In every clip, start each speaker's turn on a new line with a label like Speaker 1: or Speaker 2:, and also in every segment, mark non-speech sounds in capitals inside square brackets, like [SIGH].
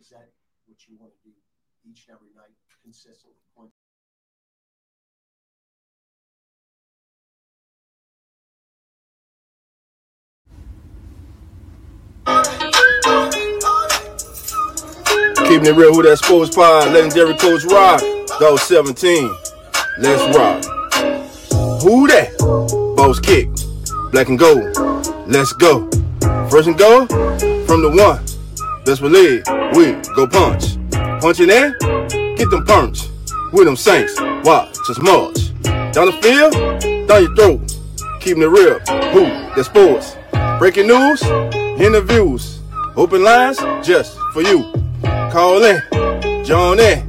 Speaker 1: Is that what you want to do each and every night, consistently? Point
Speaker 2: Keeping it real, with that sports pod, legendary coach Rock, go 17. Let's rock. Who that? Boss kick, black and gold. Let's go. First and go from the one. Best believe we go punch. Punching in, get them punch. With them saints, watch us march. Down the field, down your throat. Keeping it real, who that sports. Breaking news, interviews, open lines just for you. Call in, join in,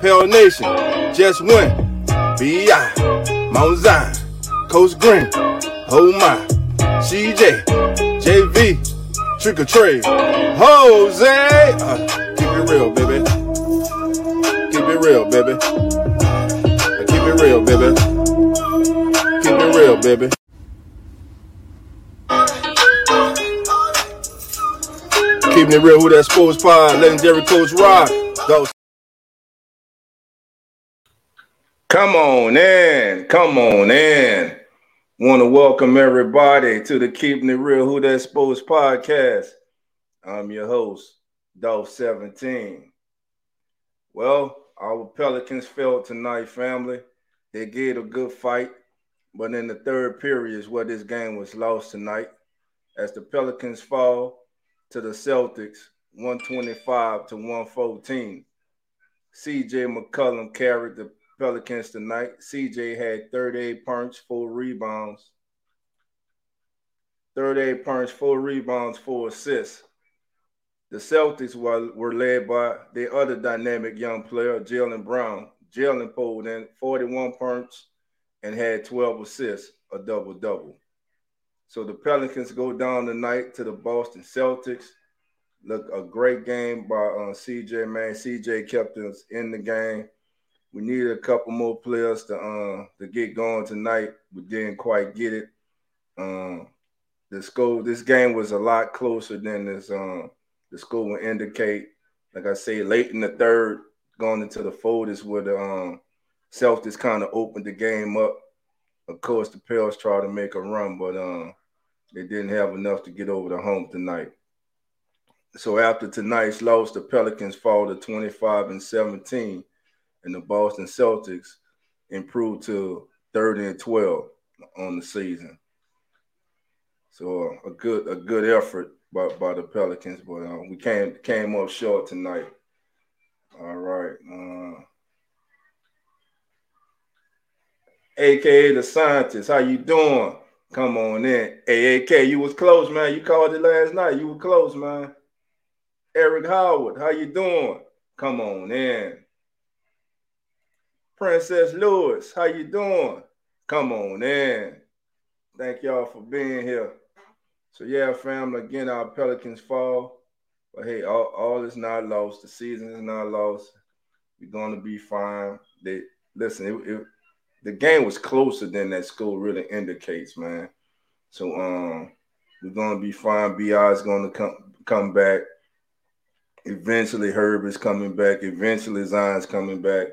Speaker 2: Pale Nation, just win. B.I., Mount Zion, Coach Green, oh my, CJ, JV, Trick or treat. Jose. Uh, keep it real, baby. Keep it real, baby. Uh, Keep it real, baby. Keep it real, baby. Keeping it real, who that sports pod, legendary coach Rock. Go. Come on in, come on in. Want to welcome everybody to the Keeping It Real Who That Sports podcast. I'm your host, Dolph 17. Well, our Pelicans fell tonight, family. They gave a good fight, but in the third period is where this game was lost tonight. As the Pelicans fall to the Celtics, 125 to 114. CJ McCollum carried the Pelicans tonight. CJ had 38 points, four rebounds. 38 points, four rebounds, four assists. The Celtics were, were led by their other dynamic young player, Jaylen Brown. Jaylen pulled in 41 points and had 12 assists, a double double. So the Pelicans go down tonight to the Boston Celtics. Look, a great game by uh, CJ, man. CJ kept us in the game. We needed a couple more players to uh, to get going tonight. We didn't quite get it. Um, the score, this game was a lot closer than this. Um, the score would indicate. Like I say, late in the third, going into the fourth is where the um, Celtics kind of opened the game up. Of course, the Pels tried to make a run, but um, they didn't have enough to get over the hump tonight. So after tonight's loss, the Pelicans fall to 25 and 17, and the Boston Celtics improved to 30 and 12 on the season. So a good a good effort by, by the Pelicans, but uh, we came came up short tonight. All right. Uh, AKA the scientist, how you doing? Come on in. Hey, AK, you was close, man. You called it last night. You were close, man. Eric Howard, how you doing? Come on in. Princess Lewis, how you doing? Come on in. Thank y'all for being here. So yeah, family, again, our Pelicans fall. But hey, all, all is not lost. The season is not lost. We're gonna be fine. They listen, it, it, the game was closer than that score really indicates, man. So um we're gonna be fine. BI is gonna come come back. Eventually, Herb is coming back. Eventually, Zion's coming back.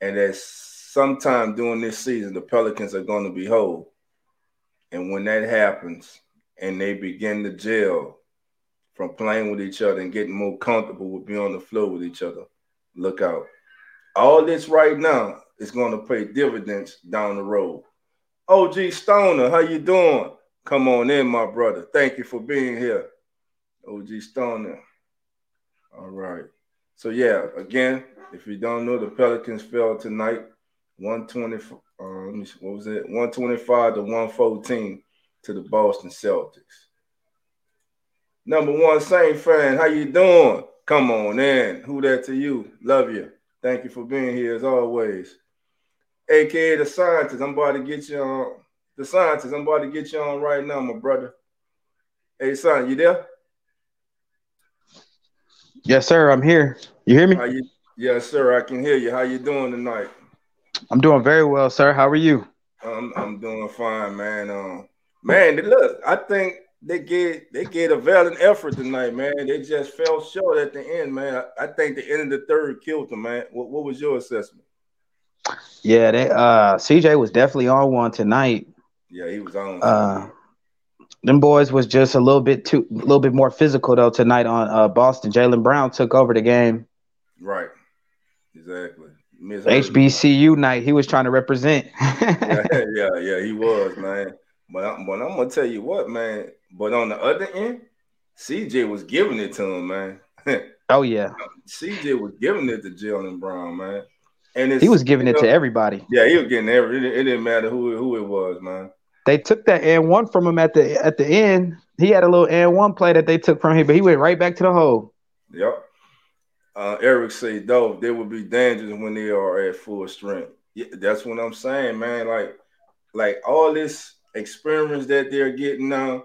Speaker 2: And at sometime during this season, the Pelicans are going to be whole. And when that happens, and they begin to gel from playing with each other and getting more comfortable with being on the floor with each other, look out. All this right now is going to pay dividends down the road. OG Stoner, how you doing? Come on in, my brother. Thank you for being here. OG Stoner. All right. So yeah, again, if you don't know, the Pelicans fell tonight, 120. Uh, let me see, what was it? 125 to 114 to the Boston Celtics. Number one Saint fan, how you doing? Come on in. Who that to you? Love you. Thank you for being here as always. AKA the scientist. I'm about to get you on. The scientist. I'm about to get you on right now, my brother. Hey, son, you there?
Speaker 3: Yes, sir. I'm here. You hear me?
Speaker 2: You? Yes, sir. I can hear you. How you doing tonight?
Speaker 3: I'm doing very well, sir. How are you?
Speaker 2: I'm I'm doing fine, man. Um, man, look, I think they get they get a valiant effort tonight, man. They just fell short at the end, man. I, I think the end of the third killed them, man. What, what was your assessment?
Speaker 3: Yeah, they uh CJ was definitely on one tonight.
Speaker 2: Yeah, he was on.
Speaker 3: Uh them boys was just a little bit too a little bit more physical though tonight on uh Boston. Jaylen Brown took over the game.
Speaker 2: Right. Exactly. Miss
Speaker 3: HBCU night. He was trying to represent.
Speaker 2: yeah, [LAUGHS] [LAUGHS] yeah, yeah, he was, man. But, I, but I'm gonna tell you what, man. But on the other end, CJ was giving it to him, man. [LAUGHS]
Speaker 3: oh yeah,
Speaker 2: CJ was giving it to Jaylen Brown, man. And
Speaker 3: he was giving it know, to everybody.
Speaker 2: Yeah, he was getting every. It, it, didn't matter who who it was, man.
Speaker 3: They took that and one from him at the at the end. He had a little and one play that they took from him, but he went right back to the hole.
Speaker 2: Yep. Uh, Eric said, though they would be dangerous when they are at full strength. Yeah, that's what I'm saying, man. Like, like all this experience that they're getting now,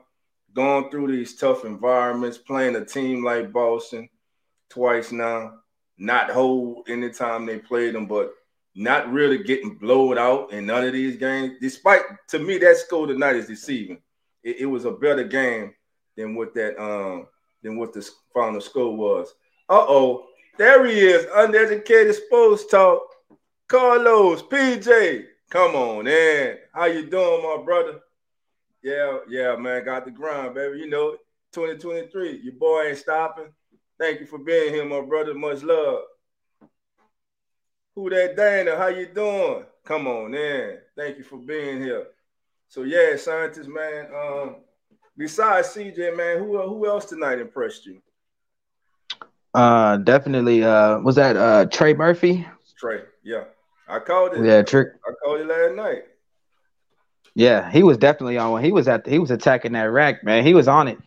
Speaker 2: going through these tough environments, playing a team like Boston twice now, not hold anytime they played them, but not really getting blown out in none of these games. Despite to me, that score tonight is deceiving. It, it was a better game than what that um than what the final score was. Uh oh, there he is, uneducated sports talk. Carlos, PJ, come on in. How you doing, my brother? Yeah, yeah, man. Got the grind, baby. You know, 2023. Your boy ain't stopping. Thank you for being here, my brother. Much love. Who that Dana? How you doing? Come on in. Thank you for being here. So yeah, scientist man. Um, besides CJ, man, who who else tonight impressed you?
Speaker 3: Uh, definitely. Uh, was that uh Trey Murphy?
Speaker 2: Trey, yeah, I called it.
Speaker 3: Yeah, trick.
Speaker 2: I called it last night.
Speaker 3: Yeah, he was definitely on one. He was at the, he was attacking that rack, man. He was on it,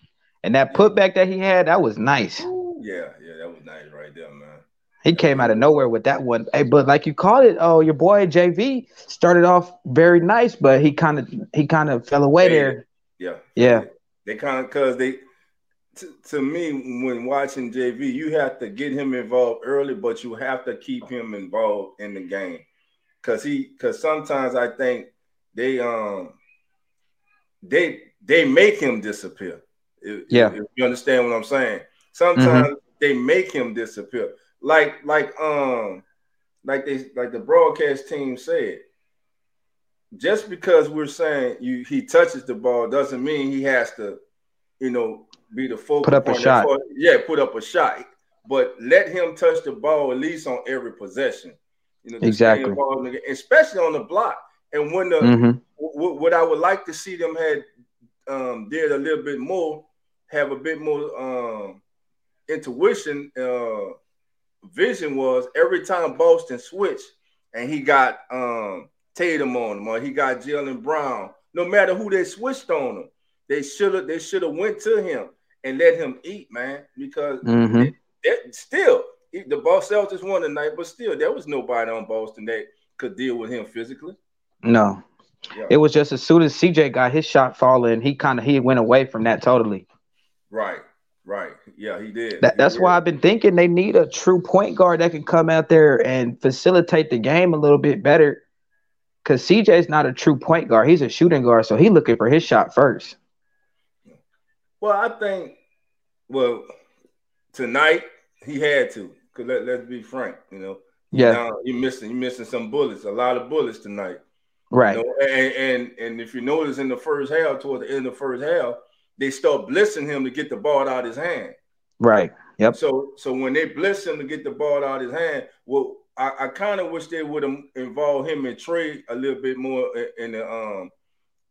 Speaker 3: and that putback that he had, that was nice.
Speaker 2: Yeah, that was nice right there, man.
Speaker 3: He came out of nowhere with that one. Hey, but like you called it, oh, your boy JV started off very nice, but he kind of he kind of fell away there.
Speaker 2: Yeah,
Speaker 3: yeah.
Speaker 2: They kind of because they to, to me, when watching JV, you have to get him involved early, but you have to keep him involved in the game. Cause he cause sometimes I think they um they they make him disappear. If,
Speaker 3: yeah.
Speaker 2: If you understand what I'm saying. Sometimes mm-hmm. they make him disappear. Like like um like they like the broadcast team said, just because we're saying you he touches the ball doesn't mean he has to, you know, be the focal
Speaker 3: put up a shot.
Speaker 2: Yeah, put up a shot. But let him touch the ball at least on every possession. You know,
Speaker 3: exactly.
Speaker 2: especially on the block. And when the mm-hmm. w- what I would like to see them had um, did a little bit more, have a bit more um, intuition, uh, vision was every time Boston switched and he got um, Tatum on him or he got Jaylen Brown, no matter who they switched on him, they should have they should have went to him and let him eat, man, because mm-hmm. it, it, still the Boston Celtics won tonight, but still there was nobody on Boston that could deal with him physically.
Speaker 3: No, yeah. it was just as soon as CJ got his shot falling, he kind of he went away from that totally.
Speaker 2: Right, right, yeah, he did.
Speaker 3: That, that's
Speaker 2: did.
Speaker 3: why I've been thinking they need a true point guard that can come out there and facilitate the game a little bit better. Because CJ's not a true point guard; he's a shooting guard, so he's looking for his shot first.
Speaker 2: Well, I think, well, tonight he had to. Cause let, let's be frank, you know.
Speaker 3: Yeah,
Speaker 2: now, you're missing you're missing some bullets, a lot of bullets tonight.
Speaker 3: Right.
Speaker 2: You know? and, and and if you notice in the first half, toward the end of the first half, they start blitzing him to get the ball out of his hand.
Speaker 3: Right. Yep.
Speaker 2: So so when they blitz him to get the ball out of his hand, well, I, I kind of wish they would involve him and Trey a little bit more in the um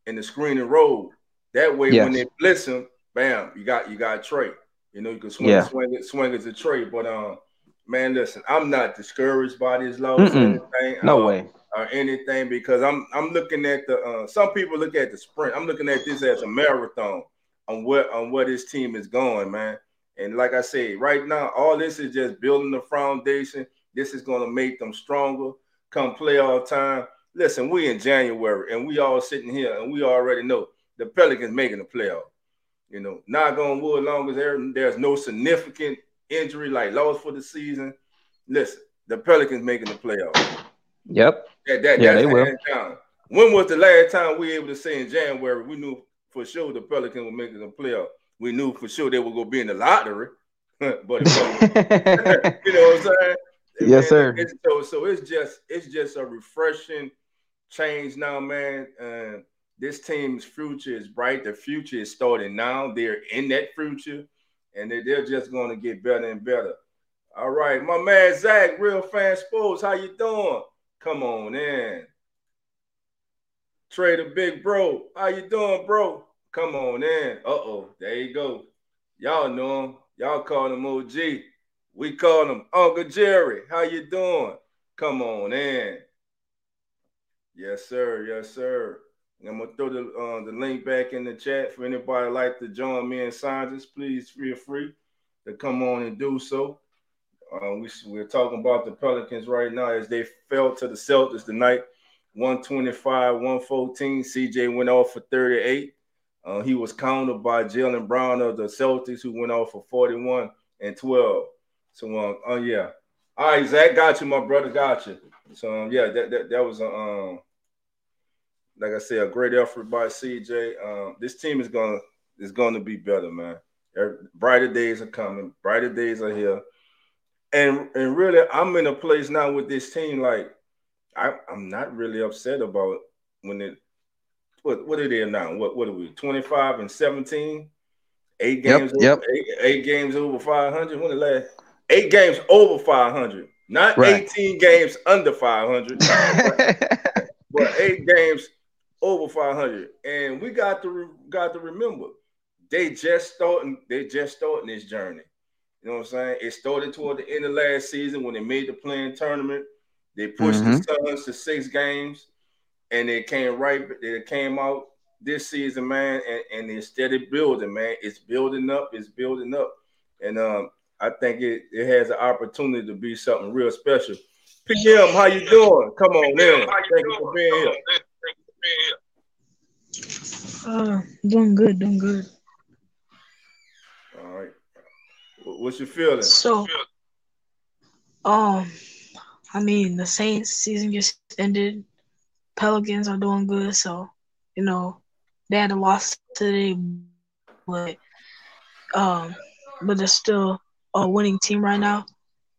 Speaker 2: in the screen and roll. That way, yes. when they blitz him, bam, you got you got Trey. You know, you can swing, yeah. swing it, swing as a Trey. But um, man, listen, I'm not discouraged by this loss or anything.
Speaker 3: No
Speaker 2: um,
Speaker 3: way.
Speaker 2: Or anything because I'm I'm looking at the uh, some people look at the sprint. I'm looking at this as a marathon on what on where this team is going, man. And like I said, right now, all this is just building the foundation. This is going to make them stronger come playoff time. Listen, we in January and we all sitting here and we already know the Pelicans making the playoff. You know, not going wood long as there, there's no significant injury like loss for the season. Listen, the Pelicans making the playoffs.
Speaker 3: Yep.
Speaker 2: That, that,
Speaker 3: yeah, they will.
Speaker 2: When was the last time we were able to say in January we knew for sure the Pelicans were making the playoff. We knew for sure they were gonna be in the lottery, [LAUGHS] but uh, [LAUGHS] you know what I'm saying?
Speaker 3: Yes, sir.
Speaker 2: So so it's just it's just a refreshing change now, man. And this team's future is bright. The future is starting now. They're in that future, and they, they're just going to get better and better. All right, my man Zach, real fan sports. How you doing? Come on in. The big bro. How you doing, bro? Come on in. Uh-oh, there you go. Y'all know him. Y'all call him OG. We call him Uncle Jerry. How you doing? Come on in. Yes, sir. Yes, sir. I'm gonna throw the uh, the link back in the chat for anybody like to join me and Scientists. Please feel free to come on and do so. Uh, we, we're talking about the Pelicans right now as they fell to the Celtics tonight, 125, 114. CJ went off for 38. Uh, he was countered by Jaylen Brown of the Celtics, who went off for 41 and 12. So, um, uh, yeah. All right, Zach, got you, my brother, got you. So, um, yeah, that, that, that was a, um, like I said, a great effort by CJ. Um, this team is gonna is gonna be better, man. Brighter days are coming. Brighter days are here and and really, I'm in a place now with this team. Like, I, I'm not really upset about when it. What what are they now? What what are we? 25 and 17. Eight games.
Speaker 3: Yep.
Speaker 2: Over, eight, eight, games over 500. When the last? Eight games over 500. Not right. 18 games under 500. but, [LAUGHS] but eight games over 500. And we got to got to remember, they just starting. They just starting this journey. You know what I'm saying? It started toward the end of last season when they made the play-in tournament. They pushed mm-hmm. the Suns to six games, and they came right. They came out this season, man, and, and they steady building, man. It's building up. It's building up, and um, I think it, it has an opportunity to be something real special. PM, how you doing? Come on in. Thank you for being
Speaker 4: here. Uh, doing good, doing good. All right.
Speaker 2: What's your feeling?
Speaker 4: So, um, I mean, the Saints season just ended. Pelicans are doing good, so you know they had a loss today, but um, but they're still a winning team right now,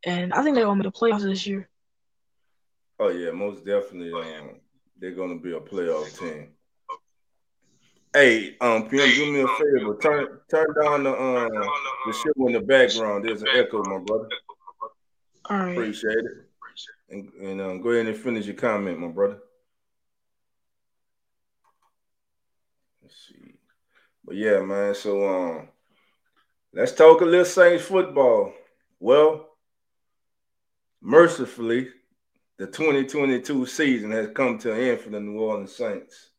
Speaker 4: and I think they're gonna make the playoffs this year.
Speaker 2: Oh yeah, most definitely. Um, they're gonna be a playoff team. Hey, um, PM, do me a favor. Turn turn down the um the shit in the background. There's an echo, my brother.
Speaker 4: All right.
Speaker 2: Appreciate it. And, and um, go ahead and finish your comment, my brother. Let's see. But yeah, man. So um, let's talk a little Saints football. Well, mercifully, the 2022 season has come to an end for the New Orleans Saints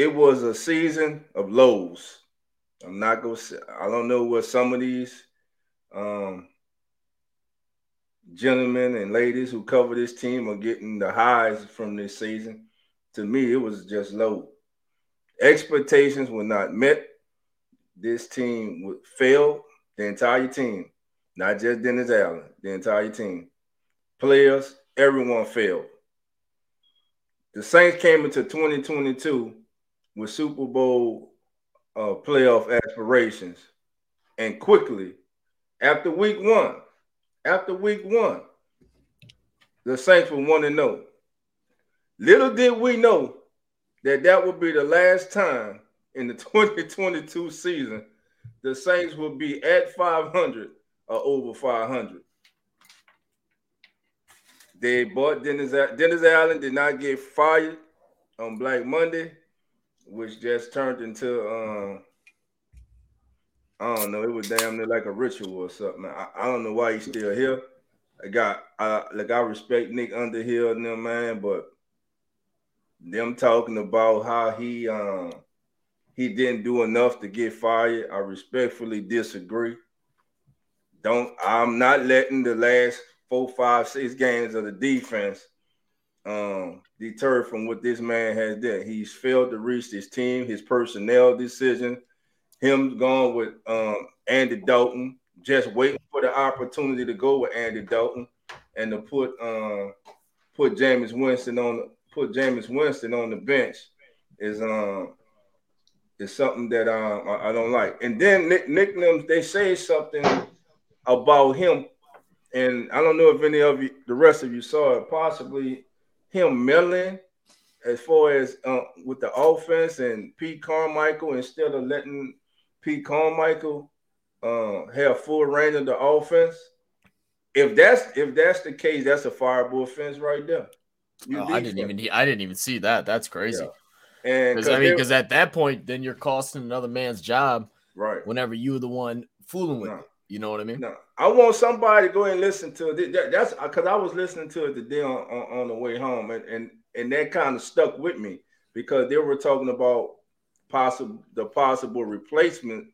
Speaker 2: it was a season of lows. I'm not gonna. Say, I don't know what some of these um, gentlemen and ladies who cover this team are getting the highs from this season. To me, it was just low. Expectations were not met. This team would fail. The entire team, not just Dennis Allen, the entire team, players, everyone failed. The Saints came into 2022 with Super Bowl uh, playoff aspirations. And quickly, after week one, after week one, the Saints were 1 to 0. Little did we know that that would be the last time in the [LAUGHS] 2022 season the Saints would be at 500 or over 500. They bought Dennis, Dennis Allen, did not get fired on Black Monday which just turned into um I don't know, it was damn near like a ritual or something. I, I don't know why he's still here. I got I like I respect Nick Underhill and them man, but them talking about how he um he didn't do enough to get fired. I respectfully disagree. Don't I'm not letting the last four, five, six games of the defense um, deterred from what this man has done. He's failed to reach his team, his personnel decision, him going with um, Andy Dalton, just waiting for the opportunity to go with Andy Dalton and to put um, put Jameis Winston on put Jameis Winston on the bench is um is something that um, I, I don't like. And then Nick nicknames they say something about him, and I don't know if any of you, the rest of you saw it. Possibly him meddling as far as uh, with the offense and Pete Carmichael instead of letting Pete Carmichael uh, have full range of the offense. If that's if that's the case, that's a fireable offense right there.
Speaker 5: Oh, I didn't even I didn't even see that. That's crazy.
Speaker 2: Yeah. And
Speaker 5: because I mean, because at that point, then you're costing another man's job,
Speaker 2: right?
Speaker 5: Whenever you're the one fooling with no. it, you know what I mean?
Speaker 2: No, I want somebody to go and listen to it. That, that's because I was listening to it today on, on, on the way home, and and and that kind of stuck with me because they were talking about possible the possible replacement,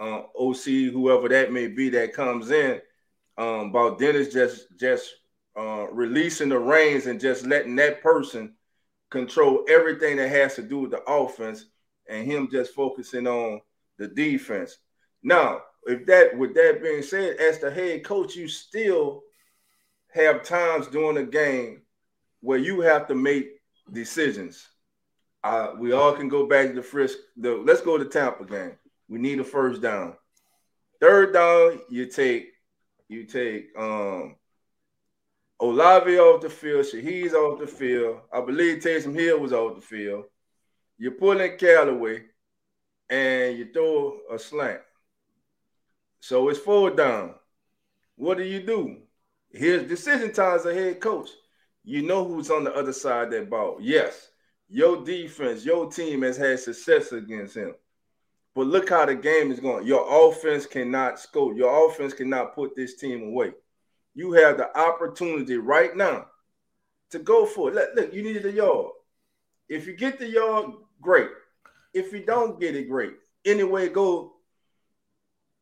Speaker 2: uh, OC whoever that may be that comes in, um, about Dennis just just uh, releasing the reins and just letting that person control everything that has to do with the offense and him just focusing on the defense. Now, if that with that being said, as the head coach, you still have times during the game where you have to make decisions. Uh, we all can go back to the frisk. The, let's go to Tampa game. We need a first down. Third down, you take you take um Olave off the field, Shaheed's off the field. I believe Taysom Hill was off the field. You pull in Callaway and you throw a slant. So it's four down. What do you do? Here's decision time as a head coach. You know who's on the other side of that ball. Yes, your defense, your team has had success against him. But look how the game is going. Your offense cannot score. Your offense cannot put this team away you have the opportunity right now to go for it. Look, look, you needed a yard. If you get the yard, great. If you don't get it, great. Anyway, go.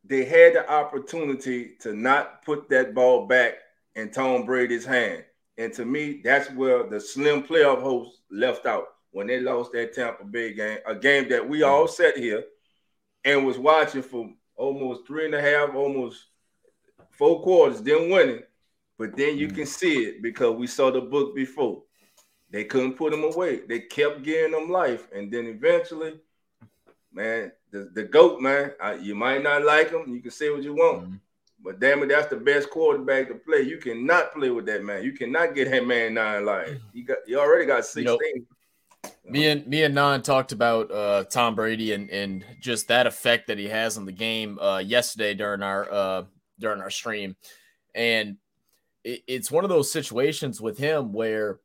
Speaker 2: They had the opportunity to not put that ball back in Tom Brady's hand. And to me, that's where the slim playoff hopes left out when they lost that Tampa Bay game, a game that we mm-hmm. all sat here and was watching for almost three and a half, almost four quarters, didn't win it. But then you can mm-hmm. see it because we saw the book before. They couldn't put them away. They kept giving them life. And then eventually, man, the, the GOAT, man, I, you might not like him. You can say what you want. Mm-hmm. But damn it, that's the best quarterback to play. You cannot play with that man. You cannot get that man nine lives. Mm-hmm. You got you already got 16. You
Speaker 5: know, me and me and Nan talked about uh, Tom Brady and and just that effect that he has on the game uh, yesterday during our uh, during our stream, and it, it's one of those situations with him where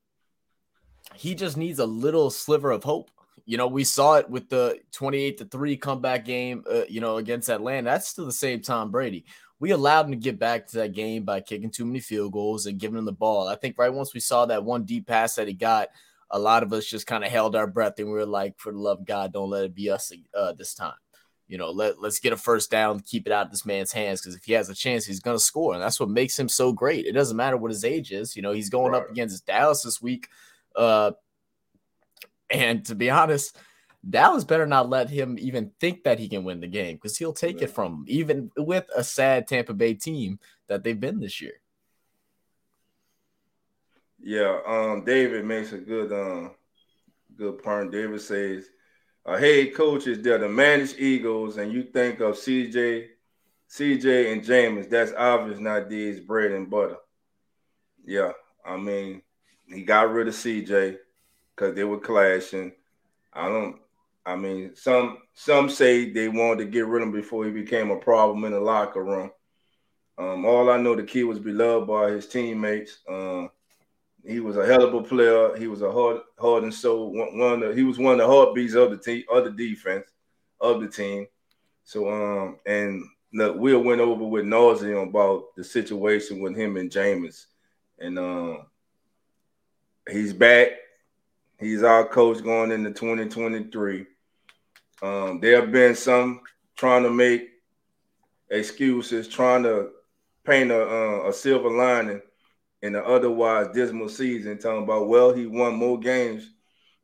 Speaker 5: he just needs a little sliver of hope. You know, we saw it with the 28 to 3 comeback game, uh, you know, against Atlanta. That's still the same Tom Brady. We allowed him to get back to that game by kicking too many field goals and giving him the ball. I think right once we saw that one deep pass that he got, a lot of us just kind of held our breath and we were like, for the love of God, don't let it be us uh, this time. You know, let, let's get a first down, keep it out of this man's hands because if he has a chance, he's going to score. And that's what makes him so great. It doesn't matter what his age is. You know, he's going right. up against Dallas this week. Uh, and to be honest, Dallas better not let him even think that he can win the game because he'll take yeah. it from him, even with a sad Tampa Bay team that they've been this year.
Speaker 2: Yeah, um, David makes a good um good point. David says a head coach is there to manage Eagles, and you think of CJ, CJ and James. that's obvious not these bread and butter. Yeah, I mean, he got rid of CJ because they were clashing. I don't. I mean, some some say they wanted to get rid of him before he became a problem in the locker room. Um, all I know, the kid was beloved by his teammates. Uh, he was a hell of a player. He was a hard, hard and soul. One, the, he was one of the heartbeats of the team, of the defense, of the team. So, um, and look, Will went over with nausea about the situation with him and Jameis, and um, he's back. He's our coach going into 2023. Um, there have been some trying to make excuses, trying to paint a, uh, a silver lining in the otherwise dismal season, talking about, well, he won more games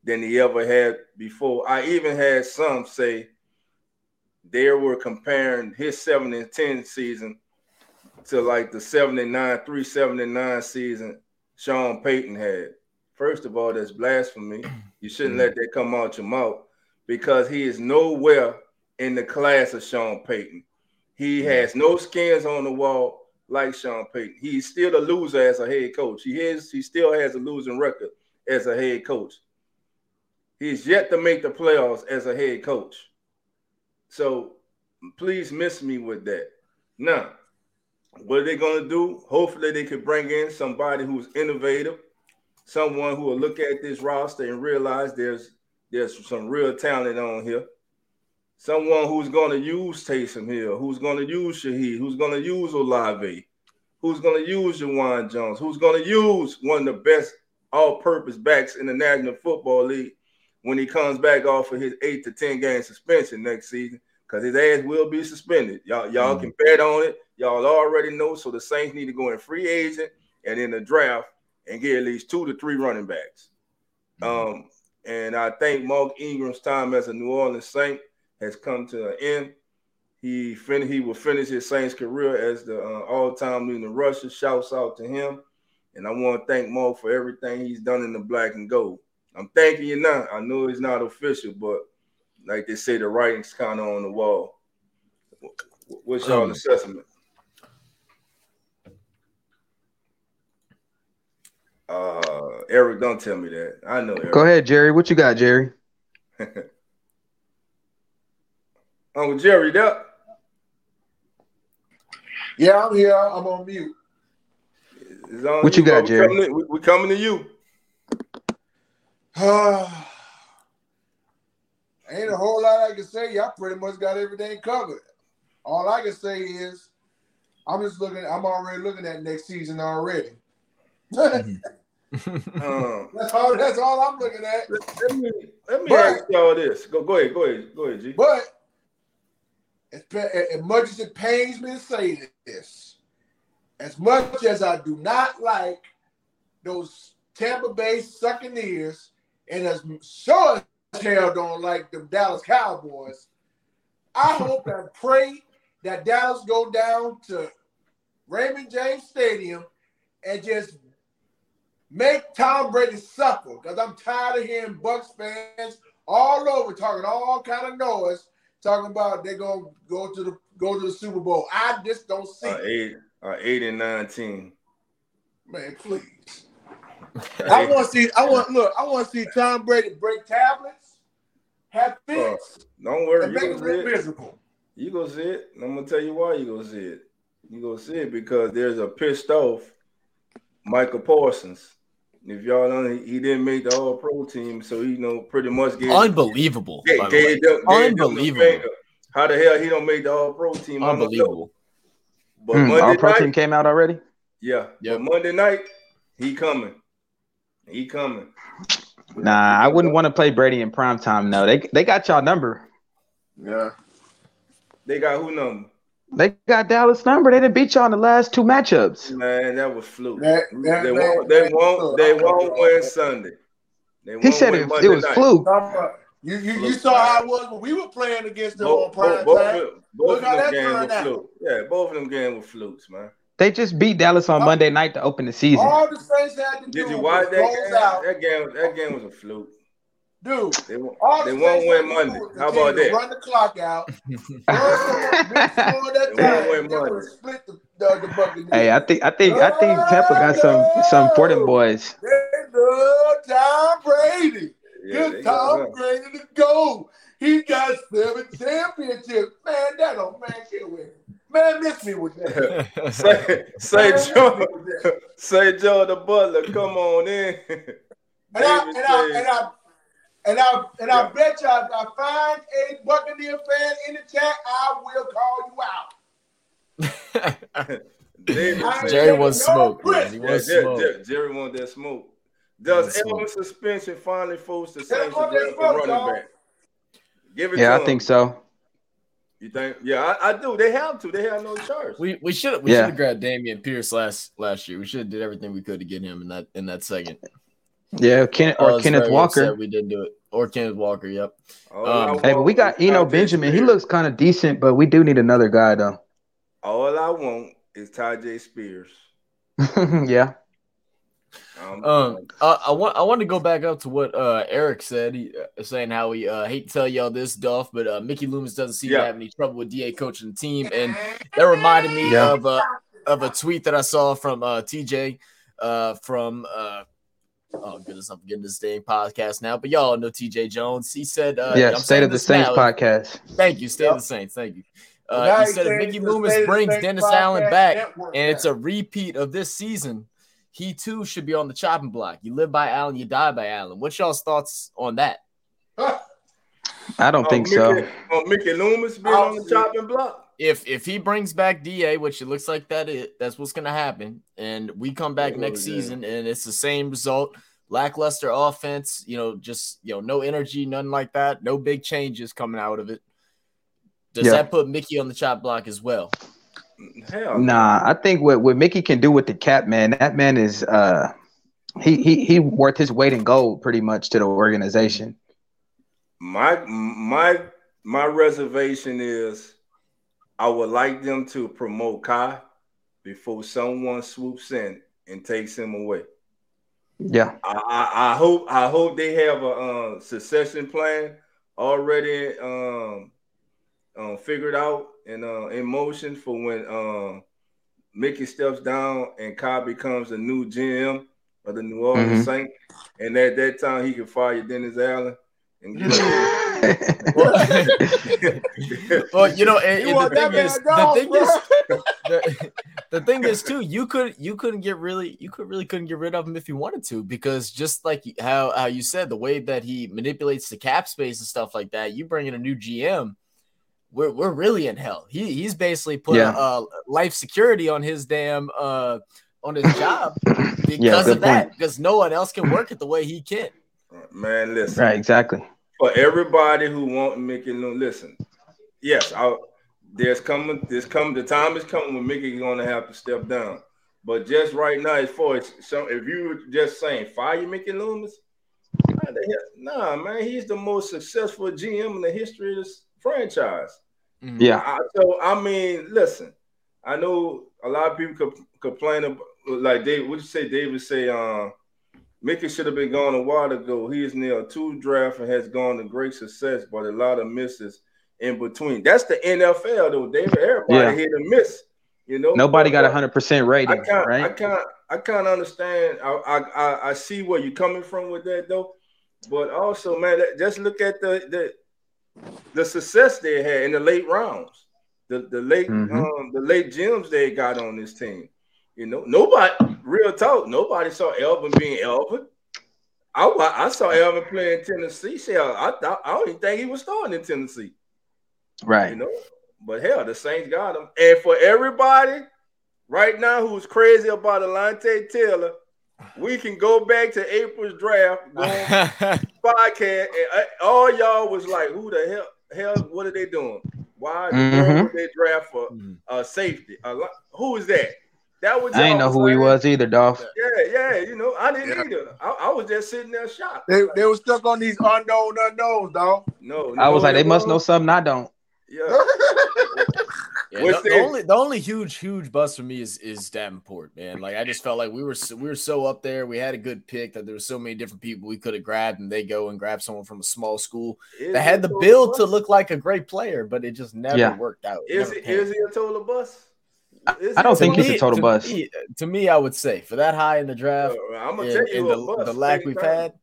Speaker 2: than he ever had before. I even had some say they were comparing his 7 and 10 season to like the 79, 379 season Sean Payton had. First of all, that's blasphemy. You shouldn't mm-hmm. let that come out your mouth. because he is nowhere in the class of Sean Payton. He mm-hmm. has no skins on the wall like Sean Payton. He's still a loser as a head coach. He is. He still has a losing record as a head coach. He's yet to make the playoffs as a head coach. So please miss me with that. Now, what are they going to do? Hopefully, they could bring in somebody who's innovative, someone who will look at this roster and realize there's there's some real talent on here. Someone who's going to use Taysom Hill, who's going to use Shaheed, who's going to use Olave, who's going to use Juwan Jones, who's going to use one of the best all-purpose backs in the National Football League when he comes back off of his eight to ten game suspension next season, because his ass will be suspended. Y'all, y'all mm-hmm. can bet on it. Y'all already know. So the Saints need to go in free agent and in the draft and get at least two to three running backs. Mm-hmm. Um, and I think Mark Ingram's time as a New Orleans Saint has come to an end. He fin- he will finish his Saints career as the uh, all-time leading rusher. Shouts out to him. And I want to thank Mark for everything he's done in the black and gold. I'm thanking you now. I know it's not official, but like they say, the writing's kind of on the wall. What's y'all um, assessment? Uh, Eric, don't tell me that. I know. Eric.
Speaker 3: Go ahead, Jerry. What you got, Jerry? [LAUGHS]
Speaker 2: Uncle Jerry, that.
Speaker 6: Yeah, I'm here. I'm on mute.
Speaker 3: On what you, you got, Jerry?
Speaker 2: We're coming, to, we're coming to you. [SIGHS]
Speaker 6: Ain't a whole lot I can say. Y'all pretty much got everything covered. All I can say is, I'm just looking. I'm already looking at next season already.
Speaker 2: Mm-hmm. [LAUGHS]
Speaker 6: um, [LAUGHS] that's all. That's all I'm looking at.
Speaker 2: Let me let me but, ask y'all this. Go go ahead. Go ahead. Go ahead, G.
Speaker 6: But as, as much as it pains me to say this, as much as I do not like those Tampa Bay Succaneers, and as sure as hell don't like the Dallas Cowboys, I [LAUGHS] hope and pray that Dallas go down to Raymond James Stadium and just make Tom Brady suffer because I'm tired of hearing Bucks fans all over talking all kind of noise, talking about they're gonna go to the go to the Super Bowl. I just don't see
Speaker 2: uh, eight, uh, eight and nineteen.
Speaker 6: Man, please. [LAUGHS] I want to see. I want look. I want to see Tom Brady break tablets, have fits.
Speaker 2: Uh, don't worry, and
Speaker 6: make it miserable.
Speaker 2: You gonna see it. I'm gonna tell you why you gonna see it. You gonna see it because there's a pissed off Micah Parsons. If y'all know, he didn't make the All Pro team, so he you know pretty much
Speaker 5: gave unbelievable.
Speaker 2: Gave, gave them, unbelievable. How the hell he don't make the All Pro team?
Speaker 5: Unbelievable.
Speaker 3: But hmm, Monday All Pro night, team came out already.
Speaker 2: Yeah, yeah. Monday night he coming. He coming.
Speaker 3: Nah, I wouldn't want to play Brady in prime time. No, they they got y'all number.
Speaker 6: Yeah.
Speaker 2: They got who number?
Speaker 3: They got Dallas number. They didn't beat y'all in the last two matchups.
Speaker 2: Man, that was fluke. That, that, they won't. They won't. They won't win Sunday.
Speaker 3: he said it, it was night. fluke.
Speaker 6: You you, you saw how it was when we were playing against them both, on prime both, time.
Speaker 2: Both, Look how that turned out. Yeah, both of them games were flukes, man.
Speaker 3: They just beat Dallas on Monday night to open the season.
Speaker 6: All the Saints had to do
Speaker 2: Did you watch that game? Out. That game, that game was a fluke.
Speaker 6: Dude,
Speaker 2: they, won't, they won't win Monday. How about that?
Speaker 6: Run the clock out. [LAUGHS] [LAUGHS] they won't win Monday. Split the, the, the bucket.
Speaker 3: Hey, I think I think I think Tampa got some some important boys.
Speaker 6: They love Tom Brady. Yeah, Good Tom Brady to go. He got seven championships. Man, that old man can't win. Man, miss me with that. [LAUGHS]
Speaker 2: say, say Joe, say Joe the Butler, come on in.
Speaker 6: and I, and I, and I, and I, and yeah. I bet you, if I find a Buccaneer fan in the chat, I will
Speaker 5: call you out. [LAUGHS] Jerry wants smoke. Man. He wants
Speaker 2: yeah,
Speaker 5: smoke.
Speaker 2: Jerry, Jerry wants that smoke. Does Edelman suspension finally force the Saints to draft a running back? Give it
Speaker 3: yeah, I think so.
Speaker 2: You think? Yeah, I, I, do. They have to. They have no choice.
Speaker 5: We we should we yeah. should have grabbed Dameon Pierce last last year. We should have did everything we could to get him in that in that second.
Speaker 3: Yeah, Ken, or Kenneth Walker.
Speaker 5: We didn't do it. Or Kenneth Walker. Yep.
Speaker 3: Oh, um, hey, but we got you know Benjamin. Spears. He looks kind of decent, but we do need another guy though.
Speaker 2: All I want is Tyjae Spears. [LAUGHS]
Speaker 3: yeah.
Speaker 2: Um,
Speaker 5: Um, uh, I want I want to go back up to what uh Eric said, he, uh, saying how he uh, hate to tell y'all this stuff, but uh, Mickey Loomis doesn't seem
Speaker 2: Yeah.
Speaker 5: to have any trouble with Da coaching the team, and that reminded me
Speaker 3: Yeah.
Speaker 5: of a of a tweet that I saw from uh, TJ uh, from uh, oh goodness, I'm forgetting this dang podcast now, but y'all know TJ Jones. He said, uh,
Speaker 3: yeah,
Speaker 5: I'm
Speaker 3: State of the
Speaker 5: this
Speaker 3: Saints
Speaker 5: now.
Speaker 3: podcast.
Speaker 5: Thank you, State
Speaker 6: Yep.
Speaker 5: of the Saints. Thank you. Uh, he
Speaker 6: he's
Speaker 5: said if Mickey Loomis
Speaker 6: State of the
Speaker 5: brings Dennis Allen back
Speaker 6: network
Speaker 5: and it's a repeat of this season, he too should be on the chopping block. You live by Allen, you die by Allen. What's y'all's thoughts on that? [LAUGHS]
Speaker 3: I don't
Speaker 2: oh,
Speaker 3: think
Speaker 2: Mickey,
Speaker 3: so.
Speaker 2: Oh, Mickey Loomis being on the chopping block.
Speaker 5: If if he brings back Da, which it looks like that it that's what's gonna happen, and we come back
Speaker 2: Oh,
Speaker 5: next
Speaker 2: yeah.
Speaker 5: season and it's the same result, lackluster offense, you know, just you know, no energy, nothing like that, no big changes coming out of it. Does
Speaker 3: Yeah.
Speaker 5: that put Mickey on the chop block as well?
Speaker 2: Hell, no.
Speaker 3: Nah, I think what, what Mickey can do with the cap, man, that man is uh he he he worth his weight in gold pretty much to the organization.
Speaker 2: My my my reservation is I would like them to promote Khai before someone swoops in and takes him away.
Speaker 3: Yeah.
Speaker 2: I, I, I hope I hope they have a uh, succession plan already um, um, figured out and uh, in motion for when um, Mickey steps down and Khai becomes the new GM of the New Orleans
Speaker 3: Mhm.
Speaker 2: Saints, and at that time he can fire Dennis Allen and get [LAUGHS] [LAUGHS]
Speaker 5: Well, you know, and,
Speaker 6: You
Speaker 5: and the thing
Speaker 6: man
Speaker 5: is, the thing
Speaker 6: bro?
Speaker 5: is, the, [LAUGHS] the thing is too, you could you couldn't get really you could really couldn't get rid of him if you wanted to because just like how how you said the way that he manipulates the cap space and stuff like that, you bring in a new GM, we're we're really in hell. He he's basically put
Speaker 3: Yeah.
Speaker 5: uh, life security on his damn uh on his [LAUGHS] job because
Speaker 3: good
Speaker 5: of that
Speaker 3: point.
Speaker 5: because no one else can work it the way he can.
Speaker 2: Man, listen.
Speaker 3: right, exactly.
Speaker 2: For everybody who want Mickey Loon, listen. Yes, I, there's coming. There's coming. The time is coming when Mickey's going to have to step down. But just right now, as far as some, if you were just saying fire Mickey Loomis, nah, the nah, man, he's the most successful GM in the history of this franchise.
Speaker 5: Mhm.
Speaker 3: Yeah.
Speaker 2: I, so I mean, listen, I know a lot of people could complain about like Dave. What you say? David say, um, Mickey should have been gone a while ago. He is near two draft and has gone to great success, but a lot of misses in between. That's the NFL though, David. Everybody
Speaker 3: Yeah.
Speaker 2: hit and miss. You know,
Speaker 3: Nobody got a hundred percent
Speaker 2: I
Speaker 3: rating,
Speaker 2: can't. I can't. I can't understand. I, I I I see where you're coming from with that though, but also, man, just look at the the the success they had in the late rounds, the the late
Speaker 3: Mhm.
Speaker 2: um the late gems they got on this team. You know, nobody real talk. Nobody saw Alvin being Alvin. I I saw Alvin playing Tennessee. Hell, I thought I don't even think he was starting in Tennessee.
Speaker 3: Right.
Speaker 2: You know, but hell, the Saints got him. And for everybody right now who's crazy about Alontae Taylor, we can go back to April's draft, [LAUGHS] podcast, and uh, all y'all was like, "Who the hell? Hell, what are they doing? Why
Speaker 3: Mhm.
Speaker 2: would they draft for uh, safety? A li- who is that? That was
Speaker 3: I didn't know
Speaker 2: y'all
Speaker 3: who he was either, Dolph.
Speaker 2: Yeah, yeah, you know, I didn't
Speaker 6: Yeah.
Speaker 2: either. I, I was just sitting there shocked.
Speaker 6: They, they were stuck on these unknown unknowns, dog.
Speaker 2: no,
Speaker 3: I was like, they must know something I don't.
Speaker 2: Yeah, [LAUGHS]
Speaker 5: Yeah, the,
Speaker 2: the-
Speaker 5: the only the only huge huge bust for me is is Davenport, man. Like I just felt like we were so, we were so up there. We had a good pick that there were so many different people we could have grabbed, and they go and grab someone from a small school
Speaker 2: Is
Speaker 5: that had the build to look like a great player, but it just never
Speaker 3: Yeah.
Speaker 5: worked out. It
Speaker 2: Is
Speaker 5: never
Speaker 2: he,
Speaker 5: panned
Speaker 2: is he a total bust? Is
Speaker 3: I don't think
Speaker 2: total
Speaker 3: he's a total
Speaker 5: to
Speaker 3: bust.
Speaker 5: Me, to me, I would say for that high in the draft
Speaker 2: I'm gonna
Speaker 5: and,
Speaker 2: tell you
Speaker 5: and the,
Speaker 2: bust.
Speaker 5: the lack we've
Speaker 2: Turner.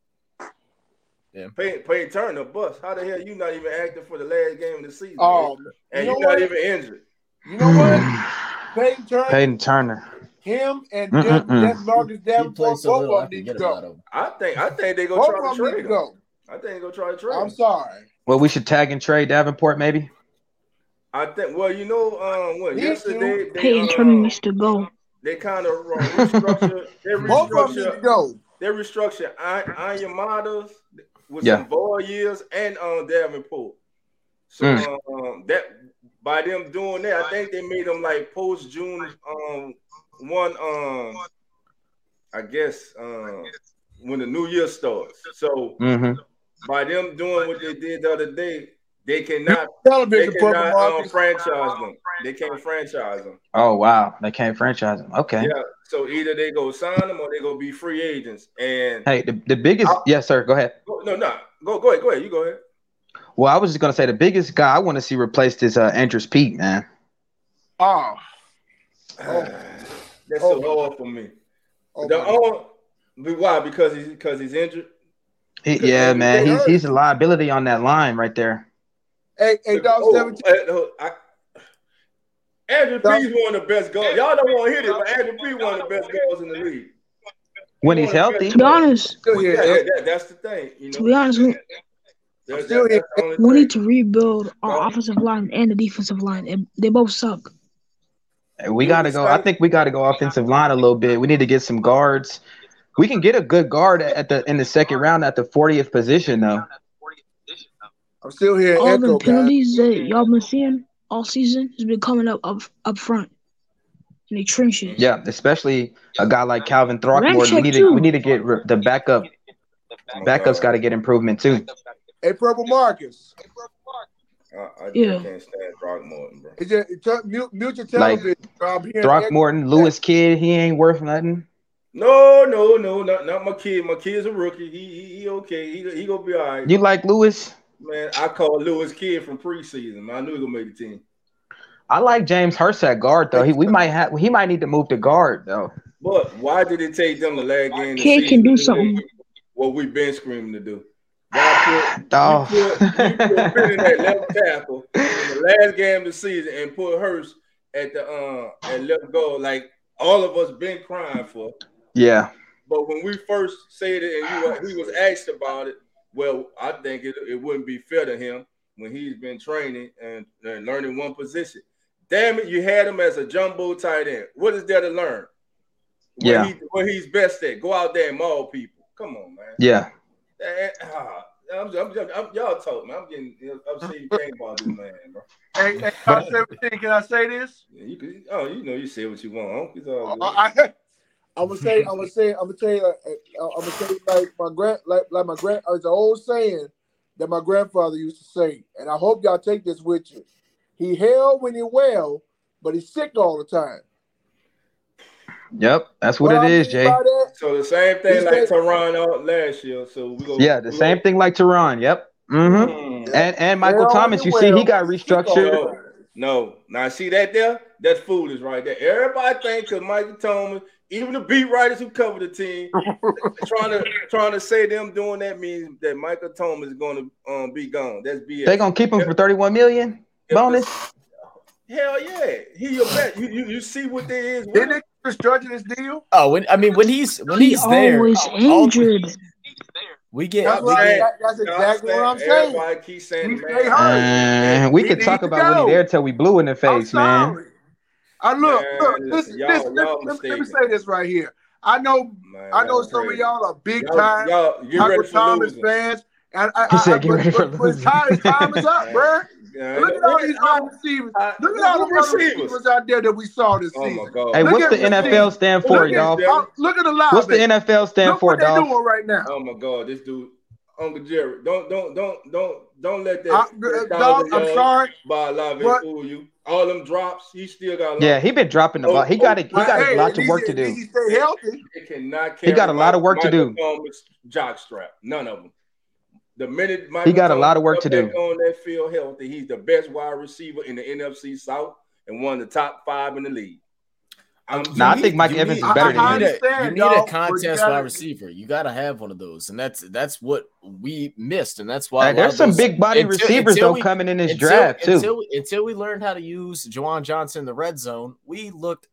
Speaker 5: had.
Speaker 2: Pay, Pay Turner bust. How the hell you not even active for the last game of the season?
Speaker 6: Oh,
Speaker 2: and
Speaker 6: you
Speaker 2: you
Speaker 6: know
Speaker 2: are not
Speaker 6: what?
Speaker 2: even injured.
Speaker 6: You know what? [SIGHS] Peyton Turner,
Speaker 3: Peyton Turner.
Speaker 6: him, and Jeff Marcus Davenport,
Speaker 5: so
Speaker 6: both
Speaker 5: I
Speaker 6: of them need to go.
Speaker 2: I think I think they go
Speaker 6: Both
Speaker 2: try to trade him.
Speaker 6: go.
Speaker 2: I think they go try to trade
Speaker 6: I'm sorry.
Speaker 3: Well, we should tag and trade Davenport, maybe.
Speaker 2: I think. Well, you know, um, what
Speaker 6: These
Speaker 2: yesterday
Speaker 6: two-
Speaker 2: they
Speaker 4: Peyton
Speaker 2: uh,
Speaker 4: Turner needs to go.
Speaker 2: they kind of restructure. they
Speaker 6: Both of them need to
Speaker 2: restructure.
Speaker 6: go.
Speaker 2: They restructure Anya Matas with
Speaker 3: Yeah.
Speaker 2: some ball years and um Davenport. So
Speaker 3: Mm.
Speaker 2: um, that by them doing that, I think they made them like post June um one um I guess um when the new year starts. So
Speaker 3: Mm-hmm.
Speaker 2: by them doing what they did the other day, They cannot. They cannot
Speaker 6: purple
Speaker 2: um, franchise them. They can't franchise them.
Speaker 3: Oh wow, they can't franchise them. Okay.
Speaker 2: Yeah. So either they go sign them or they go be free agents. And
Speaker 3: Hey, the, the biggest
Speaker 2: I'll-
Speaker 3: yes, sir. Go ahead.
Speaker 2: Go- no, no, go go ahead, go ahead. You go ahead.
Speaker 3: Well, I was just gonna say the biggest guy I want to see replaced is uh Andrus Peat, man.
Speaker 6: Oh, [SIGHS]
Speaker 2: That's
Speaker 6: Oh.
Speaker 2: so hard for me.
Speaker 6: oh
Speaker 2: the
Speaker 6: my
Speaker 2: only, why? Because he's because he's injured.
Speaker 3: He- yeah,
Speaker 2: they-
Speaker 3: man. He's
Speaker 6: hurt.
Speaker 3: he's a liability on that line right there.
Speaker 6: Hey, hey, dog,
Speaker 2: Oh,
Speaker 6: seventeen.
Speaker 2: uh, uh, I- Andrew
Speaker 6: Dog-
Speaker 2: P's one of the best goals. Y'all don't want to hear it, but Andrus Peat one of the best goals in the league.
Speaker 3: When he's
Speaker 2: one of the
Speaker 3: healthy.
Speaker 4: To be honest,
Speaker 6: Still
Speaker 2: Yeah,
Speaker 6: here.
Speaker 2: that- that's the thing. You know,
Speaker 4: to be honest, we,
Speaker 2: That's-
Speaker 6: still
Speaker 2: that's
Speaker 6: here.
Speaker 2: the
Speaker 4: we need to rebuild our
Speaker 2: Well-
Speaker 4: offensive line and the defensive line. It- they both suck.
Speaker 3: We gotta go. I think we gotta go offensive line a little bit. We need to get some guards. We can get a good guard at the in the second round at the 40th position though.
Speaker 6: I'm still here.
Speaker 4: All the
Speaker 6: Echo, guys.
Speaker 4: penalties that y'all been seeing all season has been coming up up, up front in the trenches.
Speaker 3: Yeah, especially a guy like Calvin Throckmorton. We need to
Speaker 4: too.
Speaker 3: we need to get re- the backup. Backup's got to get improvement too.
Speaker 6: Hey, Purple Marcus.
Speaker 2: Uh, I, I
Speaker 4: Yeah.
Speaker 2: can't stand Throckmorton, bro.
Speaker 6: It's just, it's mute, mute your
Speaker 3: Like,
Speaker 6: television. I'm hearing
Speaker 3: Throckmorton, Lewis Kidd, he ain't worth nothing.
Speaker 2: No, no, no, not, not my kid. My kid's a rookie. He he, he okay. He, he gonna be all right.
Speaker 3: You like Lewis?
Speaker 2: Man, I called Lewis Kidd from preseason. Man. I knew he gonna make the team.
Speaker 3: I like James Hurst at guard though. He we might have he might need to move to guard though.
Speaker 2: But why did it take them the last game? of the
Speaker 4: Kid can do something.
Speaker 2: What we've been screaming to do. Why put, [SIGHS]
Speaker 3: Oh.
Speaker 2: you put, you put in that left tackle in the last game of the season and put Hurst at the uh at left goal like all of us been crying for.
Speaker 3: Yeah.
Speaker 2: But when we first said it and you were, he was asked about it, well, I think it, it wouldn't be fair to him when he's been training and, and learning one position. Damn it, you had him as a jumbo tight end. What is there to learn? Where
Speaker 3: Yeah.
Speaker 2: he, where he's best at. Go out there and maul people. Come on, man.
Speaker 3: Yeah.
Speaker 2: Eh, ah, I'm, I'm, I'm, I'm- y'all talk, man. I'm getting upset you came [LAUGHS] about this man, bro.
Speaker 6: Hey, hey, dog, 17, can I say this?
Speaker 2: Yeah, you could, oh, you know, you say what you want. Huh? It's all good.
Speaker 6: I, am gonna say, I'm gonna [LAUGHS] say, I'm gonna tell you, uh, I'm gonna tell you like my grand, like, like my grand, it's an old saying that my grandfather used to say, and I hope y'all take this with you. He held when he well, but he's sick all the time.
Speaker 3: Yep. That's what
Speaker 6: I
Speaker 3: it is, Jay.
Speaker 6: that,
Speaker 2: So the same thing
Speaker 6: He
Speaker 2: like
Speaker 6: said-
Speaker 2: Teron last year. So we go.
Speaker 3: Yeah, the same thing like Teron. Yep. Mm-hmm.
Speaker 2: Mm.
Speaker 3: And and Michael
Speaker 6: Held
Speaker 3: Thomas, you
Speaker 6: he
Speaker 3: see he got
Speaker 6: but he's sick all
Speaker 3: restructured.
Speaker 2: No,
Speaker 6: time.
Speaker 2: no. Now see that there? That's foolish right there. Everybody thinks because Michael Thomas, even the beat writers who cover the team, [LAUGHS] trying to trying to say them doing that means that Michael Thomas is going to um, be gone. That's BS.
Speaker 3: They gonna keep him for 31 million
Speaker 2: If
Speaker 3: bonus.
Speaker 2: the- Hell yeah, he your bet. You, you you see what there is.
Speaker 6: Didn't they restructure this deal?
Speaker 5: Oh, when I mean when he's when
Speaker 4: He
Speaker 5: he's there,
Speaker 4: always
Speaker 5: all-
Speaker 4: injured.
Speaker 5: we get
Speaker 6: That's
Speaker 5: we
Speaker 6: what I,
Speaker 5: get-
Speaker 6: that's exactly what I'm saying.
Speaker 2: Everybody keeps saying,
Speaker 6: He
Speaker 2: man,
Speaker 6: stay hurt.
Speaker 3: Uh, we
Speaker 6: He
Speaker 3: could talk
Speaker 6: needs to
Speaker 3: about when
Speaker 6: go.
Speaker 3: he there till we blue in the
Speaker 6: I'm
Speaker 3: face, man.
Speaker 6: Sorry. I look,
Speaker 2: Man,
Speaker 6: look,
Speaker 2: listen,
Speaker 6: listen,
Speaker 2: y'all-
Speaker 6: listen,
Speaker 2: y'all
Speaker 6: let, me- let me say this right here. I know,
Speaker 2: man,
Speaker 6: I know
Speaker 2: y'all
Speaker 6: some of y'all are big
Speaker 2: Y'all,
Speaker 6: time
Speaker 2: y'all get
Speaker 6: Michael
Speaker 2: ready for
Speaker 6: Thomas
Speaker 2: losing.
Speaker 6: fans, and I, [LAUGHS]
Speaker 3: He
Speaker 6: I,
Speaker 3: said,
Speaker 6: I,
Speaker 3: "Get ready for
Speaker 6: but, but
Speaker 3: losing."
Speaker 6: time, time is up, [LAUGHS] bro.
Speaker 2: Yeah,
Speaker 6: Look at all these
Speaker 2: I-
Speaker 6: other receivers.
Speaker 2: I-
Speaker 6: Look at all the
Speaker 2: receivers.
Speaker 6: receivers out there that we saw this
Speaker 2: Oh my
Speaker 6: season.
Speaker 2: god.
Speaker 3: Hey,
Speaker 6: Look
Speaker 3: what's the
Speaker 6: the
Speaker 3: NFL
Speaker 6: team.
Speaker 3: stand for,
Speaker 6: at,
Speaker 3: y'all?
Speaker 6: oh, look at the line.
Speaker 3: What's the NFL stand
Speaker 6: Look
Speaker 3: for,
Speaker 6: what they're
Speaker 3: dog?
Speaker 6: doing right now.
Speaker 2: Oh my god, this dude, Uncle Jerry, don't don't don't don't don't let that,
Speaker 6: I, dog, I'm sorry.
Speaker 2: by Olave
Speaker 6: But-
Speaker 2: fool you. All them drops, he still got. A lot.
Speaker 3: Yeah, he been dropping the
Speaker 2: Oh,
Speaker 3: ball. He got a, he
Speaker 2: oh,
Speaker 3: got
Speaker 6: Hey,
Speaker 3: a lot
Speaker 6: at
Speaker 3: of work to do.
Speaker 6: He stay healthy.
Speaker 2: They cannot
Speaker 3: He got a lot of work to do.
Speaker 2: Thomas jock strap, none of them. The minute Michael
Speaker 3: He got a lot of work to do.
Speaker 2: On that field healthy, he's the best wide receiver in the NFC South and one of the top five in the league. I'm
Speaker 3: Nah, I think Mike Evans
Speaker 5: need-
Speaker 3: is better
Speaker 5: you
Speaker 3: than
Speaker 6: I
Speaker 5: need
Speaker 3: him.
Speaker 5: a- You need
Speaker 6: dog,
Speaker 5: a contest
Speaker 6: gotta-
Speaker 5: wide receiver. You got to have one of those, and that's that's what we missed, and that's why.
Speaker 3: Hey, there's some
Speaker 5: those-
Speaker 3: big body
Speaker 5: until-
Speaker 3: receivers
Speaker 5: until
Speaker 3: though
Speaker 5: we-
Speaker 3: coming in this
Speaker 5: until,
Speaker 3: draft too.
Speaker 5: Until, until we learned how to use Juwan Johnson in the red zone, we looked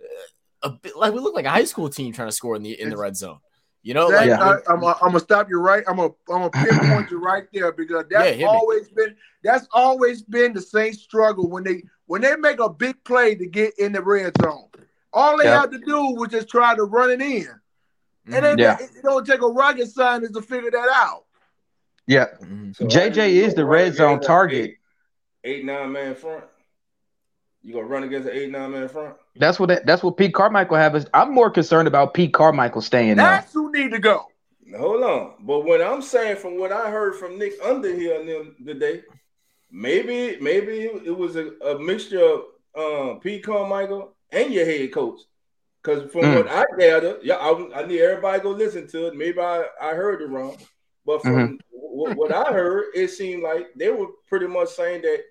Speaker 5: uh, a bit like we looked like a high school team trying to score in the in the red zone. You know,
Speaker 6: Zach,
Speaker 5: like
Speaker 3: Yeah.
Speaker 6: I, am gonna stop you right. I'm gonna I'm gonna pinpoint you right there because
Speaker 5: Yeah,
Speaker 6: that's
Speaker 5: me.
Speaker 6: always been that's always been the same struggle when they when they make a big play to get in the red zone. All they
Speaker 3: Yeah.
Speaker 6: have to do was just try to run it in, and then
Speaker 3: Yeah.
Speaker 6: it, it don't take a rocket scientist to figure that out.
Speaker 3: Yeah,
Speaker 5: mhm.
Speaker 2: So
Speaker 3: JJ is the red zone
Speaker 2: against a
Speaker 3: target.
Speaker 2: Eight, eight nine man front. You gonna run against an eight nine man front?
Speaker 3: That's what it, that's what Pete Carmichael have. Is I'm more concerned about Pete Carmichael staying there.
Speaker 6: That's who need to go.
Speaker 2: Now, hold on. But what I'm saying from what I heard from Nick Underhill and them today, maybe maybe it was a, a mixture of um, Pete Carmichael and your head coach. Because from
Speaker 3: Mm.
Speaker 2: what I gather, yeah, I, I need everybody to go listen to it. Maybe I, I heard it wrong, but from what, what I heard, it seemed like they were pretty much saying that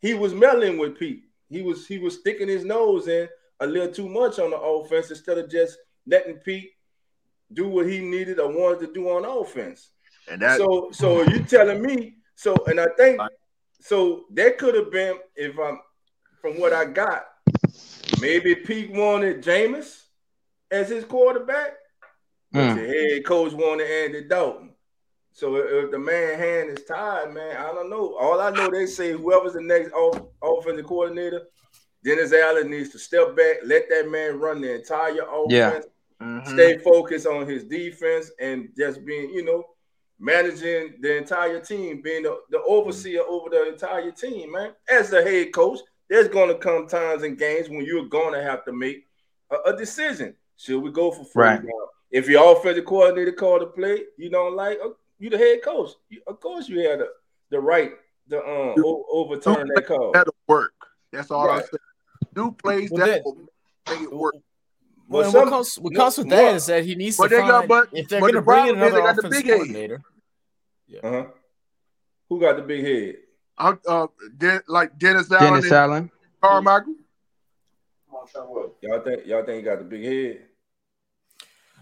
Speaker 2: he was meddling with Pete. He was he was sticking his nose in a little too much on the offense instead of just letting Pete do what he needed or wanted to do on offense.
Speaker 6: And that
Speaker 2: So so you telling me so and I think so that could have been if I'm from what I got, maybe Pete wanted Jameis as his quarterback, but
Speaker 3: Mm.
Speaker 2: the head coach wanted Andy Dalton. So if, if the man hand is tied, man, I don't know. All I know they say whoever's the next off, offensive coordinator, Dennis Allen needs to step back, let that man run the entire offense
Speaker 3: Yeah.
Speaker 6: Mhm.
Speaker 2: stay focused on his defense and just being, you know, managing the entire team, being the, the overseer over the entire team, man. As the head coach, there's going to come times and games when you're going to have to make a, a decision. Should we go for fourth
Speaker 3: Right.
Speaker 2: If your offensive coordinator called the play, you don't like, uh, you the head coach. You, of course, you had the, the right to um, o- overturn that call.
Speaker 6: that'll work. That's all
Speaker 2: Right.
Speaker 6: I said. Do plays
Speaker 5: Well,
Speaker 6: that
Speaker 5: then-
Speaker 6: will make it work.
Speaker 5: Well,
Speaker 2: But
Speaker 5: and
Speaker 2: some-
Speaker 5: what comes what
Speaker 2: no,
Speaker 5: comes with
Speaker 2: no.
Speaker 5: that is that he needs
Speaker 6: But
Speaker 5: to
Speaker 6: they got-
Speaker 5: find
Speaker 6: but-
Speaker 5: if they're
Speaker 6: but
Speaker 5: going to
Speaker 6: the
Speaker 5: bring in
Speaker 6: problem they
Speaker 5: another
Speaker 6: got the
Speaker 5: offensive
Speaker 6: big head.
Speaker 5: coordinator.
Speaker 2: Uh-huh. Who got the big head?
Speaker 6: I'm uh, Den- like Dennis Allen
Speaker 3: Dennis
Speaker 6: and
Speaker 3: Allen.
Speaker 6: Carmichael.
Speaker 2: Y'all think y'all think he got the big head?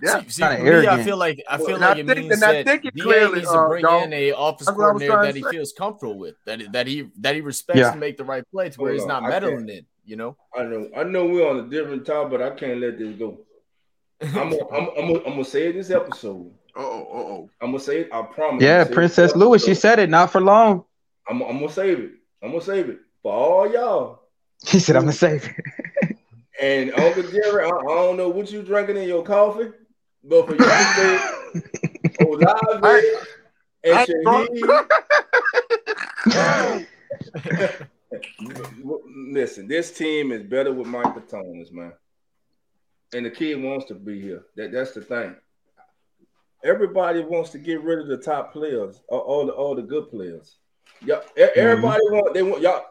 Speaker 6: Yeah.
Speaker 5: See, see,
Speaker 3: Kinda
Speaker 5: for me, I feel like I feel
Speaker 6: And I
Speaker 5: like it
Speaker 6: think-
Speaker 5: means
Speaker 6: and I
Speaker 5: that
Speaker 6: think it
Speaker 5: DA
Speaker 6: clearly,
Speaker 5: needs to
Speaker 6: uh,
Speaker 5: bring
Speaker 6: dog,
Speaker 5: in a office
Speaker 6: that's what I was
Speaker 5: coordinator that he feels comfortable with, that that he that he respects
Speaker 3: Yeah.
Speaker 5: to make the right play to where
Speaker 2: Hold
Speaker 5: he's
Speaker 2: on,
Speaker 5: not
Speaker 2: I
Speaker 5: meddling in. You know,
Speaker 2: I know, I know we're on a different topic, but I can't let this go. I'm gonna, I'm, I'm, gonna, I'm gonna say it this episode.
Speaker 6: Uh oh, uh oh.
Speaker 2: I'm gonna say it. I promise.
Speaker 3: Yeah,
Speaker 2: I'm gonna say it
Speaker 3: Princess
Speaker 2: this
Speaker 3: Lewis. She said it. Not for long.
Speaker 2: I'm, I'm gonna save it. I'm gonna save it for all y'all.
Speaker 3: He said, "I'm gonna save it." [LAUGHS]
Speaker 2: And Uncle Jerry, I, I don't know what you drinking in your coffee, but for you to say Olave
Speaker 6: I
Speaker 2: and
Speaker 6: ain't drunk.
Speaker 2: Shaheed. [LAUGHS] Listen, this team is better with Michael Thomas, man. And the kid wants to be here. That, that's the thing. Everybody wants to get rid of the top players, all, all the all the good players. Yeah, everybody want they want y'all.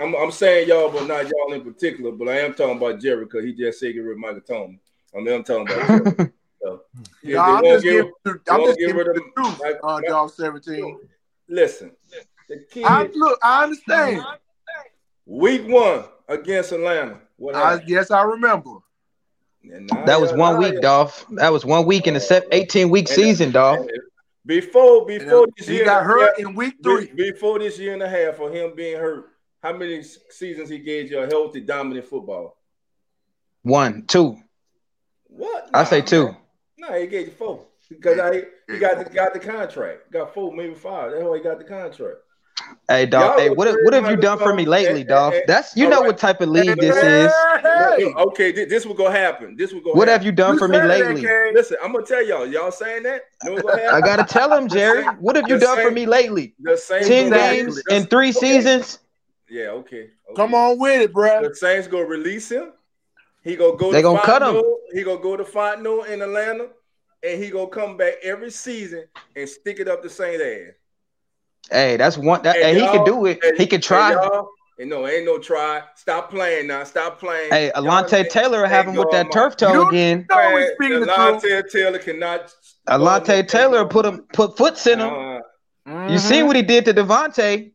Speaker 2: I'm, I'm saying y'all, but not y'all in particular. But I am talking about Jerry because he just said get rid of Michael Thomas. I mean, I'm talking about Jerry. [LAUGHS] So,
Speaker 6: Yeah,
Speaker 2: they
Speaker 6: I'm
Speaker 2: won't
Speaker 6: just
Speaker 2: give-
Speaker 6: giving, I'm just giving
Speaker 2: rid of
Speaker 6: the truth.
Speaker 2: Like-
Speaker 6: Uh,
Speaker 2: like-
Speaker 6: dog seventeen.
Speaker 2: listen, the kid
Speaker 6: I look. I understand.
Speaker 2: week one against Atlanta. What
Speaker 6: I
Speaker 2: happened?
Speaker 6: yes, I remember.
Speaker 3: That was one week,
Speaker 2: y'all-
Speaker 3: Dolph. That was one week in the 18 week season, Dolph.
Speaker 2: And Before before this
Speaker 6: He
Speaker 2: year,
Speaker 6: got
Speaker 2: and a
Speaker 6: hurt
Speaker 2: half-
Speaker 6: in week three.
Speaker 2: before this year and a half for him being hurt, how many seasons he gave you a healthy, dominant football?
Speaker 3: One, two.
Speaker 2: What?
Speaker 3: I say two.
Speaker 2: man. No, he gave you four because I he got the, got the contract. Got four, maybe five. That's why he got the contract.
Speaker 3: Hey, Dolph.
Speaker 2: Y'all
Speaker 3: Hey, what what have you done for me lately, Dolph?
Speaker 2: eh, eh,
Speaker 3: That's you know
Speaker 2: right.
Speaker 3: what type of league this is.
Speaker 2: Okay, thi- this will go happen. This will go.
Speaker 3: What have you done
Speaker 6: you
Speaker 3: for me
Speaker 6: said that,
Speaker 3: lately?
Speaker 2: Listen, I'm gonna tell y'all. Y'all saying that? No, go ahead.
Speaker 3: I gotta tell him, Jerry. What have you
Speaker 2: The
Speaker 3: done for me lately?
Speaker 2: The Saints
Speaker 3: Ten games
Speaker 2: release-
Speaker 3: in three
Speaker 2: okay.
Speaker 3: seasons.
Speaker 2: Yeah, okay. okay.
Speaker 6: Come on with it, bro.
Speaker 2: The Saints gonna release him. He gonna go.
Speaker 3: They
Speaker 2: to
Speaker 3: gonna cut him.
Speaker 2: He gonna go to Fontenot in Atlanta, and he gonna come back every season and stick it up the Saint ass.
Speaker 3: Hey, that's one. That,
Speaker 2: And
Speaker 3: hey, he
Speaker 2: y'all-
Speaker 3: can do it.
Speaker 2: And-
Speaker 3: He can try.
Speaker 2: y'all- And no, ain't no try. Stop playing now. Stop playing.
Speaker 3: Hey,
Speaker 2: Y'all Alontae
Speaker 3: Taylor will have him with that
Speaker 2: ain't
Speaker 3: turf
Speaker 6: You-
Speaker 3: toe again.
Speaker 6: No, we
Speaker 2: Man,
Speaker 6: speaking the truth.
Speaker 2: Alontae Taylor cannot.
Speaker 3: Alontae Taylor put him put foots in him.
Speaker 2: Uh,
Speaker 3: You see what he did to Davante?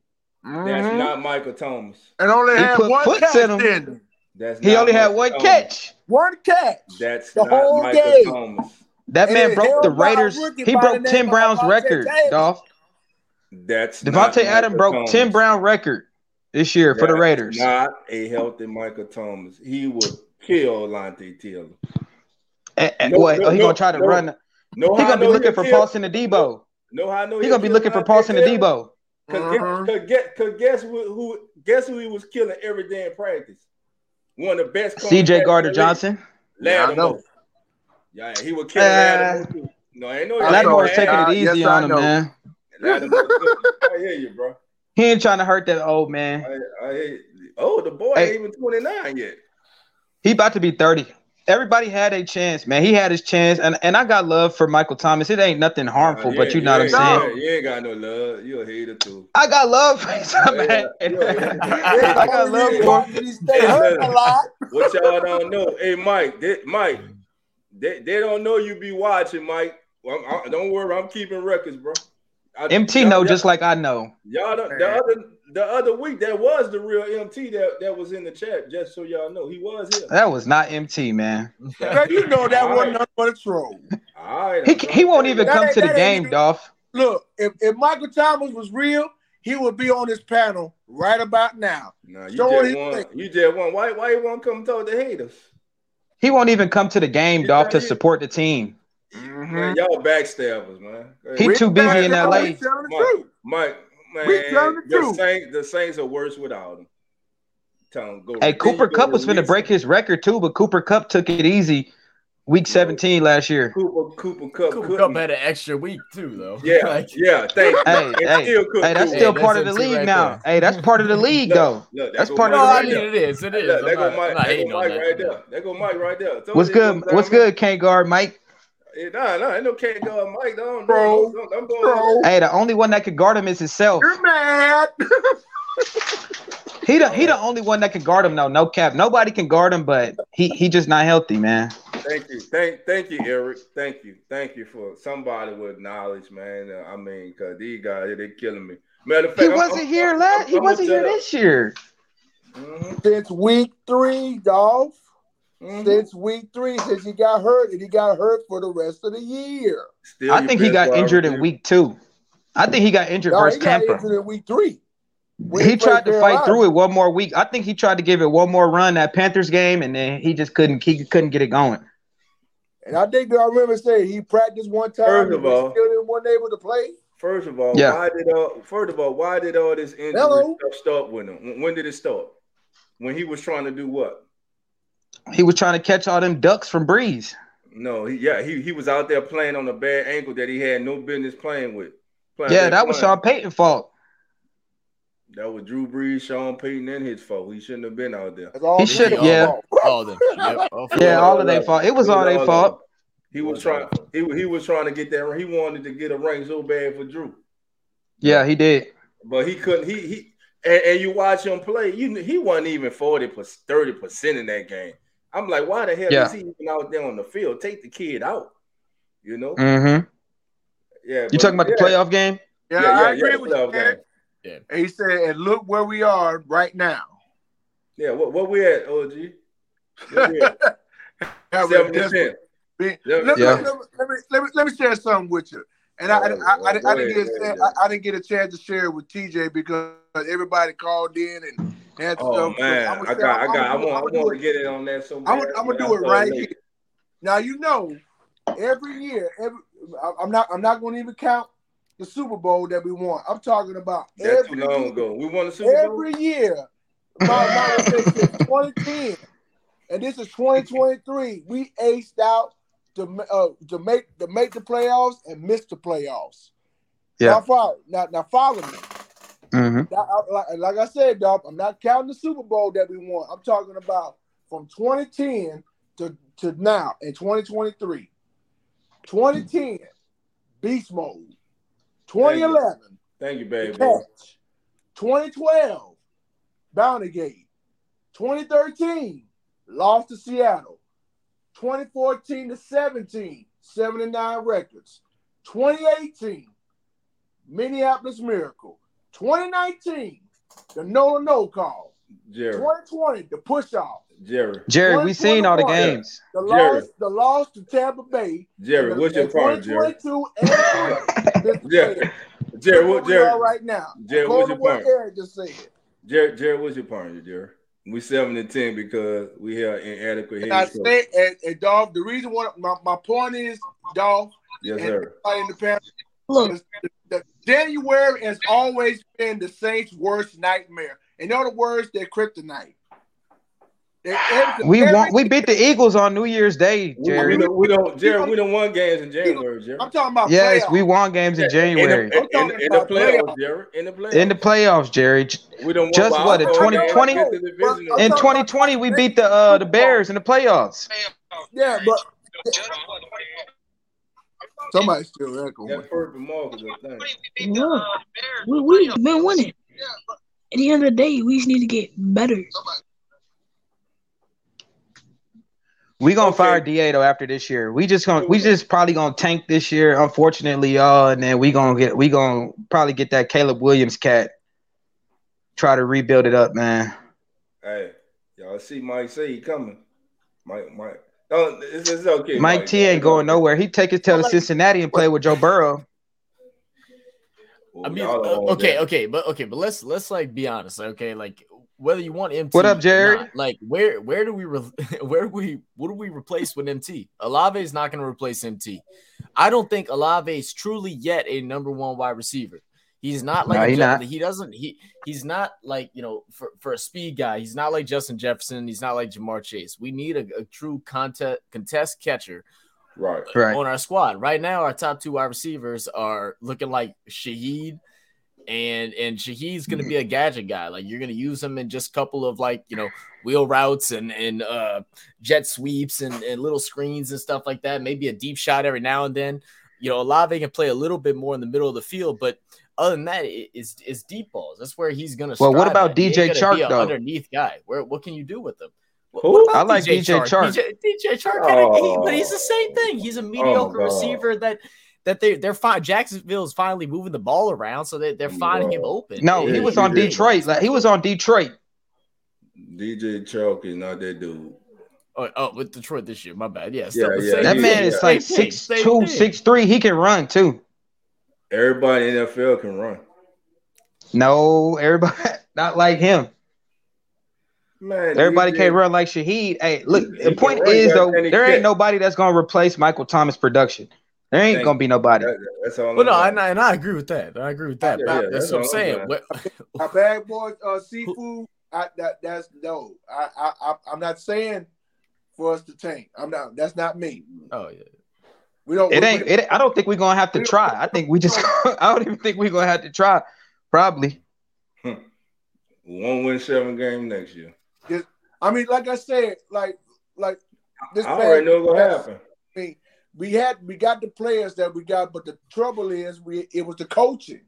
Speaker 6: Mhm.
Speaker 2: that's not Michael Thomas.
Speaker 6: And only
Speaker 3: He
Speaker 6: had
Speaker 3: put
Speaker 6: one
Speaker 3: foots
Speaker 6: catch
Speaker 3: in him.
Speaker 6: then.
Speaker 2: That's
Speaker 3: He
Speaker 2: not
Speaker 3: only had one
Speaker 2: Thomas.
Speaker 3: catch.
Speaker 6: One catch.
Speaker 2: That's
Speaker 6: The
Speaker 2: not
Speaker 6: whole
Speaker 2: Michael
Speaker 6: game.
Speaker 2: Thomas.
Speaker 3: That
Speaker 6: And
Speaker 3: man
Speaker 6: it
Speaker 3: broke the
Speaker 6: by
Speaker 3: Raiders. He broke Tim Brown's record,
Speaker 6: Taylor.
Speaker 3: Dolph.
Speaker 2: That's not
Speaker 3: Davante Adams
Speaker 2: Michael
Speaker 3: broke
Speaker 2: Thomas.
Speaker 3: Tim Brown record this year for the Raiders.
Speaker 2: Not a healthy Michael Thomas. He would kill Alontae Taylor.
Speaker 3: And, and
Speaker 2: No,
Speaker 3: what?
Speaker 2: no,
Speaker 3: oh, he
Speaker 2: no,
Speaker 3: gonna try to
Speaker 2: no.
Speaker 3: run.
Speaker 2: No,
Speaker 3: He gonna be looking
Speaker 2: he'll
Speaker 3: for
Speaker 2: kill-
Speaker 3: Paulson Adebo.
Speaker 2: No, how I know
Speaker 3: He gonna be looking for
Speaker 2: Alontae
Speaker 3: Paulson
Speaker 2: Taylor?
Speaker 3: Adebo.
Speaker 2: Cause,
Speaker 6: Mhm.
Speaker 2: guess, cause, guess, cause guess who, who guess who he was killing every day in practice? One of the best.
Speaker 3: C.J. Gardner
Speaker 2: the league.
Speaker 3: Johnson.
Speaker 6: Yeah, I know.
Speaker 2: Yeah, he was killing
Speaker 3: Uh,
Speaker 2: Lattimore too. No.
Speaker 6: I
Speaker 2: ain't
Speaker 3: Lattimore
Speaker 2: no
Speaker 3: was taking
Speaker 6: I-
Speaker 3: it
Speaker 6: yes,
Speaker 3: easy
Speaker 6: I
Speaker 3: on him,
Speaker 6: know.
Speaker 3: man.
Speaker 2: Lattimore good. I hear you, bro.
Speaker 3: He ain't trying to hurt that old man.
Speaker 2: I, I. Oh, the boy
Speaker 3: Hey.
Speaker 2: ain't even twenty nine yet.
Speaker 3: He about to be 30. everybody had a chance, man. He had his chance, and, and I got love for Michael Thomas. It ain't nothing harmful,
Speaker 2: Nah,
Speaker 3: but you know what I'm
Speaker 2: ain't-
Speaker 3: saying.
Speaker 2: You ain't got no love. You a hater too.
Speaker 3: I got love for him.
Speaker 2: Yeah, yeah. [LAUGHS]
Speaker 3: I got love for him.
Speaker 6: He hurt a lot. [LAUGHS]
Speaker 2: What y'all don't know? Hey, Mike, they, Mike, they, they don't know you be watching, Mike. Well, I, don't worry, I'm keeping records, bro. I,
Speaker 3: MT
Speaker 2: y'all-
Speaker 3: know
Speaker 2: y'all-
Speaker 3: just like I know.
Speaker 2: y'all. don't- The other the other week, that was the real MT that, that was in the chat. Just so y'all know, he was here.
Speaker 3: That was not MT, man.
Speaker 6: You know that
Speaker 2: All
Speaker 6: wasn't
Speaker 2: right.
Speaker 6: nothing but a troll.
Speaker 2: All right,
Speaker 3: He he won't even
Speaker 6: That
Speaker 3: come to the game,
Speaker 6: even-
Speaker 3: Dolph.
Speaker 6: Look, if, if Michael Thomas was real, he would be on this panel right about now.
Speaker 2: Nah, you
Speaker 6: Show what
Speaker 2: just
Speaker 6: he
Speaker 2: want you just want why why you want to come talk to the haters?
Speaker 3: He won't even come to the game,
Speaker 2: He
Speaker 3: Dolph, to
Speaker 2: here.
Speaker 3: support the team.
Speaker 2: Man, mm-hmm. y'all backstabbers, man.
Speaker 3: He
Speaker 6: We
Speaker 3: too busy in
Speaker 6: the
Speaker 3: LA.
Speaker 6: truth, the
Speaker 2: Mike. Mike, man,
Speaker 6: We the
Speaker 2: the. Saints, the Saints are worse without him. Tell him go.
Speaker 3: Hey,
Speaker 2: then
Speaker 3: Cooper Kupp was going
Speaker 2: to
Speaker 3: break his record too, but Cooper Kupp took it easy week 17 last year.
Speaker 2: Cooper Cooper Kupp.
Speaker 5: Cooper
Speaker 2: couldn't-
Speaker 5: Cup had an extra week too, though.
Speaker 2: Yeah, [LAUGHS]
Speaker 5: Like,
Speaker 2: yeah. Thank you.
Speaker 3: Hey, hey,
Speaker 2: still couldn't
Speaker 3: Hey, that's still
Speaker 5: Hey,
Speaker 3: part
Speaker 5: that's
Speaker 3: of the league
Speaker 5: right
Speaker 3: now.
Speaker 5: there.
Speaker 3: Hey, that's part of the league
Speaker 2: Look,
Speaker 3: though.
Speaker 2: look,
Speaker 3: That's part of
Speaker 5: no,
Speaker 3: the
Speaker 2: Mike
Speaker 5: I
Speaker 3: league.
Speaker 5: mean
Speaker 2: right
Speaker 5: it is. It
Speaker 2: Look,
Speaker 5: I'm
Speaker 2: go Mike.
Speaker 5: I'm not
Speaker 2: There
Speaker 5: hating
Speaker 2: go Mike right there. There go Mike right there.
Speaker 3: What's good? What's
Speaker 2: down,
Speaker 3: good, K guard Mike?
Speaker 2: Man. Nah, nah, ain't no can't go Mike. Don't,
Speaker 6: Bro,
Speaker 2: don't.
Speaker 6: Bro,
Speaker 3: Hey, the only one that could guard him is himself.
Speaker 6: you're mad.
Speaker 3: He the he the only one that can guard him though. No cap. Nobody can guard him, but he he just not healthy, man.
Speaker 2: Thank you, thank, thank you, Eric. Thank you, thank you for somebody with knowledge, man. Uh, I mean, cause these guys, they're killing me. Matter of fact,
Speaker 3: He
Speaker 2: I'm-
Speaker 3: wasn't
Speaker 2: I'm-
Speaker 3: here
Speaker 2: I'm-
Speaker 3: last.
Speaker 2: I'm-
Speaker 3: He
Speaker 2: I'm
Speaker 3: wasn't here
Speaker 2: up.
Speaker 3: this year.
Speaker 2: Mhm,
Speaker 6: Since week three, Dolph.
Speaker 2: Mhm.
Speaker 6: Since week three, since he got hurt, and he got hurt for the rest of the year.
Speaker 2: Still
Speaker 3: I think he got injured in week two. I think he got injured
Speaker 6: No,
Speaker 3: versus
Speaker 6: he got
Speaker 3: Tampa.
Speaker 6: injured in week three. When
Speaker 3: He tried to fight through it one more week. I think he tried to give it one more run that Panthers game, and then he just couldn't. He couldn't get it going.
Speaker 6: And I think that I remember saying he practiced one time
Speaker 2: First of all-
Speaker 6: still didn't wasn't able to play.
Speaker 2: First of all,
Speaker 3: Yeah.
Speaker 2: why did all first of all, why did all this injury
Speaker 6: Hello?
Speaker 2: stuff start with him? When- When did it start? When he was trying to do what?
Speaker 3: He was trying to catch all them ducks from Brees.
Speaker 2: No, he yeah, he, he was out there playing on a bad ankle that he had no business playing with. Playing
Speaker 3: Yeah, that was. Sean Payton's fault.
Speaker 2: That was Drew Brees, Sean Payton, and his fault. He shouldn't have been out there.
Speaker 6: All
Speaker 3: He should-
Speaker 6: fault.
Speaker 3: yeah. [LAUGHS]
Speaker 5: All of them. Yep. all
Speaker 3: Yeah, all of their fault. It was
Speaker 2: It
Speaker 3: all their fault.
Speaker 2: them. He was
Speaker 5: was
Speaker 2: trying. He, he was trying to get that. He wanted to get a ring so bad for Drew,
Speaker 3: Yeah, he did.
Speaker 2: but he couldn't. He he. And, and you watch him play. You kn- he wasn't even forty plus thirty percent in that game. I'm like, why the hell
Speaker 3: Yeah.
Speaker 2: is he even out there on the field? Take the kid out. You know.
Speaker 3: Mm-hmm.
Speaker 2: Yeah.
Speaker 3: You talking about the playoff game?
Speaker 6: Yeah,
Speaker 2: Yeah, yeah,
Speaker 6: I agree
Speaker 2: the
Speaker 6: with you.
Speaker 2: playoff
Speaker 6: man.
Speaker 2: game.
Speaker 6: And he said, and look where we are right now.
Speaker 2: Yeah. What what we at, OG? What we at?
Speaker 6: Have a
Speaker 2: Seven to
Speaker 6: desperate-
Speaker 2: Yeah.
Speaker 6: Let, me-
Speaker 3: Yeah.
Speaker 6: let, me, let, me, let, me, let me share something with you. And I, I, I, I,
Speaker 2: Oh,
Speaker 6: I, didn't get a, chance- I, I didn't get a chance to share it with TJ because everybody called in and had
Speaker 2: Oh
Speaker 6: stuff.
Speaker 2: Man, I got, I got, I want, I want to get it on that so
Speaker 6: I'm, gonna- I'm gonna do it right here. Now you know, every year, every I'm not I'm not going to even count the Super Bowl that we won. I'm talking about
Speaker 2: That's
Speaker 6: every
Speaker 2: long
Speaker 6: year,
Speaker 2: ago. We won the Super Bowl.
Speaker 6: every year. My, my 2010, and this is 2023. We aced out to uh, to make to make the playoffs and miss the playoffs.
Speaker 3: Yeah.
Speaker 6: Now follow, now, now follow me.
Speaker 3: Mm-hmm.
Speaker 6: Now, I- like, like I said, dog, I'm not counting the Super Bowl that we won. I'm talking about from 2010 to, to now in 2023. 2010, beast mode. 2011,
Speaker 2: Thank you,
Speaker 6: the
Speaker 2: baby.
Speaker 6: catch. 2012, Bounty Gate. 2013, lost to Seattle. 2014 to 17, 79 records. 2018, Minneapolis Miracle. 2019, the no no call.
Speaker 2: Jerry,
Speaker 6: 2020, the push off.
Speaker 2: Jerry,
Speaker 3: Jerry, we seen all the games.
Speaker 6: The
Speaker 2: Jerry.
Speaker 6: loss, the loss to Tampa Bay.
Speaker 2: Jerry.
Speaker 6: and
Speaker 2: What's your part, Jerry?
Speaker 6: 2022 and.
Speaker 2: Jerry, Jerry, what, Jerry,
Speaker 6: right now.
Speaker 2: Jerry, what's your
Speaker 6: what
Speaker 2: point?
Speaker 6: Just said.
Speaker 2: Jerry, Jerry, what's your part, Jerry? We seven and ten because we have inadequate
Speaker 6: And I
Speaker 2: head coach.
Speaker 6: say, and, and Dolph, the reason why my, my point is, Dolph,
Speaker 2: Yes,
Speaker 6: and
Speaker 2: sir.
Speaker 6: in the past,
Speaker 4: Look,
Speaker 6: is the, January has always been the Saints' worst nightmare. In other words, they're kryptonite. They- every-
Speaker 3: We
Speaker 6: every-
Speaker 3: won. We beat the Eagles on New Year's Day,
Speaker 2: We, we don't, we don't, Jerry. We don't won games in January, Jerry.
Speaker 6: I'm talking about
Speaker 3: Yes,
Speaker 6: playoffs.
Speaker 3: we won games in
Speaker 2: In
Speaker 3: January.
Speaker 2: the, in,
Speaker 6: I'm
Speaker 2: in, in the playoffs,
Speaker 6: playoffs.
Speaker 2: Jerry. In the playoffs.
Speaker 3: In the playoffs, Jerry.
Speaker 2: we don't
Speaker 3: just what, in 2020?
Speaker 2: In
Speaker 3: In 2020, we beat the uh the Bears in the playoffs.
Speaker 6: yeah, but somebody's still echoing.
Speaker 2: That perfect Marcus, I think.
Speaker 4: Yeah. We we've been winning. At the end of the day, we just need to get better.
Speaker 3: We gonna
Speaker 2: Okay.
Speaker 3: fire Da though after this year. We just gonna we just probably gonna tank this year, unfortunately, y'all, and then we gonna get we gonna probably get that Caleb Williams cat. Try to rebuild it up, man.
Speaker 2: Hey, y'all see Mike say he coming. Mike, Mike. No, it's, it's okay.
Speaker 3: Mike T ain't going nowhere. He take his tail to Cincinnati and play with Joe Burrow.
Speaker 2: Ooh,
Speaker 5: I mean, uh, okay,
Speaker 2: that.
Speaker 5: okay, but okay, but let's let's like be honest, okay? Like whether you want MT,
Speaker 3: What up,
Speaker 5: or
Speaker 3: Jerry?
Speaker 5: not, like where where do we re- [LAUGHS] where do we what do we replace with MT? Olave is not going to replace MT. I don't think Olave is truly yet a number one wide receiver. He's not like
Speaker 3: No, he not.
Speaker 5: he doesn't he he's not like you know for, for a speed guy. He's not like Justin Jefferson. He's not like Ja'Marr Chase. We need a, a true contest contest catcher
Speaker 2: Right.
Speaker 3: Right.
Speaker 5: on our squad. Right now, our top two wide receivers are looking like Shaheed, and and Shaheed's going to be a gadget guy. Like you're going to use him in just a couple of like you know wheel routes and and uh, jet sweeps and, and little screens and stuff like that. Maybe a deep shot every now and then. You know, Olave can play a little bit more in the middle of the field, but other than that, it- it's it's deep balls. That's where he's going to.
Speaker 3: Well, what about DJ Chark, though?
Speaker 5: Underneath guy, where what can you do with him?
Speaker 2: Who?
Speaker 3: I like DJ Chark.
Speaker 5: DJ, DJ Chark, kinda- he- but he's
Speaker 2: Oh.
Speaker 5: the same thing. He's a mediocre
Speaker 2: God.
Speaker 5: receiver that that they they're fine. Jacksonville is finally moving the ball around, so they they're finding him open.
Speaker 3: No,
Speaker 2: Yeah,
Speaker 3: he was on
Speaker 2: did.
Speaker 3: Detroit. Like, he was on Detroit.
Speaker 2: DJ Chark is not that dude.
Speaker 5: Oh, oh, with Detroit this year. My bad. Yeah,
Speaker 2: Yeah, yeah,
Speaker 3: That man is like
Speaker 5: same thing,
Speaker 3: six
Speaker 5: same
Speaker 3: two,
Speaker 5: thing.
Speaker 3: six three. He can run too.
Speaker 2: Everybody in the NFL can run.
Speaker 3: No, everybody [LAUGHS] not like him.
Speaker 2: Man,
Speaker 3: Everybody can't run like Shaheed. Hey, look, the point is though, there ain't nobody that's gonna replace Michael Thomas production. There ain't
Speaker 2: Thank
Speaker 3: gonna be nobody.
Speaker 2: That- that's all.
Speaker 5: Well, no,
Speaker 2: I'm
Speaker 5: and I, and I agree with that. I agree with that.
Speaker 2: Yeah,
Speaker 5: but
Speaker 2: yeah,
Speaker 5: that's
Speaker 2: that's
Speaker 5: what I'm saying.
Speaker 2: saying.
Speaker 6: My [LAUGHS] bad boy uh, seafood. I, that that's no. I, I I I'm not saying for us to tank. I'm not. That's not me.
Speaker 5: oh yeah.
Speaker 6: We don't.
Speaker 3: It
Speaker 6: we-
Speaker 3: ain't. It, I don't think we're gonna have to try. I think we just. [LAUGHS] I don't even think we're gonna have to try. Probably.
Speaker 2: We won't win seven game next year.
Speaker 6: I mean, like I said, like like this.
Speaker 2: I already know what's gonna happen.
Speaker 6: I mean, we had we got the players that we got, but the trouble is we it was the coaching.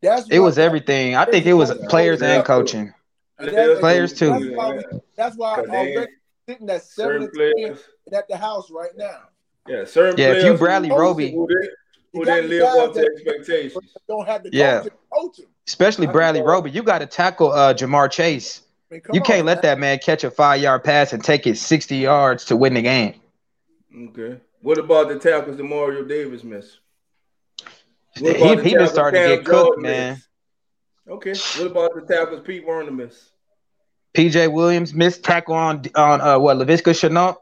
Speaker 6: That's
Speaker 3: It was everything. I think it was players and coaching.
Speaker 6: and that-
Speaker 3: Players too.
Speaker 6: That's why, we, that's why
Speaker 2: Cause
Speaker 6: our
Speaker 2: they-
Speaker 6: sitting at seven and
Speaker 2: players,
Speaker 6: at the house right now.
Speaker 2: yeah, certain
Speaker 3: Yeah, if you Bradley Roby,
Speaker 2: who didn't, who didn't live up to expectations.
Speaker 6: Don't have the
Speaker 3: Yeah.
Speaker 6: coaching. Coaching.
Speaker 3: especially Bradley Roby, you got to tackle uh, Ja'Marr Chase.
Speaker 6: I mean,
Speaker 3: You can't
Speaker 6: on,
Speaker 3: let that man catch a five yard pass and take it sixty yards to win the game.
Speaker 2: Okay. What about the tackles that Mario Davis missed?
Speaker 3: He,
Speaker 2: What about
Speaker 3: he been
Speaker 2: tackles
Speaker 3: starting to get cooked,
Speaker 2: Jordan
Speaker 3: man.
Speaker 2: missed? Okay. What about the tackles Pete Werner missed?
Speaker 3: PJ Williams missed tackle on on uh, what Laviska Shenault,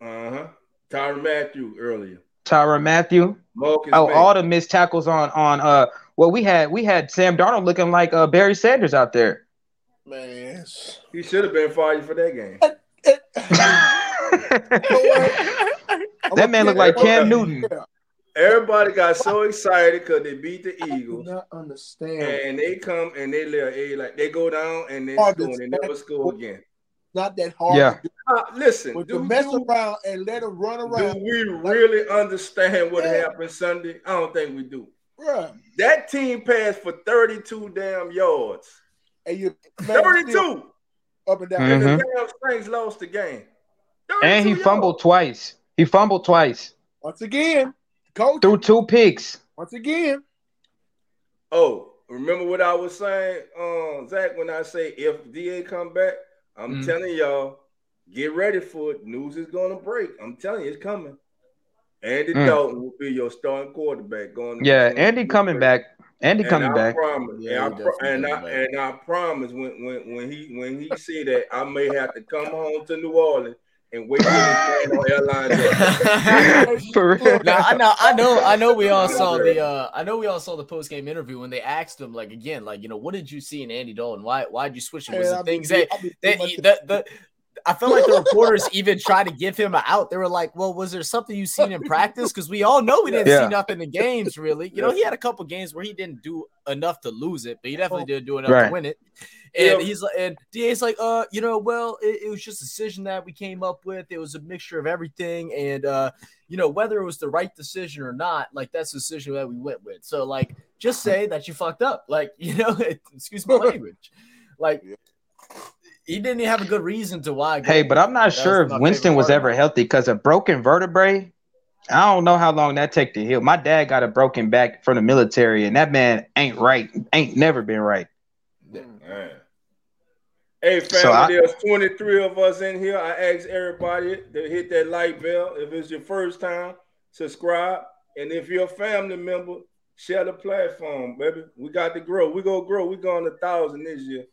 Speaker 2: Uh huh. Tyrann Mathieu earlier.
Speaker 3: Tyrann Mathieu.
Speaker 2: Marcus
Speaker 3: Oh,
Speaker 2: May.
Speaker 3: all the missed tackles on on uh. Well, we had we had Sam Darnold looking like uh, Barry Sanders out there.
Speaker 6: man.
Speaker 2: He should have been fired for that game. [LAUGHS]
Speaker 3: That man looked like Cam Newton.
Speaker 2: Everybody got so excited because they beat the Eagles.
Speaker 6: I do
Speaker 2: Eagles.
Speaker 6: not understand.
Speaker 2: And they come and they live a like they go down and they
Speaker 6: Hard
Speaker 2: score and they never
Speaker 6: stand.
Speaker 2: score again.
Speaker 6: Not that hard.
Speaker 3: Yeah.
Speaker 6: To do.
Speaker 2: Uh, listen,
Speaker 6: But
Speaker 2: do,
Speaker 6: to mess
Speaker 2: do-
Speaker 6: around and let him run around.
Speaker 2: do
Speaker 6: around,
Speaker 2: we really understand what
Speaker 6: Yeah.
Speaker 2: happened Sunday? I don't think we do.
Speaker 6: bruh.
Speaker 2: That team passed for 32 damn yards.
Speaker 6: And you man,
Speaker 2: 32.
Speaker 6: still up and down.
Speaker 2: And the damn Saints lost the game.
Speaker 3: and he
Speaker 2: 32
Speaker 3: fumbled twice. He fumbled twice.
Speaker 6: Once again, coach.
Speaker 3: Threw two picks.
Speaker 6: Once again,
Speaker 2: Oh, remember what I was saying, uh, Zach, when I say if DA come back, I'm
Speaker 5: Mhm.
Speaker 2: telling y'all, get ready for it. News is gonna break. I'm telling you, it's coming. Andy
Speaker 3: Mm.
Speaker 2: Dalton will be your starting quarterback going.
Speaker 3: Yeah, Andy coming back. Andy
Speaker 2: And
Speaker 3: coming
Speaker 2: I
Speaker 3: back.
Speaker 2: Promise,
Speaker 5: Yeah,
Speaker 2: and, I pro- and I
Speaker 5: coming back.
Speaker 2: and I promise when when when he when he see that I may have to come home to New Orleans and wait for this man on airline.
Speaker 3: For real.
Speaker 5: now I know I know I know we all saw the [LAUGHS] uh I know we all saw the post game interview when they asked him like again like you know what did you see in Andy Dalton why why did you switch him was
Speaker 6: man,
Speaker 5: it
Speaker 6: I'll be-
Speaker 5: things that that
Speaker 6: too
Speaker 5: the, the I felt like the [LAUGHS] reporters even tried to give him an out. They were like, "Well, was there something you seen in practice? Because we all know we didn't
Speaker 3: Yeah.
Speaker 5: see nothing in games, really. You know, he had a couple games where he didn't do enough to lose it, but he definitely didn't do enough
Speaker 3: Right.
Speaker 5: to win it. And
Speaker 2: Yeah.
Speaker 5: he's like, and DA's like, uh, you know, well, it, it was just a decision that we came up with. It was a mixture of everything, and uh, you know, whether it was the right decision or not, like that's the decision that we went with. So, like, just say that you fucked up, like, [LAUGHS] you know, [LAUGHS] excuse my [LAUGHS] language, like. He didn't have a good reason to why.
Speaker 3: Hey, but I'm not
Speaker 5: That's
Speaker 3: sure if Winston was ever healthy because a broken vertebrae. I don't know how long that take to heal. My dad got a broken back from the military, and that man ain't right. Ain't never been right.
Speaker 2: Man. Hey, family,
Speaker 3: So I-
Speaker 2: there's 23 of us in here. I ask everybody to hit that like bell. If it's your first time, subscribe. And if you're a family member, share the platform, baby. We got to grow. We gonna grow. We going to thousand this year.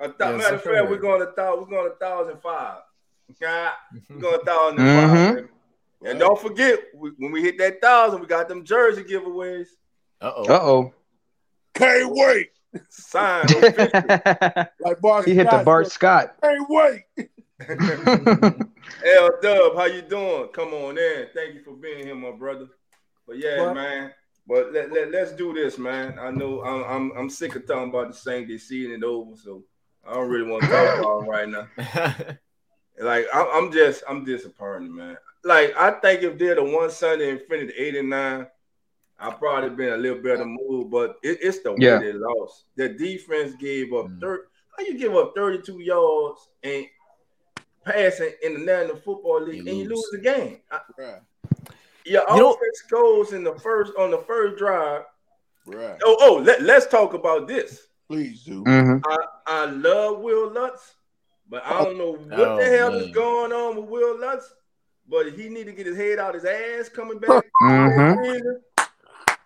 Speaker 2: A th-
Speaker 5: Yes,
Speaker 2: matter of fact, we're going to thousand. We're going to thousand five. Yeah, we're going a thousand five. Baby. And don't forget, we, when we hit that thousand, we got them jersey giveaways.
Speaker 5: Uh oh.
Speaker 3: Uh oh.
Speaker 6: Can't wait.
Speaker 2: Signed. [LAUGHS]
Speaker 6: Like Bart
Speaker 3: he hit the Bart
Speaker 6: said,
Speaker 3: Scott.
Speaker 6: Can't wait. [LAUGHS]
Speaker 2: L Dub, how you doing? Come on in. Thank you for being here, my brother. But yeah,
Speaker 6: What?
Speaker 2: man. But let, let, let's do this, man. I know I'm, I'm I'm sick of talking about the same They seeing it over, so I don't really want to talk about them right now. [LAUGHS] Like I'm, I'm just I'm disappointed, man. Like I think if they're the one Sunday and finished eight and nine, I probably been a little better move. But it, it's the way
Speaker 3: Yeah.
Speaker 2: they lost. The defense gave up
Speaker 5: Mm.
Speaker 2: third. How you give up 32 yards and passing in the National Football League
Speaker 5: You
Speaker 2: and you
Speaker 5: lose.
Speaker 2: lose the game? I-
Speaker 6: Bruh,
Speaker 2: your
Speaker 5: You know-
Speaker 2: offense goes in the first on the first drive.
Speaker 6: bruh.
Speaker 2: Oh, oh, let, let's talk about this.
Speaker 6: Please do.
Speaker 3: Mhm.
Speaker 2: I, I love Will Lutz, but I don't know what
Speaker 5: Oh,
Speaker 2: the hell is going on with Will Lutz. But he need to get his head out his ass coming back [LAUGHS]
Speaker 3: Mhm.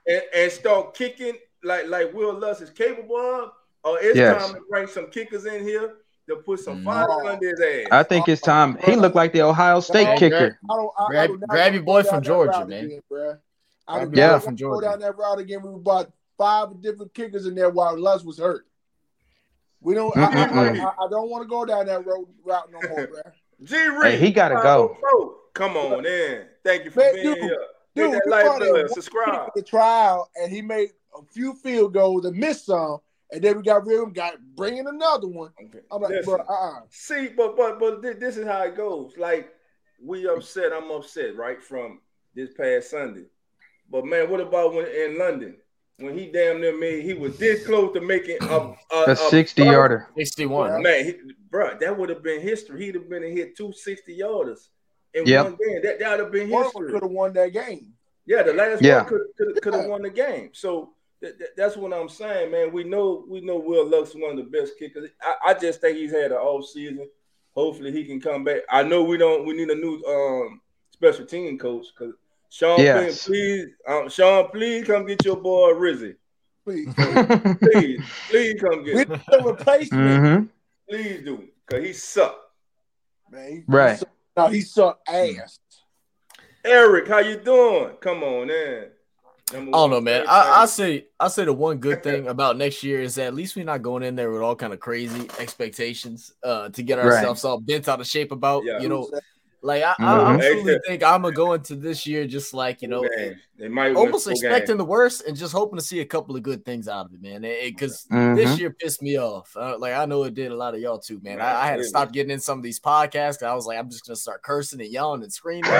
Speaker 2: And, and start kicking like like Will Lutz is capable of. Or it's
Speaker 3: Yes.
Speaker 2: time to bring some kickers in here to put some
Speaker 5: Mm.
Speaker 2: fire under his ass.
Speaker 3: I think it's time. He looked like the Ohio State
Speaker 6: Hey,
Speaker 3: kicker.
Speaker 6: I don't, I, I
Speaker 5: Grab-
Speaker 6: do not
Speaker 5: grab your boy from Georgia, man.
Speaker 6: Again, bruh. I
Speaker 5: Grab
Speaker 6: don't
Speaker 3: boy
Speaker 5: from
Speaker 6: want to go down that route again. We bought five different kickers in there while Lutz was hurt. We don't. I, I, I, I don't want to go down that road route no more, bruh.
Speaker 2: G
Speaker 3: Hey, he gotta go.
Speaker 2: Come on in. Thank you for
Speaker 6: Man,
Speaker 2: being
Speaker 6: dude,
Speaker 2: here. Hit
Speaker 6: Dude,
Speaker 2: that
Speaker 6: we
Speaker 2: like
Speaker 6: brought
Speaker 2: button, subscribe.
Speaker 6: kick the trial, and he made a few field goals and missed some, and then we got rid of him. Got bringing another one.
Speaker 2: Okay.
Speaker 6: I'm like,
Speaker 2: Listen.
Speaker 6: bro, uh, uh
Speaker 2: See, but but but thi- this is how it goes. Like we upset, I'm upset, right? From this past Sunday. But man, what about when in London? When he damn near made he was this close to making a, a,
Speaker 3: A 60 yarder.
Speaker 5: 61.
Speaker 2: Man, he, bro, that would have been history. He'd have been and hit two 60 yarders in
Speaker 3: Yep.
Speaker 2: one game. That that would have been
Speaker 6: one
Speaker 2: history.
Speaker 6: could have won that game.
Speaker 2: Yeah, the last
Speaker 3: Yeah.
Speaker 2: one could could could have won the game. So th- th- that's what I'm saying, man. We know we know Will Lutz is one of the best kickers. I, I just think he's had an off season. Hopefully he can come back. I know we don't. We need a new um special team coach because Sean,
Speaker 3: Yes.
Speaker 2: please, um, Sean, please come get your boy Rizzi.
Speaker 6: Please,
Speaker 2: Please, [LAUGHS] [LAUGHS] please come get.
Speaker 6: need
Speaker 2: Him.
Speaker 6: a replacement,
Speaker 3: Mhm.
Speaker 2: Please do because he sucked.
Speaker 6: man. He,
Speaker 3: Right.
Speaker 6: He suck, no, he sucked ass.
Speaker 2: Eric, how you doing? Come on in.
Speaker 5: I don't know, man. I, I say I say the one good thing [LAUGHS] about next year is that at least we're not going in there with all kind of crazy expectations uh, to get
Speaker 3: Right.
Speaker 5: ourselves all bent out of shape about.
Speaker 2: Yeah.
Speaker 5: You know, like I, I absolutely think I'm gonna go into this year just like you know,
Speaker 2: Games. they might win
Speaker 5: almost expecting
Speaker 2: games.
Speaker 5: the worst and just hoping to see a couple of good things out of it, man. Because
Speaker 3: Mhm.
Speaker 5: this year pissed me off. Uh, like I know it did a lot of y'all too, man. I, I had to stop getting in some of these podcasts. I was like, I'm just gonna start cursing and yelling and [LAUGHS] screaming.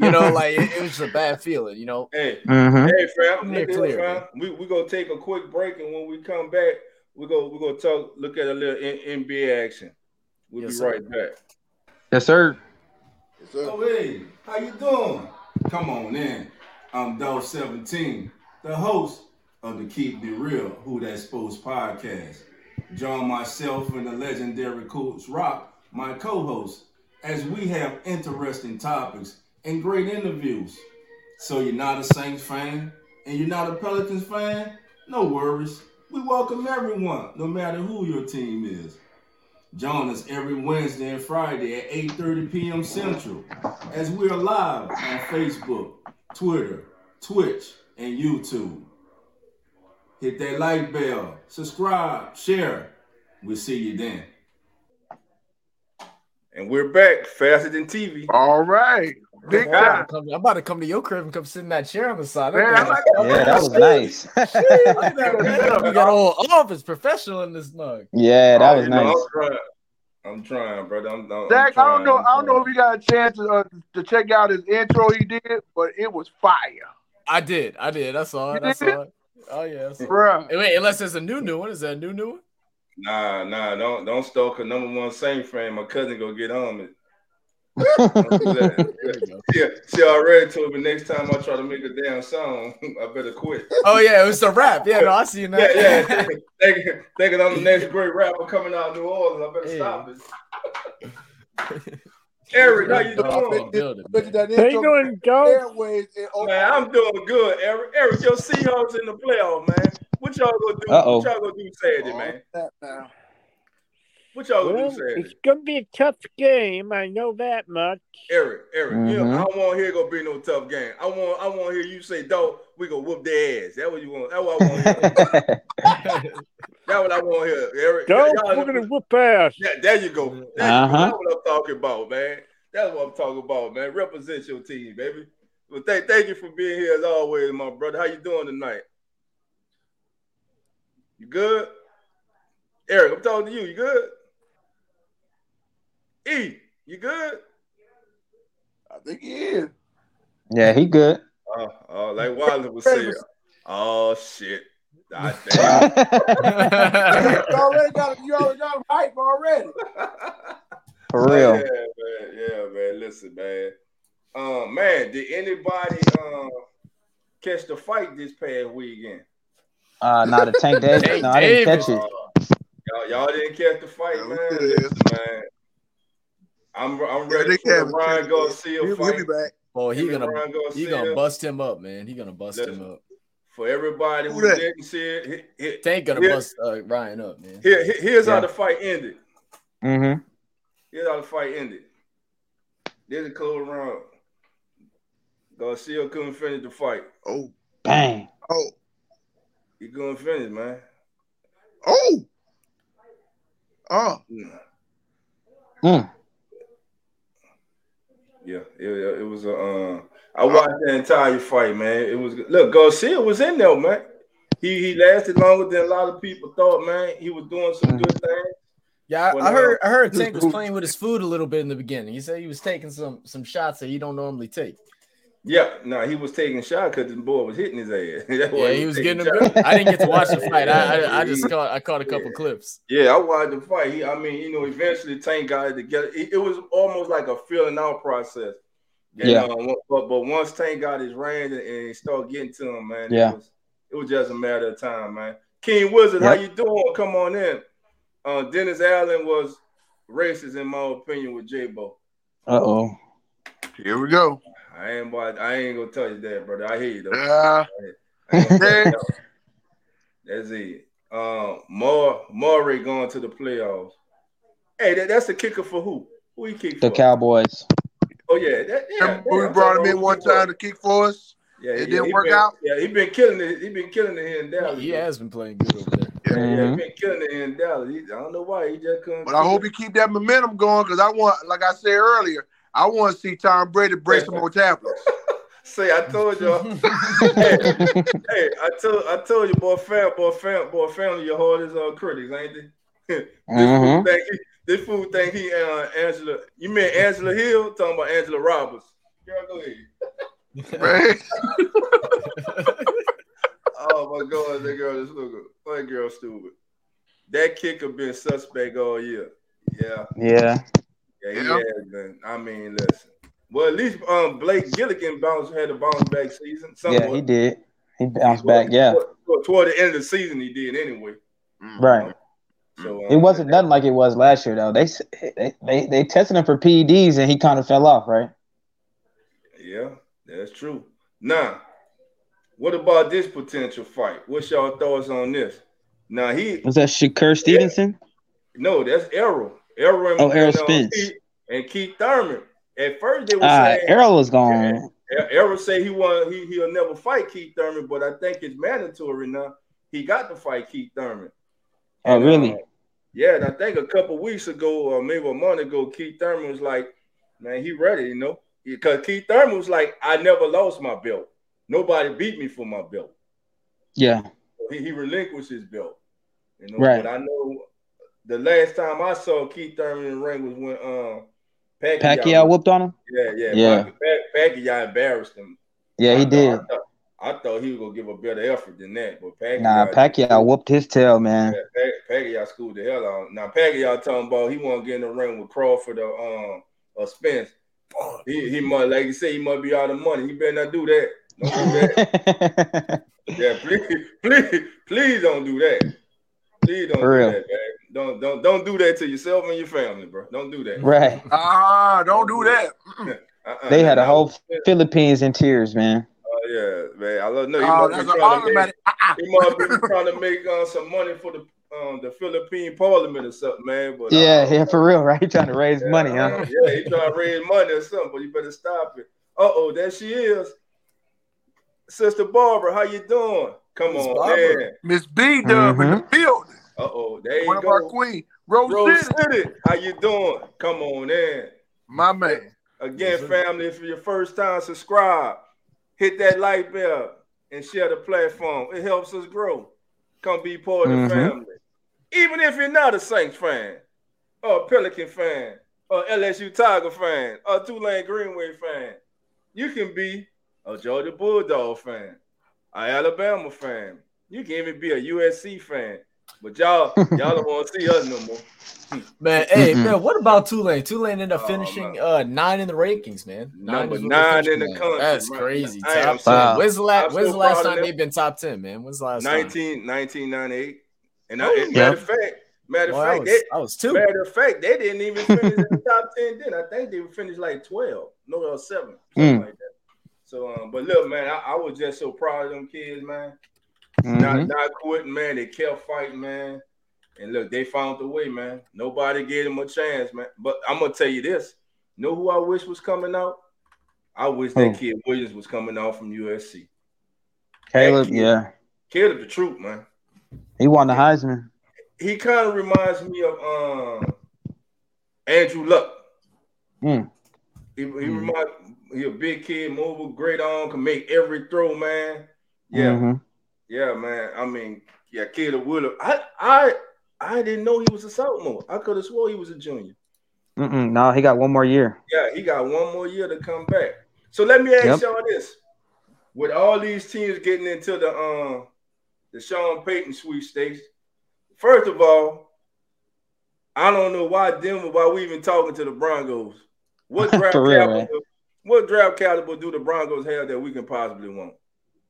Speaker 5: you know, like it, it was just a bad feeling. You know,
Speaker 2: Hey,
Speaker 3: Mhm.
Speaker 2: Hey fam,
Speaker 5: Clear,
Speaker 2: look at
Speaker 5: clear,
Speaker 2: fam. We we gonna take a quick break, and when we come back, we go we gonna talk. Look at a little N- NBA action. We'll
Speaker 5: Yes,
Speaker 2: be
Speaker 5: sir.
Speaker 2: right back.
Speaker 3: Yes, sir.
Speaker 6: Sir.
Speaker 2: Oh hey, how you doing? Come on in. I'm Dog Seventeen, the host of the Keep It Real Who That Sports podcast. Join myself and the legendary Coach Rock, my co-host, as we have interesting topics and great interviews. So you're not a Saints fan and you're not a Pelicans fan? No worries. We welcome everyone, no matter who your team is. Join us every Wednesday and Friday at 8:30 p.m. Central as we're live on Facebook, Twitter, Twitch, and YouTube. Hit that like bell, subscribe, share. We'll see you then. And we're back faster than TV.
Speaker 6: All right. Big
Speaker 5: I'm, about to come, I'm about to come to your crib and come sit in that chair on the side.
Speaker 6: Man, I'm like,
Speaker 3: Yeah, that was nice. [LAUGHS] [LAUGHS]
Speaker 5: we got all office professional in this mug.
Speaker 3: yeah, that was
Speaker 2: You know,
Speaker 3: nice.
Speaker 2: I'm trying. I'm trying, brother. I'm, I'm,
Speaker 6: Zach,
Speaker 2: I'm
Speaker 6: I don't know.
Speaker 2: trying,
Speaker 6: I don't know if you got a chance to, uh, to check out his intro he did, but it was fire,
Speaker 5: I did. I did. I saw it. I saw it. Oh yeah. I saw it.
Speaker 6: Bruh.
Speaker 5: Hey, Wait, unless there's a new new one. Is that a new new one?
Speaker 2: Nah, nah, don't don't stalk a number one Saint fan. My cousin go get on it. Don't do that.
Speaker 5: There we go.
Speaker 2: Yeah, she already told me next time I try to make a damn song, I better quit.
Speaker 5: Oh yeah, it was a rap. Yeah, no, I see you now.
Speaker 2: Yeah, yeah. [LAUGHS] Thinking, thinking, thinking I'm the next great rapper coming out of New Orleans. I better
Speaker 5: Yeah.
Speaker 2: stop it. Eric, how you doing?
Speaker 5: building.
Speaker 6: Bet you that
Speaker 7: How you doing, Joe?
Speaker 6: airways and-
Speaker 2: Man, I'm doing good, Eric. Eric, your Seahawks in the playoff, man. What y'all gonna do?
Speaker 3: Uh-oh.
Speaker 2: What y'all gonna do Saturday, man?
Speaker 6: That now.
Speaker 2: What y'all gonna
Speaker 7: Well,
Speaker 2: do Saturday?
Speaker 7: it's gonna be a tough game. I know that much.
Speaker 2: Eric, Eric, you know. I don't want to hear gonna be no tough game. I want, I want to hear you say, "Dog, we gonna whoop their ass." That what you want? That what I want to hear. [LAUGHS] That what I want to hear, Eric.
Speaker 7: Joe,
Speaker 2: Y'all-
Speaker 7: we're gonna whoop ass.
Speaker 2: Yeah, there you go. There you go.
Speaker 3: Uh-huh.
Speaker 2: That's what I'm talking about, man. That's what I'm talking about, man. Represent your team, baby. Well, thank, thank you for being here as always, my brother. How you doing tonight? You good? Eric, I'm talking to you. You good? E, you good?
Speaker 6: I think he is.
Speaker 3: yeah, he good.
Speaker 2: Oh, oh like Wilder was saying. Oh shit. God [LAUGHS] damn.
Speaker 6: You already got you already got him hype already.
Speaker 3: For real.
Speaker 2: Yeah, man. Yeah, man. Listen, man. Um, man, did anybody um catch the fight this past weekend?
Speaker 3: Uh, not a Tank Davis. [LAUGHS]
Speaker 5: Tank
Speaker 3: No, I didn't catch it.
Speaker 2: Uh, y'all, y'all didn't catch the fight, man. Listen, man. I'm I'm ready
Speaker 6: they
Speaker 2: for the
Speaker 6: can't-
Speaker 2: Ryan Garcia
Speaker 6: He'll, he'll be back.
Speaker 5: Boy, he
Speaker 2: Him and
Speaker 5: gonna
Speaker 2: Ryan
Speaker 5: he gonna bust him up, man. He gonna bust him up.
Speaker 2: For everybody
Speaker 6: Who
Speaker 2: who
Speaker 6: that?
Speaker 2: didn't see it, he- he-
Speaker 5: Tank gonna
Speaker 2: Yeah.
Speaker 5: bust uh, Ryan up, man.
Speaker 2: here, here- here's how the fight ended.
Speaker 3: Mm-hmm.
Speaker 2: Here's how the fight ended. There's a close round. Garcia couldn't finish the fight.
Speaker 6: Oh,
Speaker 3: Bang.
Speaker 6: oh,
Speaker 2: He couldn't finish, man.
Speaker 6: oh. Oh,
Speaker 2: Mm.
Speaker 3: Mm.
Speaker 2: Yeah, it, it was a. Uh, I watched the entire fight, man. It was look Garcia was in there, man. He he lasted longer than a lot of people thought, man. He was doing some good things.
Speaker 5: Yeah, I, I heard
Speaker 2: uh,
Speaker 5: I heard Tank was playing with his food a little bit in the beginning. He said he was taking some some shots that he don't normally take.
Speaker 2: Yeah, no, he was taking shots because the boy was hitting his ass. [LAUGHS] That's why
Speaker 5: Yeah, he was
Speaker 2: taking
Speaker 5: getting him I didn't get to watch the [LAUGHS] fight. I I, I just caught I caught a couple
Speaker 2: Yeah.
Speaker 5: clips.
Speaker 2: Yeah, I watched the fight. He, I mean, you know, eventually Tank got it together. It, it was almost like a feeling out process. And,
Speaker 3: Yeah.
Speaker 2: uh, but but once Tank got his range and, and he started getting to him, man,
Speaker 3: Yeah.
Speaker 2: it was it was just a matter of time, man. King Wizard, how you doing? Come on in. Uh, Dennis Allen was racist in my opinion with J-Bo.
Speaker 3: Uh oh.
Speaker 6: here we go.
Speaker 2: I ain't boy, I ain't gonna tell you that, brother. I hear you though.
Speaker 6: Uh,
Speaker 2: I ain't gonna tell you. That's it. Um, more Murray going to the playoffs. Hey, that, that's the kicker for who? Who he kick
Speaker 3: The
Speaker 2: for?
Speaker 3: Cowboys.
Speaker 2: Oh yeah, that, yeah.
Speaker 6: remember we brought him in one time
Speaker 2: was.
Speaker 6: to kick for us.
Speaker 2: Yeah,
Speaker 6: It
Speaker 2: yeah,
Speaker 6: didn't
Speaker 2: he
Speaker 6: work
Speaker 2: been-
Speaker 6: out?
Speaker 2: Yeah, he been killing it. He been killing it here in Dallas.
Speaker 5: He has been playing good over there.
Speaker 2: Yeah, yeah,
Speaker 3: Mhm.
Speaker 2: he been killing it here in Dallas. He, I don't know why he just couldn't.
Speaker 6: But I hope he keep that momentum going because I want, like I said earlier, I want to see Tom Brady break some more tablets. [LAUGHS]
Speaker 2: say I told y'all. [LAUGHS] hey, hey, I told I told you, boy, fam, boy, fam, boy, family, your hardest uh, critics, ain't it? [LAUGHS] this
Speaker 3: Mhm.
Speaker 2: fool think he, this fool think he uh, Angela. You mean Angela Hill? Talking about Angela Roberts? Girl, go ahead. Oh my god, that girl is stupid. That girl stupid. That kicker been suspect all year. Yeah,
Speaker 3: Yeah.
Speaker 2: Yeah, he
Speaker 6: Yeah.
Speaker 2: has been. I mean, listen. Well, at least um Blake Gillikin bounced had a bounce back season.
Speaker 3: Yeah, he did. He bounced back. Yeah.
Speaker 2: Toward, toward the end of the season, he did anyway.
Speaker 3: Right.
Speaker 2: So
Speaker 3: It
Speaker 2: um,
Speaker 3: wasn't nothing like it was last year though. They they they, they tested him for PEDs and he kind of fell off, right?
Speaker 2: Yeah, that's true. Now, what about this potential fight? What's y'all thoughts on this? Now he
Speaker 3: Was that Shakur Stevenson?
Speaker 2: no, that's Errol. Errol
Speaker 3: Oh, Errol Spence.
Speaker 2: Keith, and Keith Thurman. At first, they were
Speaker 3: Uh,
Speaker 2: saying
Speaker 3: Errol was gone.
Speaker 2: Er- Errol said he want he he'll never fight Keith Thurman, but I think it's mandatory now. He got to fight Keith Thurman.
Speaker 3: Oh,
Speaker 2: And,
Speaker 3: really?
Speaker 2: uh, yeah, and I think a couple weeks ago, or maybe a month ago, Keith Thurman was like, "Man, he ready, you know." because Keith Thurman was like, I never lost my belt. Nobody beat me for my belt.
Speaker 3: Yeah.
Speaker 2: He, he relinquished his belt. You know,
Speaker 3: Right.
Speaker 2: but I know the last time I saw Keith Thurman in the ring was when um Pacquiao,
Speaker 3: Pacquiao whooped on him.
Speaker 2: Yeah, yeah,
Speaker 3: Yeah.
Speaker 2: Pac- Pac- Pacquiao embarrassed him.
Speaker 3: Yeah,
Speaker 2: I
Speaker 3: he
Speaker 2: thought-
Speaker 3: did.
Speaker 2: I thought, I thought he was gonna give a better effort than that, but Pacquiao,
Speaker 3: Nah, Pacquiao whooped his tail, man.
Speaker 2: Yeah, Pac- Pacquiao schooled the hell out. Now Pacquiao talking about he want to get in the ring with Crawford or um or Spence. He he might like you say he might be out of money. He better not do that. Don't do that. [LAUGHS] yeah, please, [LAUGHS] please, please don't do that. Please don't
Speaker 3: For
Speaker 2: do
Speaker 3: real.
Speaker 2: that, man. Don't don't don't do that to yourself and your family, bro. Don't do that.
Speaker 3: right.
Speaker 6: Ah, don't do that. [LAUGHS]
Speaker 2: Uh-uh.
Speaker 3: They had a whole Philippines in tears, man.
Speaker 2: Oh yeah, man. I love no. You
Speaker 6: Oh,
Speaker 2: must
Speaker 6: that's
Speaker 2: be trying to make.
Speaker 6: automatic.
Speaker 2: He must be trying to make uh, some money for the um the Philippine Parliament or something, man. But
Speaker 3: Yeah,
Speaker 2: uh,
Speaker 3: yeah, for real, right? He [LAUGHS] trying to raise
Speaker 2: Yeah,
Speaker 3: money,
Speaker 2: uh,
Speaker 3: huh?
Speaker 2: Yeah, he trying to raise money or something, but you better stop it. Uh oh, there she is. Sister Barbara, how you doing? Come
Speaker 5: Miss
Speaker 2: on,
Speaker 5: Barbara.
Speaker 2: man.
Speaker 6: Miss B Dub in the building.
Speaker 2: Uh oh, there
Speaker 6: One
Speaker 2: you
Speaker 6: of our
Speaker 2: go.
Speaker 6: queen. Rose,
Speaker 2: Rose
Speaker 6: City.
Speaker 2: City, how you doing? Come on in.
Speaker 6: My man.
Speaker 2: Again, family, if it's your first time, subscribe, hit that like bell, and share the platform. It helps us grow. Come be part of the
Speaker 3: Mhm.
Speaker 2: family. Even if you're not a Saints fan, or a Pelican fan, or LSU Tiger fan, or Tulane Green Wave fan, you can be a Georgia Bulldog fan, an Alabama fan. You can even be a USC fan. But y'all, y'all don't want to see us no more.
Speaker 5: Man, hey,
Speaker 3: Mm-mm.
Speaker 5: man, what about Tulane? Tulane ended up
Speaker 2: Oh,
Speaker 5: finishing
Speaker 2: man.
Speaker 5: uh nine in the rankings, man.
Speaker 2: Number
Speaker 5: is
Speaker 2: nine in the
Speaker 5: with.
Speaker 2: country,
Speaker 5: That's
Speaker 2: man.
Speaker 5: crazy.
Speaker 2: I
Speaker 5: Top 10.
Speaker 3: Wow.
Speaker 5: When's the last when's the last time they've been top 10, man? When's the last time?
Speaker 2: 19, 1998. And I,
Speaker 5: Oh,
Speaker 2: and
Speaker 3: yeah.
Speaker 2: matter of fact, matter of
Speaker 5: Well, I
Speaker 2: fact,
Speaker 5: was,
Speaker 2: they,
Speaker 5: I was two.
Speaker 2: matter of fact, they didn't even finish in the [LAUGHS] top ten. Then I think they finished like twelve, no, or seven, something
Speaker 3: Mm.
Speaker 2: like that. So, um, but look, man, I, I was just so proud of them kids, man. Not
Speaker 3: Mhm.
Speaker 2: not quitting, man. They kept fighting, man. And look, they found the way, man. Nobody gave them a chance, man. But I'm gonna tell you this: know who I wish was coming out? I wish that
Speaker 3: Who?
Speaker 2: kid Williams was coming out from USC.
Speaker 3: Caleb,
Speaker 2: kid.
Speaker 3: yeah.
Speaker 2: Caleb, the truth, man.
Speaker 3: He won the Heisman.
Speaker 2: he kind of reminds me of um Andrew Luck.
Speaker 3: Mm.
Speaker 2: He, he
Speaker 3: Mm.
Speaker 2: remind he a big kid, mobile, great arm, can make every throw, man. Yeah,
Speaker 3: Mhm.
Speaker 2: Yeah, man. I mean, yeah, kid of Willard. I I I didn't know he was a sophomore. I could have swore he was a junior.
Speaker 3: Mm-mm. No, he got one more year.
Speaker 2: Yeah, he got one more year to come back. So let me ask
Speaker 3: Yep.
Speaker 2: y'all this: with all these teams getting into the um the Sean Payton sweepstakes, first of all, I don't know why Denver, why we even talking to the Broncos. What [LAUGHS] draft
Speaker 3: real,
Speaker 2: capital?
Speaker 3: man.
Speaker 2: What draft caliber do the Broncos have that we can possibly want?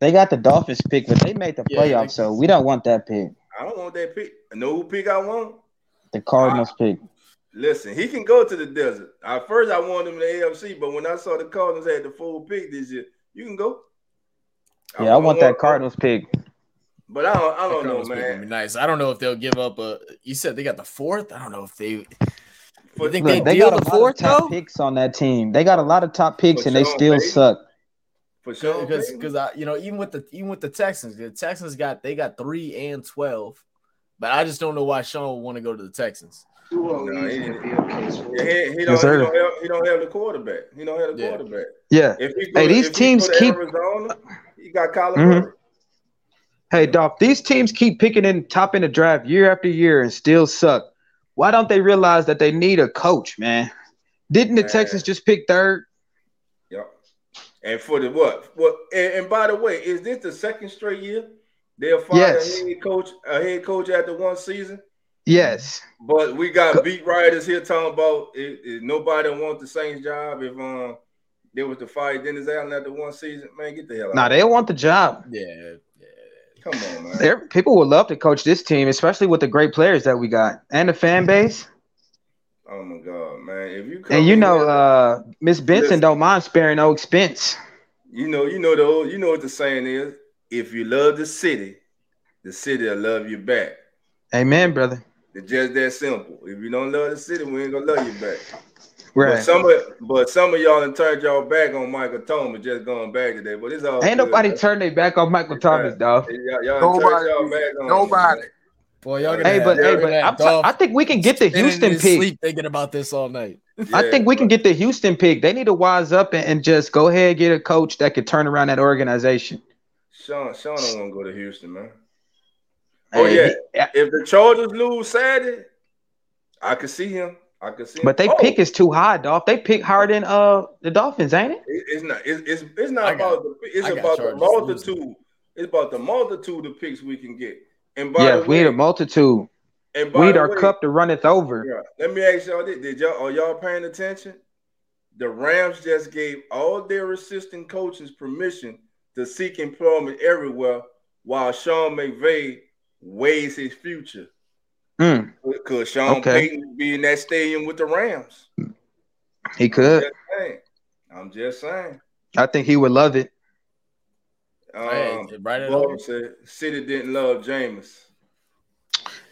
Speaker 3: They got the Dolphins pick, but they made the
Speaker 5: Yeah,
Speaker 3: playoffs,
Speaker 5: they-
Speaker 3: so we don't want that pick.
Speaker 2: I don't want that pick. I know who pick I want.
Speaker 3: The Cardinals pick.
Speaker 2: Listen, he can go to the desert. At first, I wanted him in the AFC, but when I saw the Cardinals had the full pick this year, you can go.
Speaker 3: Yeah, I want that Cardinals pick.
Speaker 2: But I don't, I don't know,
Speaker 5: Cardinals pick would be
Speaker 2: man.
Speaker 5: nice. I don't know if they'll give up a. You said they got the fourth. I don't know if they.
Speaker 2: For-
Speaker 5: You think
Speaker 3: Look,
Speaker 5: they
Speaker 3: they got a
Speaker 5: the
Speaker 3: lot
Speaker 5: fourth
Speaker 3: of top
Speaker 5: though?
Speaker 3: picks on that team. They got a lot of top picks,
Speaker 2: For
Speaker 3: and they still
Speaker 2: Payton?
Speaker 3: suck.
Speaker 2: For sure,
Speaker 5: Because because I you know even with the even with the Texans, the Texans got they got three and twelve, but I just don't know why Sean would want to go to the Texans.
Speaker 2: No, he, he, he don't,
Speaker 3: Yes, sir.
Speaker 2: he, don't have, he don't have the quarterback. He don't have the
Speaker 5: Yeah.
Speaker 2: quarterback.
Speaker 3: Yeah.
Speaker 2: If he go,
Speaker 3: Hey, these
Speaker 2: if
Speaker 3: teams
Speaker 2: go
Speaker 3: keep-
Speaker 2: Arizona, he got Kyler
Speaker 3: Mhm. Hey, Doc, these teams keep picking in top in the draft year after year and still suck. Why don't they realize that they need a coach, man? Didn't the
Speaker 2: Man.
Speaker 3: Texans just pick third?
Speaker 2: Yep. And for the what? What? And, and by the way, is this the second straight year they'll fire
Speaker 3: Yes.
Speaker 2: a head coach, a head coach after one season?
Speaker 3: Yes.
Speaker 2: But we got beat writers here talking about it, it, nobody want the Saints job if um there was to fire Dennis Allen after one season. Man, get the hell out.
Speaker 3: Nah,
Speaker 2: of
Speaker 3: they don't want the job.
Speaker 5: Yeah, yeah.
Speaker 2: Come on, man.
Speaker 3: There, people would love to coach this team, especially with the great players that we got and the fan base.
Speaker 2: Oh my god, man! If you come
Speaker 3: And you know,
Speaker 2: here-
Speaker 3: uh, Miss Benson
Speaker 2: Listen.
Speaker 3: don't mind sparing no expense.
Speaker 2: you know, you know the old, you know what the saying is: if you love the city, the city will love you back.
Speaker 3: Amen, brother.
Speaker 2: It's just that simple. If you don't love the city, we ain't gonna love you back. Right. But
Speaker 3: Right.
Speaker 2: some of but some of y'all done turned y'all back on Michael Thomas just going back today. But it's all
Speaker 3: Ain't
Speaker 2: good,
Speaker 3: nobody
Speaker 2: man.
Speaker 3: tall turned their back on Michael Thomas, dog.
Speaker 2: Y'all, y'all turned
Speaker 6: Nobody.
Speaker 2: y'all back on
Speaker 6: Nobody.
Speaker 2: man.
Speaker 5: Boy, y'all gonna
Speaker 3: Hey,
Speaker 5: have,
Speaker 3: but
Speaker 5: y'all
Speaker 3: hey,
Speaker 5: gonna
Speaker 3: but
Speaker 5: have
Speaker 3: I'm t- think we can get the Houston
Speaker 5: his
Speaker 3: pick.
Speaker 5: Sleep thinking about this all night.
Speaker 3: I think we can get the Houston pick. They need to wise up and, and just go ahead and get a coach that could turn around that organization.
Speaker 2: Sean, Sean don't want to go to Houston, man. Oh
Speaker 3: Hey,
Speaker 2: yeah,
Speaker 3: he-
Speaker 2: if the Chargers lose Saturday, I could see him. I could see him.
Speaker 3: but they
Speaker 2: Oh,
Speaker 3: pick is too high, Dolph. They pick higher than uh the Dolphins, ain't it?
Speaker 2: it- It's not. It's it's, it's not
Speaker 5: I got-
Speaker 2: about the. It's
Speaker 5: I
Speaker 2: about the
Speaker 5: Chargers
Speaker 2: multitude. It's about the multitude of picks we can get. And by
Speaker 3: Yeah,
Speaker 2: the
Speaker 3: we
Speaker 2: way,
Speaker 3: need a multitude.
Speaker 2: and by
Speaker 3: We
Speaker 2: the
Speaker 3: our
Speaker 2: way,
Speaker 3: cup to runneth over.
Speaker 2: Yeah. Let me ask y'all this: Did y'all are y'all paying attention? The Rams just gave all their assistant coaches permission to seek employment everywhere, while Sean McVay weighs his future.
Speaker 3: Mm,
Speaker 2: Because Sean
Speaker 3: Okay.
Speaker 2: Payton be in that stadium with the Rams.
Speaker 3: he could.
Speaker 2: Just. I'm just saying.
Speaker 3: I think he would love it.
Speaker 2: Um,
Speaker 5: hey,
Speaker 2: right
Speaker 5: at
Speaker 2: said, City didn't love Jameis.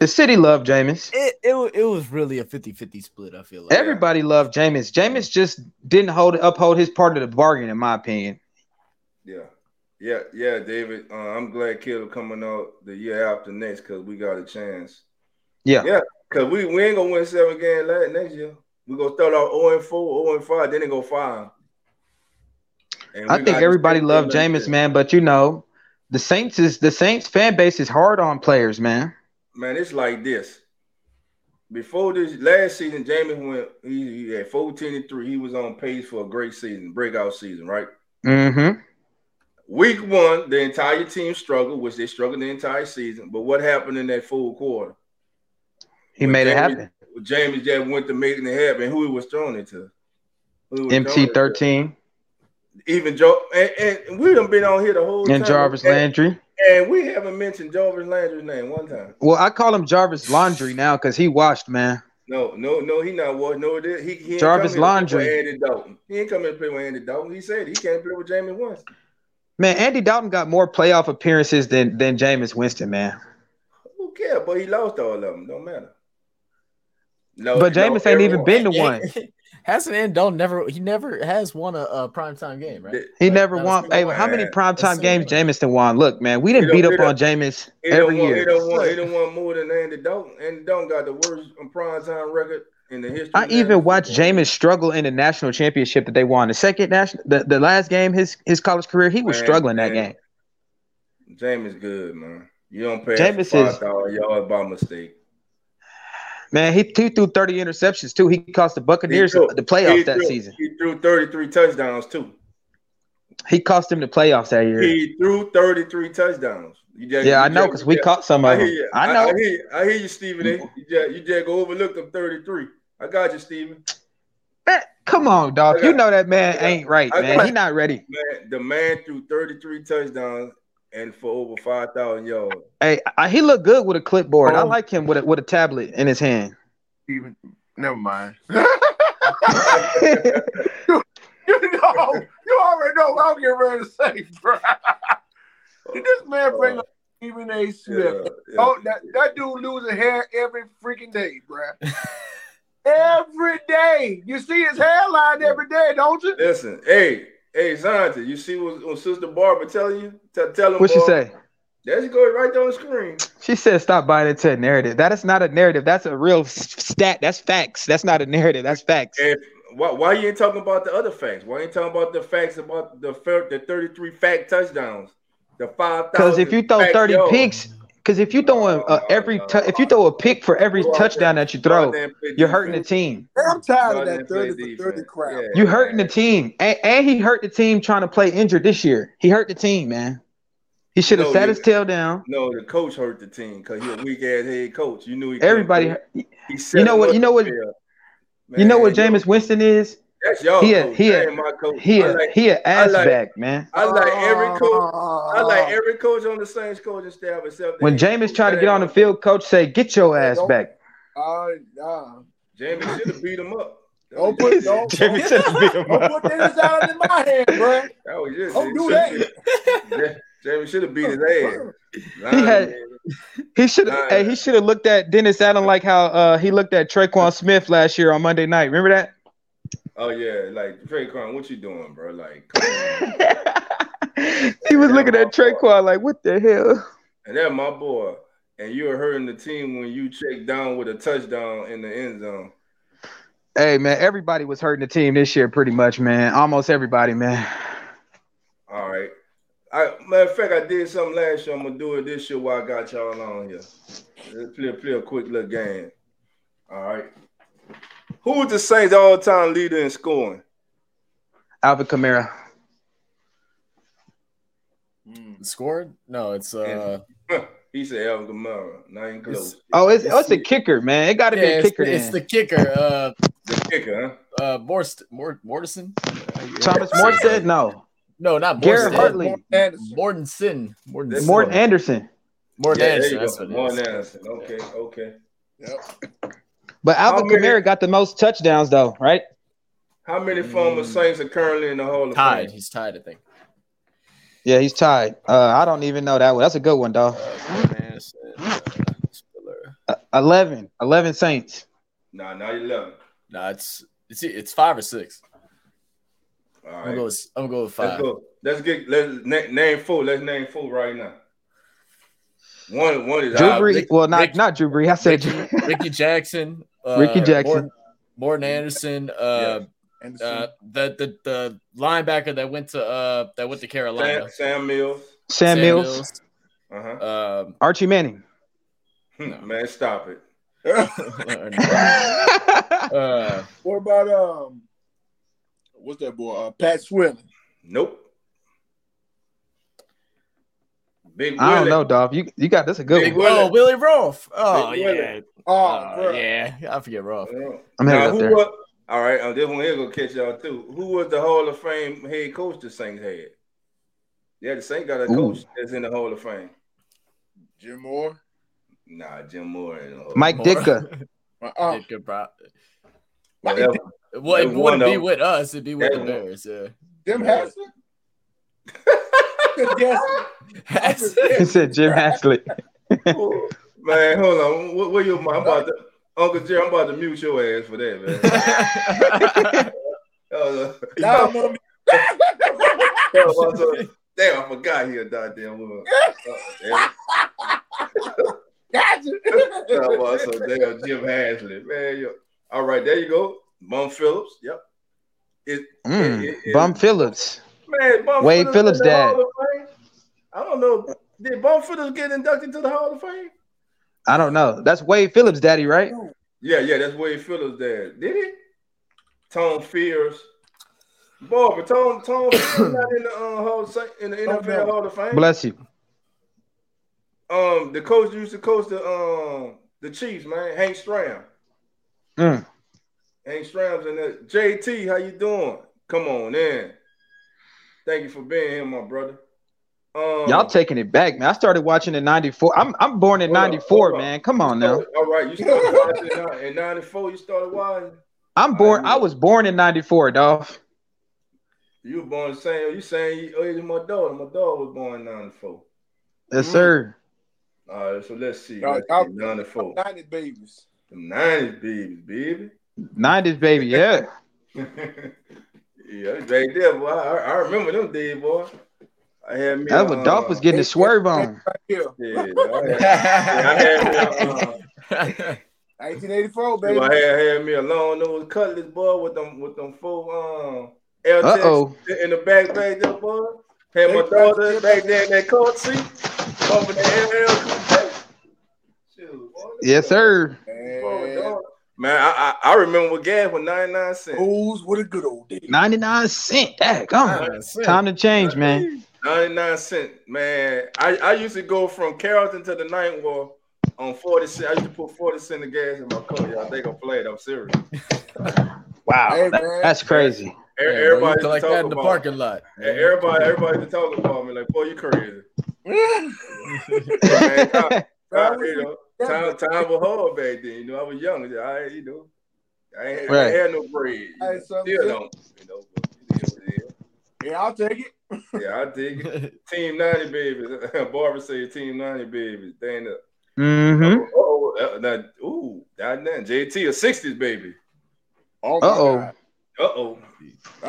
Speaker 3: The city loved Jameis.
Speaker 5: It, it, it was really a 50-50 split, I feel like.
Speaker 3: Everybody loved Jameis. Jameis just didn't hold uphold his part of the bargain, in my opinion.
Speaker 2: Yeah. Yeah, yeah, David. Uh, I'm glad Kittle coming out the year after next because we got a chance.
Speaker 3: Yeah.
Speaker 2: Yeah, because we, we ain't gonna win seven games last next year. We're gonna start off 0 and 4, 0 and 5, then they go 5.
Speaker 3: I think everybody loved Jameis, man, but you know, the Saints is the Saints fan base is hard on players, man.
Speaker 2: Man, it's like this. Before this last season, Jameis went he, he had 14 and 3. He was on pace for a great season, breakout season, right?
Speaker 3: Mm-hmm.
Speaker 2: Week one, the entire team struggled, which they struggled the entire season. But what happened in that full quarter?
Speaker 3: He
Speaker 2: When
Speaker 3: made it happen.
Speaker 2: Jameis just went to making it happen. Who he was throwing it to? Who he was throwing
Speaker 3: MC
Speaker 2: it to?
Speaker 3: thirteen
Speaker 2: Even Joe and, and we done been on here the whole
Speaker 3: and
Speaker 2: time.
Speaker 3: And Jarvis
Speaker 2: and,
Speaker 3: Landry.
Speaker 2: And we haven't mentioned Jarvis Landry's name one time.
Speaker 3: Well, I call him Jarvis Laundry now because he washed, man.
Speaker 2: No, no, no, he not what no it is. He, he
Speaker 3: Jarvis
Speaker 2: come here to play
Speaker 3: Landry.
Speaker 2: with Andy Dalton. He ain't come here to play with Andy Dalton. He said he can't play with Jameis Winston.
Speaker 3: Man, Andy Dalton got more playoff appearances than than Jameis Winston, man.
Speaker 2: Who cares? But he lost all of them. Don't matter. No,
Speaker 3: But
Speaker 2: no,
Speaker 3: Jameis ain't even been to one. [LAUGHS]
Speaker 5: Hasn't and don't never he never has won a, a primetime game, right?
Speaker 3: He
Speaker 2: Like,
Speaker 3: never won. Hey, how many
Speaker 2: Man,
Speaker 3: primetime games
Speaker 5: one.
Speaker 3: Jameis won? Look, man, we didn't beat up on Jameis
Speaker 2: He don't
Speaker 3: every
Speaker 2: want, He
Speaker 3: year.
Speaker 2: don't want. He don't want more than Andy Dalton. Andy Dalton got the worst um, prime time record in the history.
Speaker 3: I even watched
Speaker 2: football.
Speaker 3: Jameis struggle in the national championship that they won. The second national, the, the last game his his college career, he was
Speaker 2: Man,
Speaker 3: struggling that game.
Speaker 2: Jameis good, man. You don't pay
Speaker 3: Jameis
Speaker 2: five
Speaker 3: is-
Speaker 2: thousand yards by mistake.
Speaker 3: Man, he, he threw 30 interceptions too. He cost the Buccaneers
Speaker 2: threw-
Speaker 3: the playoffs that
Speaker 2: threw,
Speaker 3: season.
Speaker 2: He threw 33 touchdowns too.
Speaker 3: He cost him the playoffs that year.
Speaker 2: He threw 33 touchdowns. You just,
Speaker 3: yeah, I know because we
Speaker 2: just-
Speaker 3: caught some
Speaker 2: I
Speaker 3: of them. I know.
Speaker 2: I, hear, I hear you, Stephen A. You just, you just go overlook them 33. I got you, Stephen.
Speaker 3: Man, come on, dog.
Speaker 2: I
Speaker 3: You know that man ain't right,
Speaker 2: I
Speaker 3: man. He not ready.
Speaker 2: Man, the man threw 33 touchdowns and for over 5,000 yards.
Speaker 3: Hey, I, he looked good with a clipboard. I
Speaker 6: Oh.
Speaker 3: like him with a with a tablet in his hand.
Speaker 6: Even never mind. [LAUGHS] [LAUGHS] you know, you already know what I'm getting ready to say, bro. Did [LAUGHS] this man bring up Stephen A. Smith?
Speaker 2: Yeah, yeah.
Speaker 6: Oh, that, that dude losing hair every freaking day, bro. every day. You see his hairline every day, don't you?
Speaker 2: Listen, hey, hey, Zonta, you see what, what Sister Barbara telling you? Tell, tell him.
Speaker 3: What she say?
Speaker 2: There you go, right there on the screen.
Speaker 3: She said, "Stop buying into a narrative. That is not a narrative. That's a real stat. That's facts. That's not a narrative. That's facts."
Speaker 2: And why, why you ain't talking about the other facts? Why you ain't talking about the facts about the the 33 fact touchdowns, the 5,000?
Speaker 3: Because if you throw thirty
Speaker 2: yards?
Speaker 3: picks, because if you throw a, uh, every tou- if you throw a pick for every
Speaker 2: Go
Speaker 3: touchdown that you throw,
Speaker 2: there and play
Speaker 3: you're hurting the
Speaker 2: defense.
Speaker 3: team.
Speaker 6: I'm tired
Speaker 2: Go
Speaker 6: of
Speaker 2: out there
Speaker 6: that
Speaker 2: and play
Speaker 6: 30 for 30
Speaker 2: defense.
Speaker 6: crap.
Speaker 2: Yeah,
Speaker 3: You hurting the team, and, and he hurt the team trying to play injured this year. He hurt the team, man. He should have
Speaker 2: No,
Speaker 3: sat
Speaker 2: you-
Speaker 3: his tail down.
Speaker 2: No, the coach hurt the team because he a weak ass head coach. You knew he.
Speaker 3: Everybody,
Speaker 2: play. He set
Speaker 3: you know what? You know what?
Speaker 2: fail.
Speaker 3: You know what
Speaker 2: Man,
Speaker 3: Jameis Winston is?
Speaker 2: That's y'all
Speaker 3: He a-
Speaker 2: coach.
Speaker 3: he a-
Speaker 2: ain't my coach.
Speaker 3: He
Speaker 2: I
Speaker 3: a,
Speaker 2: like,
Speaker 3: he a
Speaker 2: I
Speaker 3: ass
Speaker 2: like-
Speaker 3: back, man.
Speaker 2: I like every coach. I like
Speaker 6: Oh.
Speaker 2: every coach on the Saints coaching staff except
Speaker 3: When
Speaker 2: head
Speaker 3: Jameis tried to get on the field, coach say, "Get your ass
Speaker 6: Don't-
Speaker 3: back."
Speaker 6: Uh, nah.
Speaker 2: Jameis should have beat him up. [LAUGHS] That
Speaker 6: Don't put
Speaker 2: just- [LAUGHS]
Speaker 6: don't,
Speaker 3: Jameis
Speaker 6: don't,
Speaker 3: should have beat him
Speaker 6: don't
Speaker 3: up.
Speaker 6: put Dennis Allen in my hand, bro.
Speaker 2: That was just
Speaker 6: Don't do
Speaker 2: that. Jameis should have beat his ass.
Speaker 3: He had-
Speaker 2: Lineman.
Speaker 3: He should
Speaker 2: Nah.
Speaker 3: have. Hey, he should have looked at Dennis Allen like how uh, he looked at Tre'Quan Smith last year on Monday night. Remember that?
Speaker 2: Oh yeah, like Tre'Quan, what you doing, bro? Like, [LAUGHS]
Speaker 3: he was looking at Tre'Quan like, "What the hell?"
Speaker 2: and that's my boy. and you're hurting the team when you check down with a touchdown in the end zone.
Speaker 3: Hey man, everybody was hurting the team this year, pretty much, man. Almost everybody, man.
Speaker 2: All right. I matter of fact, I did something last year. I'm gonna do it this year while I got y'all on here. Let's play, play a quick little game. All right. Who was the Saints all-time leader in scoring?
Speaker 3: Alvin Kamara.
Speaker 5: Scored? No, it's uh [LAUGHS]
Speaker 2: He said Alvin Kamara. Not even close.
Speaker 3: Oh, it's oh, it's a kicker, man. It got to
Speaker 5: yeah,
Speaker 3: be a kicker.
Speaker 5: it's
Speaker 3: then.
Speaker 5: the kicker. Uh
Speaker 2: The kicker, huh?
Speaker 5: uh Morst Mort Mortison?
Speaker 3: Thomas Morstead. No,
Speaker 5: No, not
Speaker 3: Garrett
Speaker 5: Morstead.
Speaker 3: Hartley,
Speaker 6: Andersen.
Speaker 5: Mortensen. Mortensen. Morten
Speaker 2: Andersen. Morten
Speaker 5: Andersen.
Speaker 2: you
Speaker 5: That's
Speaker 2: go.
Speaker 5: Morten.
Speaker 2: Andersen. Okay, okay.
Speaker 6: Yep.
Speaker 3: But Alvin
Speaker 2: many-
Speaker 3: Kamara got the most touchdowns, though, right?
Speaker 2: How many former Saints are currently in the Hall of
Speaker 5: Tied.
Speaker 2: Fame?
Speaker 5: He's tied, I think.
Speaker 3: Yeah, he's tied. Uh, I don't even know that one. That's a good one, dog.
Speaker 5: Uh, Morten Andersen, uh,
Speaker 3: Uh, 11. 11 Saints.
Speaker 2: Nah, not eleven.
Speaker 5: Nah, it's it's it's five or six.
Speaker 2: All
Speaker 5: I'm gonna go with I'm gonna go with
Speaker 2: Let's
Speaker 5: five.
Speaker 2: go. Let's get let's na- name four. Let's name four right now. One one is
Speaker 3: Drew
Speaker 2: out.
Speaker 3: Brees.
Speaker 5: Rick-
Speaker 3: well, not
Speaker 5: Rick-
Speaker 3: not Drew Brees. I said Rickey,
Speaker 5: Rickey Jackson. Uh,
Speaker 3: Rickey Jackson.
Speaker 5: Morten, Morten Andersen. Uh,
Speaker 6: Andersen.
Speaker 5: uh, the the the linebacker that went to uh that went to Carolina.
Speaker 2: Sam Mills.
Speaker 3: Sam, Mills.
Speaker 2: Uh huh.
Speaker 5: Um,
Speaker 3: Archie Manning.
Speaker 2: Man, stop it. [LAUGHS]
Speaker 5: uh,
Speaker 6: what about um? What's that boy? Uh, Pat Swilling.
Speaker 2: Nope. Big
Speaker 3: I don't know, dog. You you got this a good
Speaker 2: Big
Speaker 3: one.
Speaker 2: Willie.
Speaker 5: oh, Willie Roaf. Oh
Speaker 2: Big
Speaker 5: yeah.
Speaker 2: Willie.
Speaker 6: Oh,
Speaker 5: Oh,
Speaker 6: bro.
Speaker 5: yeah. I forget Roaf.
Speaker 3: I'm
Speaker 2: Now,
Speaker 3: up
Speaker 2: who
Speaker 3: there.
Speaker 2: was- all right, uh, this one here gonna catch y'all too. Who was the Hall of Fame head coach the Saints had? Yeah, the Saints got a
Speaker 3: Ooh.
Speaker 2: coach that's in the Hall of Fame.
Speaker 6: Jim Mora.
Speaker 2: Nah, Jim Mora. ain't in the Hall
Speaker 3: Mike
Speaker 5: Mora.
Speaker 3: Ditka. [LAUGHS]
Speaker 6: Uh, uh,
Speaker 5: Ditka, bro.
Speaker 6: Mike
Speaker 2: Whatever.
Speaker 5: Well, it wouldn't be with us. It'd be with
Speaker 2: That
Speaker 5: the
Speaker 2: one.
Speaker 5: Bears. Yeah.
Speaker 6: Jim
Speaker 2: Yeah.
Speaker 6: Haslett. [LAUGHS] Yes. [LAUGHS]
Speaker 3: he said Jim Haslett.
Speaker 2: Man, hold on. What, what you? I'm about to, Uncle Jerry. I'm about to mute your ass for that, man. Uh,
Speaker 6: Now I'm on me.
Speaker 2: Damn, I forgot he a goddamn woman.
Speaker 6: Gotcha. [LAUGHS]
Speaker 2: Oh, so damn Jim Haslett, man. Yo. All right, there you go. Bum Phillips. Yep. It,
Speaker 3: Mm,
Speaker 2: it- it-
Speaker 3: Bum Phillips.
Speaker 2: Man, Bum
Speaker 3: Wade Phillips'
Speaker 2: in the
Speaker 3: dad.
Speaker 2: Hall of Fame? I don't know. Did Bum Phillips get inducted to the Hall of Fame?
Speaker 3: I don't know. That's Wade Phillips' daddy, right?
Speaker 2: Yeah, yeah, that's Wade Phillips' dad. Did he? Tom Fears. Boy, but Tom Tom Fears not in the uh, Hall of, Sa- in the NFL
Speaker 6: no.
Speaker 2: Hall of Fame.
Speaker 3: Bless you.
Speaker 2: Um, the coach used to coach the um the Chiefs, man. Hank Stram.
Speaker 3: Mm.
Speaker 2: Hank Stram's in there. JT, how you doing? Come on in. Thank you for being here, my brother. Um,
Speaker 3: Y'all taking it back, man. I started watching in '94. I'm I'm born in '94,
Speaker 2: up.
Speaker 3: man. Come on now.
Speaker 2: All right, you started watching in '94. You started watching.
Speaker 3: I'm born. I was born in '94, dog.
Speaker 2: You were born the same. You saying you age my daughter. My daughter was born in '94.
Speaker 3: Yes,
Speaker 6: Mhm.
Speaker 3: sir.
Speaker 2: All right, so let's see.
Speaker 6: Y'all-
Speaker 2: Let's
Speaker 6: y'all-
Speaker 2: see, '94.
Speaker 6: 90 babies.
Speaker 2: The '90s babies, baby.
Speaker 3: '90s baby, yeah. [LAUGHS]
Speaker 2: yeah, back there, boy. I, I remember them days, boy. I had me.
Speaker 3: That's
Speaker 2: a,
Speaker 3: what Dolph was
Speaker 2: uh,
Speaker 3: getting his swerve on.
Speaker 6: Right here.
Speaker 2: Yeah, [LAUGHS] I had, I had me a, uh,
Speaker 6: 1984,
Speaker 2: I
Speaker 6: baby.
Speaker 2: had, had me a long nose cutlass, boy, with them with them full um L in the back back there, boy. Had my daughter back there in that coat seat, bumping the LL. Shoot, boy.
Speaker 3: Yes, sir.
Speaker 2: Boy,
Speaker 6: Man.
Speaker 2: Man, I, I I remember what gas was 99 cents.
Speaker 6: Who's what a good old day.
Speaker 3: 99 cent. Dang, come on. Time to change, man.
Speaker 2: 99 cent, man. I, I used to go from Carrollton to the Ninth Ward on 40 cent. I used to put 40 cent of gas in my car. Y'all think I'm playing. I'm serious. [LAUGHS]
Speaker 3: Wow,
Speaker 6: Hey,
Speaker 3: that- that's crazy.
Speaker 5: Yeah, bro, you
Speaker 2: everybody
Speaker 5: like that in the
Speaker 2: about
Speaker 5: parking lot.
Speaker 2: and everybody, everybody to talk about me like, boy, you crazy. [LAUGHS] Man, time, time, you know, time, time was hard back then. You know, I was young. I, you know, I ain't, I ain't had no bread. You
Speaker 6: Hey,
Speaker 2: know, still don't. You know, but it is, it is.
Speaker 6: Yeah, I'll take it.
Speaker 2: Yeah, I dig it. [LAUGHS] Team 90 babies. [LAUGHS] Barbara said Team 90 babies. Dang it.
Speaker 3: Mm-hmm.
Speaker 2: Oh, oh, that, ooh, that, that JT a 60s baby.
Speaker 6: Oh, my
Speaker 3: Uh-oh.
Speaker 6: God.
Speaker 2: Uh oh.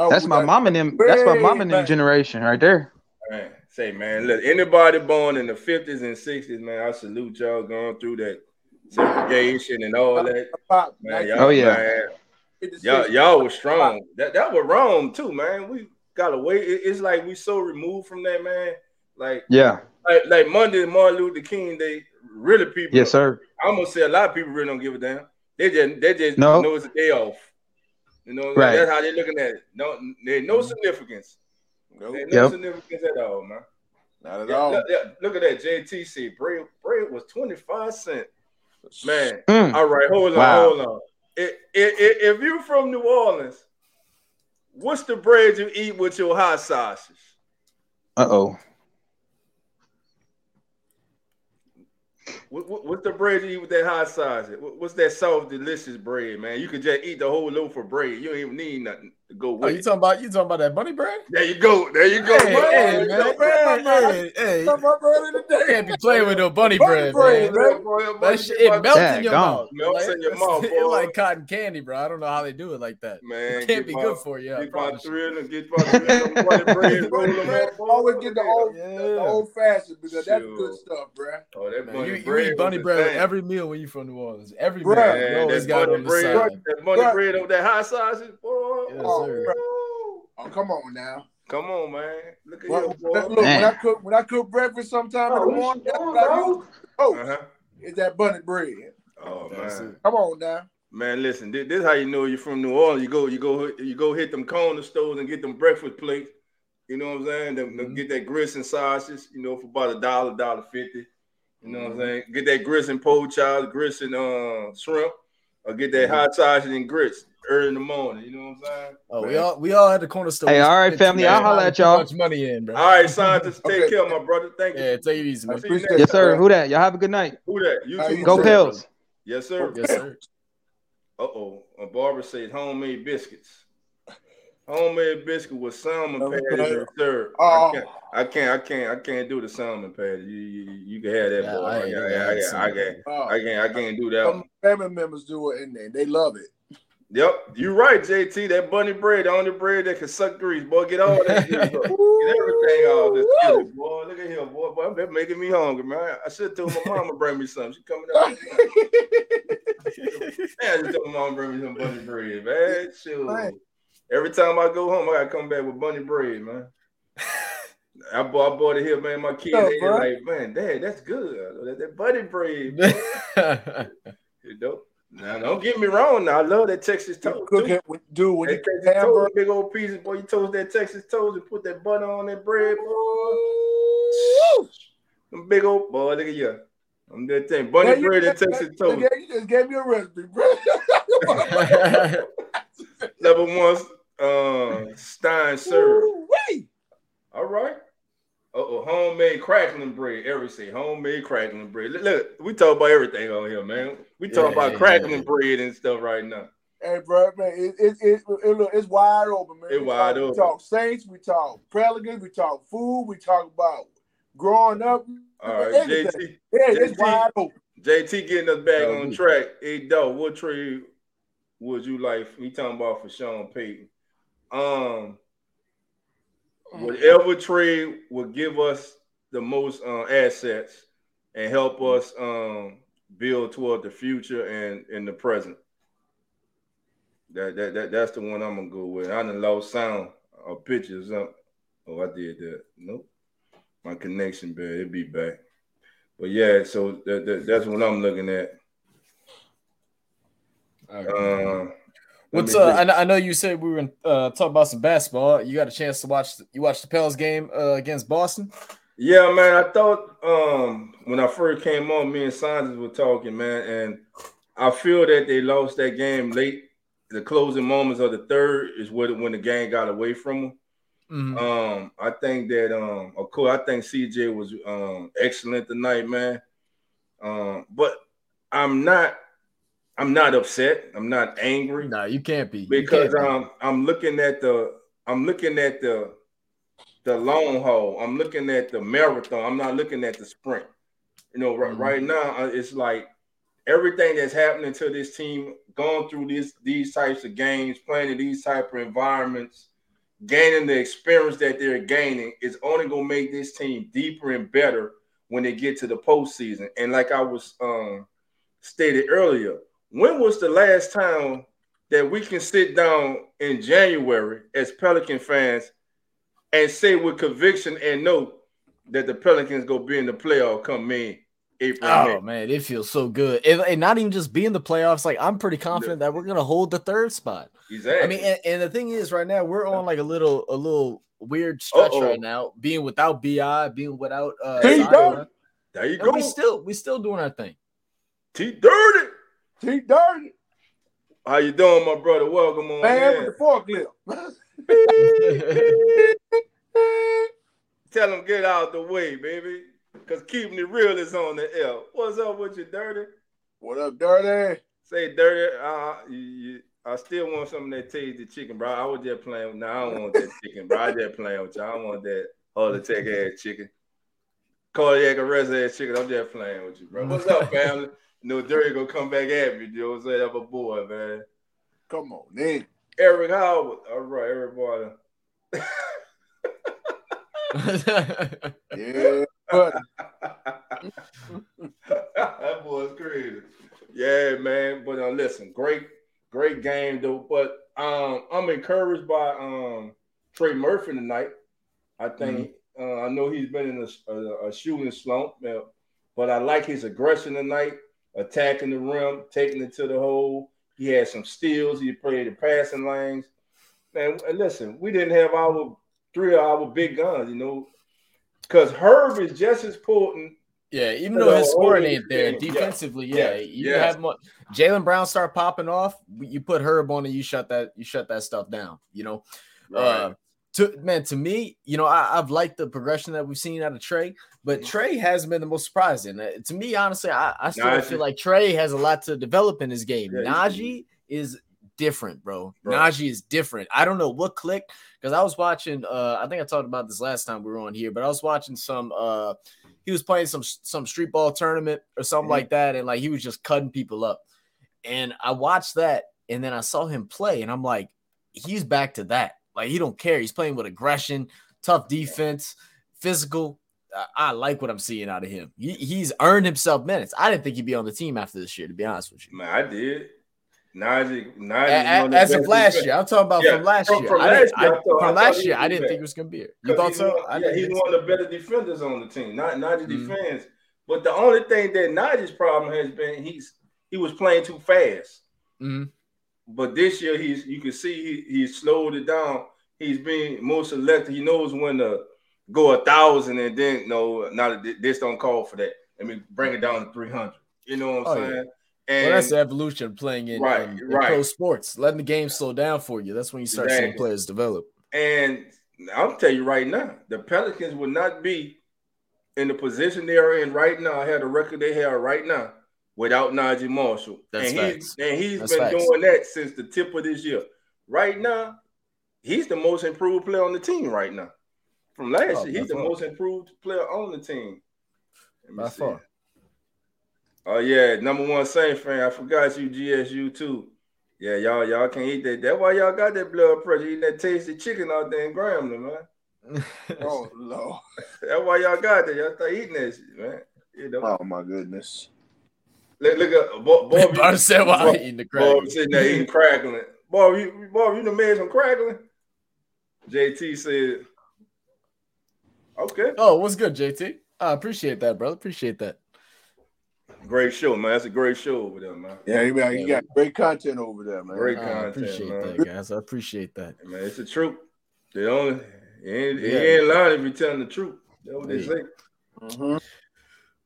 Speaker 3: That's my mom and them. That's my mom and them generation right there.
Speaker 2: Man, say, man, look, anybody born in the 50s and 60s, man, I salute y'all going through that segregation and all that.
Speaker 6: Pop,
Speaker 2: Man, y'all,
Speaker 3: Oh, yeah.
Speaker 2: man, y'all, y'all was strong. That that was wrong too, man. We got away. It's like we so removed from that, man. Like,
Speaker 3: Yeah.
Speaker 2: like, like Monday, Martin Luther King Day. Really, people.
Speaker 3: Yes, sir.
Speaker 2: I'm gonna say a lot of people really don't give a damn. They just they just
Speaker 3: No.
Speaker 2: know it's a day off. You know,
Speaker 3: Right.
Speaker 2: that's how they're looking at it. No, there's no significance.
Speaker 6: Nope,
Speaker 2: There's no
Speaker 3: Yep.
Speaker 2: significance at all, man.
Speaker 6: not at
Speaker 2: Yeah,
Speaker 6: all.
Speaker 2: look, look at that. JT said bread, bread was 25 cent. Man,
Speaker 3: Mm.
Speaker 2: all right, hold on,
Speaker 3: Wow.
Speaker 2: hold on. I- I- I- if you're from New Orleans, what's the bread you eat with your hot sauces?
Speaker 3: Uh oh.
Speaker 2: What, what- what's the bread you eat with that hot sauce? What- What's that soft, delicious bread, man? You could just eat the whole loaf of bread. You don't even need nothing to go
Speaker 5: Oh,
Speaker 2: with
Speaker 5: you talking about you talking about that bunny bread?
Speaker 2: There you go. There you go.
Speaker 5: Hey,
Speaker 2: bro.
Speaker 5: hey,
Speaker 2: There you
Speaker 5: man.
Speaker 2: go.
Speaker 6: man, man.
Speaker 5: Hey, hey,
Speaker 6: Come up early
Speaker 5: you
Speaker 6: today.
Speaker 5: can't be playing with no bunny
Speaker 6: Bunny
Speaker 5: bread,
Speaker 6: bread,
Speaker 5: man.
Speaker 6: man.
Speaker 2: Boy, boy,
Speaker 5: That shit, it
Speaker 2: boy,
Speaker 5: melts in your
Speaker 3: gone.
Speaker 5: mouth.
Speaker 2: Melts
Speaker 5: Like,
Speaker 2: in [LAUGHS] your mouth,
Speaker 5: It's
Speaker 2: boy.
Speaker 5: like cotton candy, bro. I don't know how they do it like that.
Speaker 2: Man,
Speaker 5: It can't be
Speaker 2: my-
Speaker 5: good for you. I
Speaker 2: Get about
Speaker 5: promise you.
Speaker 2: three of. Get about three of them bunny bread. Roll them up.
Speaker 6: always get the old,
Speaker 5: Yeah.
Speaker 6: the old fashioned because that's good stuff, bruh.
Speaker 2: Oh, that
Speaker 5: Man,
Speaker 2: bunny
Speaker 5: you, you eat bunny bread with every meal when you from New Orleans. Every
Speaker 6: Bruh.
Speaker 5: meal. You always got it on the
Speaker 2: bread,
Speaker 5: side.
Speaker 2: that bunny bread over that hot sausage, boy.
Speaker 5: Yes,
Speaker 6: Oh,
Speaker 5: sir.
Speaker 6: bruh. Oh, come on now.
Speaker 2: Come on, man. Look at
Speaker 6: Well,
Speaker 2: here,
Speaker 6: look,
Speaker 2: boy.
Speaker 6: when I cook when I cook breakfast sometime
Speaker 2: Oh,
Speaker 6: in the morning, that's what I use. Oh,
Speaker 2: Uh-huh.
Speaker 6: is that bunny bread?
Speaker 2: Oh
Speaker 5: That's
Speaker 2: man,
Speaker 5: it.
Speaker 6: Come on now.
Speaker 2: man. Listen, this, this is how you know you're from New Orleans. You go, you go, you go hit them corner stores and get them breakfast plates. You know what I'm saying? Them, them
Speaker 5: Mhm.
Speaker 2: Get that grits and sausages. You know, for about a dollar, dollar fifty. You know what I'm saying? Get that grits and poached child, grits and uh, shrimp, or get that hot sausage and grits early in the morning. You know what I'm saying?
Speaker 5: Oh, we all we all had the corner store.
Speaker 3: Hey, all right, family,
Speaker 5: too
Speaker 2: I'll
Speaker 5: much
Speaker 3: holla at y'all.
Speaker 5: Much money in, bro.
Speaker 2: All right, scientists, [LAUGHS] take
Speaker 6: Okay.
Speaker 2: care, my brother. Thank you.
Speaker 5: Yeah, take it easy, man.
Speaker 2: See you
Speaker 3: Yes, sir.
Speaker 6: that.
Speaker 3: Who that? Y'all have a good night.
Speaker 2: Who that? You too,
Speaker 3: Go
Speaker 2: my
Speaker 6: doing?
Speaker 2: brother.
Speaker 3: Pels.
Speaker 2: Yes, sir.
Speaker 5: Yes, sir.
Speaker 2: Uh oh. A barber said homemade biscuits. Homemade biscuit with salmon
Speaker 6: Okay.
Speaker 2: patties and syrup.
Speaker 6: Oh.
Speaker 2: I can't, I can't, I can't, I can't do the salmon patties. You, you, you can have that,
Speaker 5: Yeah,
Speaker 2: boy.
Speaker 5: I ain't
Speaker 2: Yeah,
Speaker 5: never
Speaker 2: yeah, I, can't, I can't,
Speaker 6: Oh,
Speaker 2: I can't, I can't do that.
Speaker 6: some family members do it and they, they love it.
Speaker 2: Yep, you're right, JT. That bunny bread, the only bread that can suck grease, boy. Get all that grease, [LAUGHS] bro. Get everything out. This
Speaker 6: Woo!
Speaker 2: boy. Look at him, boy. Boy, that making me hungry, man. I should have told my mama bring me some. She coming out. Man, [LAUGHS] [LAUGHS] I just told my mama bring me some bunny bread, man. Shoot. Every time I go home, I gotta come back with bunny bread, man. [LAUGHS] I bought, I bought it here, man. My kids,
Speaker 6: Yeah,
Speaker 2: they like, man, dad, that's good. That, that bunny bread, [LAUGHS] you know. Now, don't get me wrong. Now, I love that Texas
Speaker 6: You
Speaker 2: toast.
Speaker 6: cook it, with- dude. When you
Speaker 2: That
Speaker 6: cook
Speaker 2: Texas toast,
Speaker 6: hamburger,
Speaker 2: big old pieces, boy. You toast that Texas toast and put that butter on that bread, boy. Them big old boy, look at you. I'm that thing. Bunny
Speaker 6: you
Speaker 2: bread and Texas
Speaker 6: you
Speaker 2: toast.
Speaker 6: just- You just gave me a recipe, bro. [LAUGHS]
Speaker 2: Level one, uh, Stein syrup.
Speaker 6: Woo-wee.
Speaker 2: All right. Uh-oh, homemade crackling bread. Every say homemade crackling bread. Look, look, we talk about everything on here, man. We talk
Speaker 5: Yeah,
Speaker 2: about
Speaker 5: yeah,
Speaker 2: crackling
Speaker 5: yeah.
Speaker 2: bread and stuff right now.
Speaker 6: Hey, bro, man, it, it, it, it, look, it's wide open, man.
Speaker 2: It
Speaker 6: We
Speaker 2: wide open.
Speaker 6: We talk Saints, we talk Pelicans, we talk food, we talk about growing up.
Speaker 2: All right, JT.
Speaker 6: Yeah, it's
Speaker 2: JT.
Speaker 6: wide open.
Speaker 2: JT getting us back
Speaker 5: Oh,
Speaker 2: on track. Hey, dog, what trade would you like? We talking about for Sean Payton. Um, whatever trade will give us the most uh, assets and help us um, build toward the future and in the present. That, that that that's the one I'm gonna go with. I done lost sound or pictures up. Oh, I did that. Nope. My connection bad. It'll be back. But yeah, so that, that, that's what I'm looking at. Uh,
Speaker 5: What's uh? I, know- I know you said we were uh, talk about some basketball. You got a chance to watch. You watched the Pels game uh, against Boston.
Speaker 2: Yeah, man. I thought um when I first came on, me and Saunders were talking, man, and I feel that they lost that game late. The closing moments of the third is what when the game got away from them.
Speaker 5: Mhm.
Speaker 2: Um, I think that um, of course, I think CJ was um excellent tonight, man. Um, but I'm not, I'm not upset. I'm not angry
Speaker 5: No, you can't be
Speaker 2: because
Speaker 5: can't be.
Speaker 2: um, I'm looking at the, I'm looking at the, the long haul. I'm looking at the marathon. I'm not looking at the sprint. You know, right,
Speaker 5: Mhm.
Speaker 2: right now uh, it's like everything that's happening to this team, going through this these types of games, playing in these type of environments, gaining the experience that they're gaining is only gonna make this team deeper and better when they get to the postseason. And like I was um, stated earlier, when was the last time that we can sit down in January as Pelican fans and say with conviction and know that the Pelicans go be in the playoff come May, April.
Speaker 5: Oh
Speaker 2: May.
Speaker 5: man, it feels so good, and, and not even just be in the playoffs. Like I'm pretty confident that we're gonna hold the third spot.
Speaker 2: Exactly.
Speaker 5: I mean, and, and the thing is, right now we're on like a little a little weird stretch
Speaker 2: Uh-oh.
Speaker 5: right now, being without Bi, being without uh,
Speaker 6: Hey,
Speaker 5: Zion,
Speaker 6: dog.
Speaker 2: there you
Speaker 5: and
Speaker 2: go.
Speaker 5: we still we still doing our thing.
Speaker 2: T dirty.
Speaker 6: T dirty.
Speaker 2: How you doing, my brother? Welcome on.
Speaker 6: Man with the forklift. [LAUGHS]
Speaker 2: Tell them get out the way, baby. Cause keeping it real is on the L. What's up with you, dirty?
Speaker 6: what up, dirty?
Speaker 2: Say dirty. Uh, you, you, I still want some of that tasty chicken, bro. I was just playing. No, I don't want that chicken, bro. I just playing with you. I don't want that heart tech ass chicken. Cardiac arrest ass chicken. I'm just playing with you, bro. What's up, family? Know, Dirty gonna come back at me. You know what I'm saying? That's my boy, man.
Speaker 6: Come on, then.
Speaker 2: Eric Howard. All right, everybody. [LAUGHS]
Speaker 6: Yeah, [LAUGHS]
Speaker 2: that boy's crazy. Yeah, man. But uh, listen, great, great game though. But um, I'm encouraged by um Trey Murphy tonight. I think uh, I know he's been in a, a, a shooting slump, but I like his aggression tonight, attacking the rim, taking it to the hole. He had some steals. He played the passing lanes. Man, and listen, we didn't have our three of our big guns, you know, because Herb is just as important
Speaker 5: yeah, even though his scoring ain't there,
Speaker 2: game. Yeah.
Speaker 5: defensively, yeah,
Speaker 2: Yes,
Speaker 5: you
Speaker 2: yes.
Speaker 5: have more. Jaylen Brown start popping off. You put Herb on, and you shut that you shut that stuff down. You know, Uh, to man, to me, you know, I, I've liked the progression that we've seen out of Trey, but Trey has been the most surprising. Uh, to me, honestly, I, I still
Speaker 2: Naji.
Speaker 5: feel like Trey has a lot to develop in his game.
Speaker 2: Yeah,
Speaker 5: Naji is different, bro.
Speaker 2: Bro.
Speaker 5: Naji is different. I don't know what clicked because I was watching. Uh, I think I talked about this last time we were on here, but I was watching some. Uh, he was playing some some street ball tournament or something
Speaker 2: Mhm.
Speaker 5: like that, and like he was just cutting people up. And I watched that, and then I saw him play, and I'm like, he's back to that. Like he don't care. He's playing with aggression, tough defense, physical. I, like what I'm seeing out of him. He, he's earned himself minutes. I didn't think he'd be on the team after this year, to be honest with you.
Speaker 2: Man, I did. Naji,
Speaker 5: Naji as of last year, I'm talking about
Speaker 2: Yeah,
Speaker 5: from last year.
Speaker 2: from last year,
Speaker 5: I-
Speaker 2: I thought-
Speaker 5: from last year, I didn't think it was gonna be here. You thought so?
Speaker 2: One, yeah, he's one of the better defenders on the team. Not Naji
Speaker 5: Mhm.
Speaker 2: defends, but the only thing that Naji's problem has been he's he was playing too fast.
Speaker 5: Mhm.
Speaker 2: But this year he's you can see he he's slowed it down. He's being more selective. He knows when to go a thousand and then no, not this don't call for that. I mean, bring it down to three hundred. You know what I'm
Speaker 5: Oh, yeah.
Speaker 2: saying? And
Speaker 5: Well, that's the evolution of playing in,
Speaker 2: Right,
Speaker 5: in- in
Speaker 2: right.
Speaker 5: pro sports. Letting the game slow down for you. That's when you start seeing players develop.
Speaker 2: And I'll tell you right now, the Pelicans would not be in the position they are in right now. I had the record they have right now without Naji Marshall.
Speaker 5: That's
Speaker 2: and
Speaker 5: facts.
Speaker 2: he's and he's
Speaker 5: That's
Speaker 2: been
Speaker 5: facts.
Speaker 2: doing that since the tip of this year. Right now, he's the most improved player on the team right now. From last
Speaker 5: Oh,
Speaker 2: year, he's the
Speaker 5: far.
Speaker 2: most improved player on the team. Let me
Speaker 5: By
Speaker 2: see.
Speaker 5: far.
Speaker 2: Oh yeah, number one Saint fan. I forgot you, GSU too. Yeah, y'all, y'all can't eat that. That's why y'all got that blood pressure. Eating that tasty chicken out there in Grambling, man. [LAUGHS]
Speaker 6: Oh Lord.
Speaker 2: That's why y'all got that. Y'all start eating that shit, man. You know,
Speaker 6: Oh my goodness.
Speaker 2: Look, look at Bob. Bob,
Speaker 5: Barnes said while
Speaker 2: Bob,
Speaker 5: eating the
Speaker 2: Bob
Speaker 5: crack.
Speaker 2: sitting there eating crackling. Bob, you, Bob, you done made some crackling. JT said, "Okay,
Speaker 5: Oh, what's good, JT? I appreciate that, brother. Appreciate that.
Speaker 2: great show, man. That's a great show over there, man.
Speaker 6: Yeah, he, he got great content over there, man.
Speaker 2: Great content.
Speaker 5: I
Speaker 2: content,
Speaker 5: appreciate
Speaker 2: man.
Speaker 5: that, guys. I appreciate that.
Speaker 2: Man, it's the truth. They only he ain't, he
Speaker 5: Yeah.
Speaker 2: ain't lying if you telling the truth. That's what they
Speaker 5: Yeah.
Speaker 2: say.
Speaker 6: Mhm.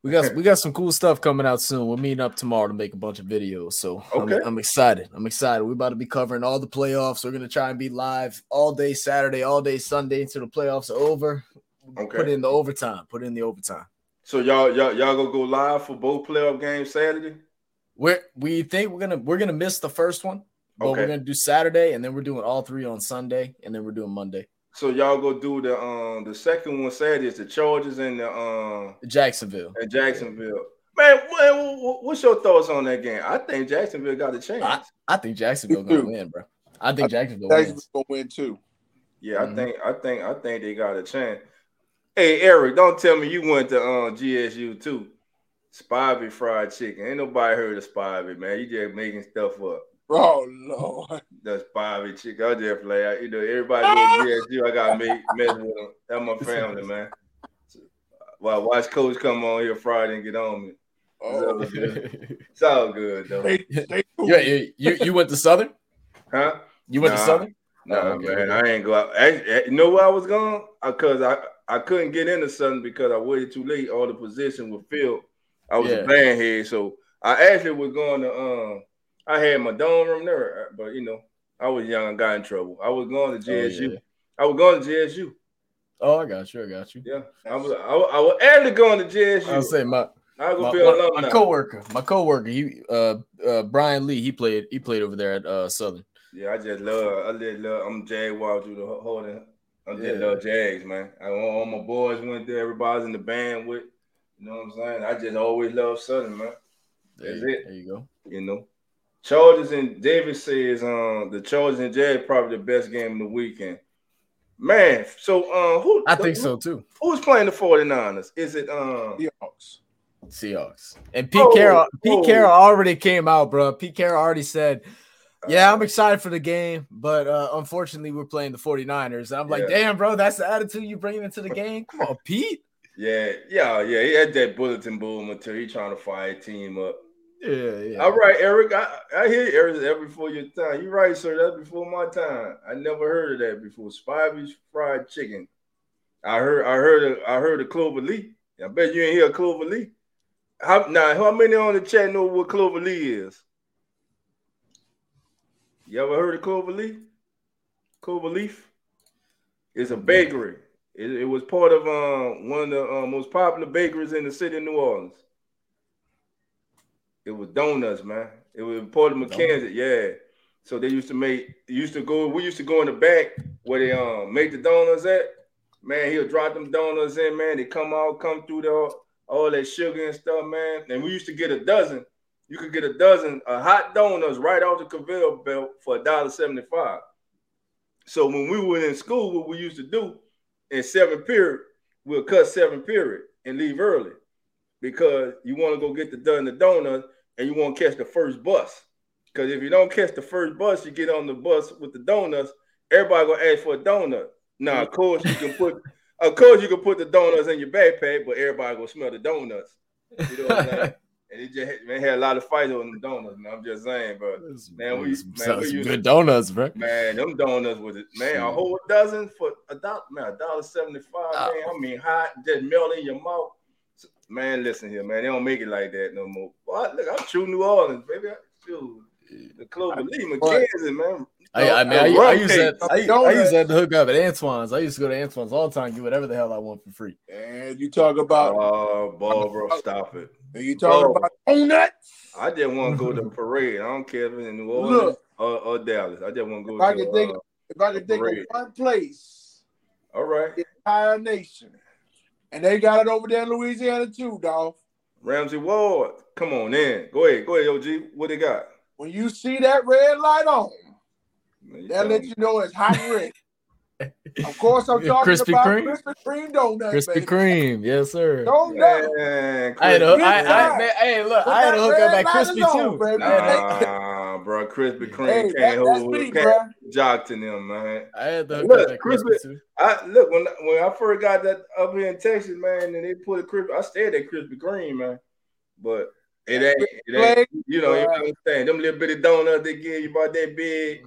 Speaker 5: We got we got some cool stuff coming out soon. We're meeting up tomorrow to make a bunch of videos. So
Speaker 2: Okay.
Speaker 5: I'm, I'm excited. I'm excited. We're about to be covering all the playoffs. We're gonna try and be live all day Saturday, all day Sunday until the playoffs are over.
Speaker 2: Okay.
Speaker 5: Put in the overtime. Put in the overtime.
Speaker 2: So y'all y'all y'all gonna go live for both playoff games Saturday?
Speaker 5: We're we think we're gonna we're gonna miss the first one, but
Speaker 2: Okay.
Speaker 5: we're gonna do Saturday and then we're doing all three on Sunday and then we're doing Monday.
Speaker 2: So y'all go do the um the second one Saturday is the Chargers and the um
Speaker 5: Jacksonville.
Speaker 2: and Jacksonville. Man, what, what- what's your thoughts on that game? I think Jacksonville got a chance.
Speaker 5: I think Jacksonville gonna win, bro. I think Jacksonville
Speaker 6: Jacksonville's
Speaker 5: wins.
Speaker 6: gonna win too.
Speaker 2: Yeah,
Speaker 5: Mhm.
Speaker 2: I think I think I think they got a chance. Hey Eric, don't tell me you went to um GSU too. Spivey fried chicken. Ain't nobody heard of Spivey, man. You just making stuff up.
Speaker 6: Oh Lord.
Speaker 2: That's Bobby Chick. I just play. You know, everybody go to GSU. I gotta make mess with them. That's my family, man. Well, watch Coach come on here Friday and get on me.
Speaker 6: Oh,
Speaker 2: It's all good. It's all good though.
Speaker 6: stay, stay cool.
Speaker 5: you, you, you you went to Southern?
Speaker 2: Huh?
Speaker 5: You went to Southern?
Speaker 2: No,
Speaker 5: Oh, okay,
Speaker 2: man. I ain't go out. I, I- you know where I was going? Because I, I couldn't get into Southern because I waited too late. All the positions were filled. I was
Speaker 5: Yeah.
Speaker 2: a band head, so I actually was going to. Um, I had my dorm room there, but you know, I was young and got in trouble. I was going to
Speaker 5: Oh, yeah.
Speaker 2: I was going to GSU.
Speaker 5: Oh, I got you. I got you.
Speaker 2: Yeah, I was. I, was- I was actually going to GSU.
Speaker 5: I was saying my
Speaker 2: I was
Speaker 5: my, my, my coworker, my coworker, he uh uh Brian Lee, he played he played over there at uh Southern.
Speaker 2: Yeah, I just love. I just love. I'm Jaguar through the whole. I just
Speaker 5: Yeah.
Speaker 2: love Jags, man. I, all my boys went there. Everybody's in the band with. You know what I'm saying? I just always love Southern, man.
Speaker 5: There,
Speaker 2: That's
Speaker 5: you-
Speaker 2: it.
Speaker 5: there you go.
Speaker 2: You know, Chargers and David says um the Chargers and Jags probably the best game of the weekend. Man, so uh who
Speaker 5: I think so too.
Speaker 2: Who's playing the 49ers? Is it um
Speaker 6: Seahawks.
Speaker 5: Seahawks. And Pete
Speaker 2: Oh,
Speaker 5: Carroll, Pete
Speaker 2: oh.
Speaker 5: Carroll already came out, bro. Pete Carroll already said, Yeah, I'm excited for the game, but uh, unfortunately, we're playing the 49ers. And I'm like,
Speaker 2: Yeah.
Speaker 5: damn, bro, that's the attitude you bringing into the game. Come on, Pete. [LAUGHS]
Speaker 2: yeah, yeah, yeah. He had that bulletin board material. He trying to fire a team up.
Speaker 5: Yeah.
Speaker 2: All right, Eric. I, I hear you, Eric. That's before your time. You're right, sir. That's before my time. I never heard of that before. Spivey's fried chicken. I heard. I heard. Of, I heard of Clover Lee. I bet you ain't hear of Clover Lee. How now? How many on the chat know what Clover Lee is? You ever heard of Clover Lee? Clover Leaf. It's a bakery. It, it was part of um, one of the uh, most popular bakeries in the city of New Orleans. It was donuts, man. It was part of McKenzie, yeah. So they used to make, used to go, we used to go in the back where they um make the donuts at. Man, he'll drop them donuts in, man. They come out, come through the all that sugar and stuff, man. And we used to get a dozen. You could get a dozen of hot donuts right off the conveyor belt for a dollar seventy-five. So when we were in school, what we used to do in seventh period, we'll cut seventh period and leave early because you want to go get the dozen the donuts and you want to catch the first bus. Because if you don't catch the first bus, you get on the bus with the donuts. Everybody gonna ask for a donut. Now, of course, you can put, [LAUGHS] of course, you can put the donuts in your backpack, but everybody gonna smell the donuts. You know what I'm saying? [LAUGHS] And it just man, had a lot of fights on them donuts. Man. I'm just saying, bro. Man, we- man, we
Speaker 5: good donuts, bro.
Speaker 2: Man, them donuts was it, man, a whole dozen for a dollar, man, a dollar seventy-five,
Speaker 5: Oh.
Speaker 2: man. I mean, hot, just melt in your mouth. Man, listen here, man. They don't make it like that no more. Boy, look, I'm true New Orleans, baby. I, shoot, the Clover Lee, McKenzie, man.
Speaker 5: I, I mean, I,
Speaker 2: The
Speaker 5: I used
Speaker 2: cake.
Speaker 5: that. I, I used that to hook up at Antoine's. I used to go to Antoine's all the time, get whatever the hell I want for free.
Speaker 6: And you talk about,
Speaker 2: Oh, bro. stop it.
Speaker 6: and you talk about donuts.
Speaker 2: I just want to go to [LAUGHS] the parade. I don't care if it's in New Orleans
Speaker 6: Look.
Speaker 2: or, or Dallas. I just want to go
Speaker 6: If I
Speaker 2: to
Speaker 6: could think,
Speaker 2: uh,
Speaker 6: if I could think of one place,
Speaker 2: all right.
Speaker 6: the entire nation, and they got it over there in Louisiana too, dog.
Speaker 2: Ramsey Ward, come on in. Go ahead, go ahead, OG. What they got?
Speaker 6: When you see that red light on,
Speaker 2: Man,
Speaker 6: that let you know it's hot and ready. Of course, I'm [LAUGHS] talking
Speaker 5: Krispy
Speaker 6: about
Speaker 5: Kreme?
Speaker 6: Krispy Kreme donuts.
Speaker 5: Krispy. Kreme, yes, sir. [LAUGHS]
Speaker 6: Donuts.
Speaker 2: Man,
Speaker 5: I had to,
Speaker 2: Krispy
Speaker 5: I, I,
Speaker 6: Kreme.
Speaker 5: man, hey, look, I had to
Speaker 6: that
Speaker 5: hook up at
Speaker 6: light
Speaker 5: Krispy
Speaker 6: is on,
Speaker 5: too.
Speaker 6: baby.
Speaker 5: I had, to,
Speaker 2: Nah, bro, Krispy Kreme
Speaker 6: Hey,
Speaker 2: can't
Speaker 6: that,
Speaker 2: hold
Speaker 6: me,
Speaker 2: can't jock to them, man.
Speaker 5: I had to hook
Speaker 2: Look,
Speaker 5: up at Krispy
Speaker 2: Krispy-
Speaker 5: too.
Speaker 2: I look when when I first got that up here in Texas, man, and they put a Krispy. I stayed at Krispy Kreme, man, but it ain't, it ain't. You know,
Speaker 6: I'm
Speaker 2: saying them little bitty donuts they give you about that big.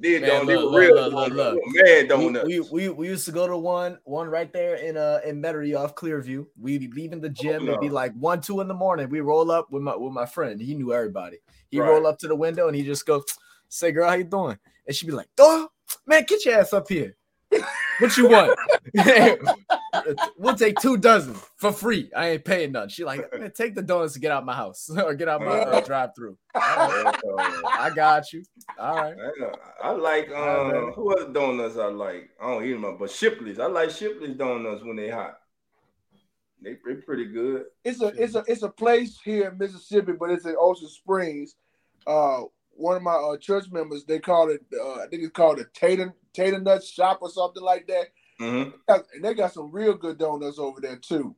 Speaker 2: Did
Speaker 5: Man,
Speaker 2: don't they
Speaker 5: look,
Speaker 2: real
Speaker 5: look, look,
Speaker 2: man
Speaker 5: We,
Speaker 2: donuts.
Speaker 5: we, we we used to go to one one right there in uh in Metairie off Clearview. We'd be leaving the gym. It'd be like one two in the morning. We roll up with my with my friend. He knew everybody. He
Speaker 2: Right.
Speaker 5: roll up to the window and he just goes, "Say, girl, how you doing?" And she'd be like, "Oh, man, get your ass up here. What you want? [LAUGHS] [LAUGHS] we'll take two dozen for free. I ain't paying none." She like, take the donuts to get out my house [LAUGHS] or get out my uh, [LAUGHS] drive through. [LAUGHS] I got you. All right.
Speaker 2: I. I like
Speaker 5: Alright,
Speaker 2: um
Speaker 5: man.
Speaker 2: who other donuts I like. I don't eat them, but Shipley's. I like Shipley's donuts when they hot. They they pretty good.
Speaker 6: It's a it's a it's a place here in Mississippi, but it's in Ocean Springs. Uh, one of my uh, church members they call it. Uh, I think it's called the Tatum Tato-Nut Shop or something like that.
Speaker 2: Hmm
Speaker 6: And they got some real good donuts over there too.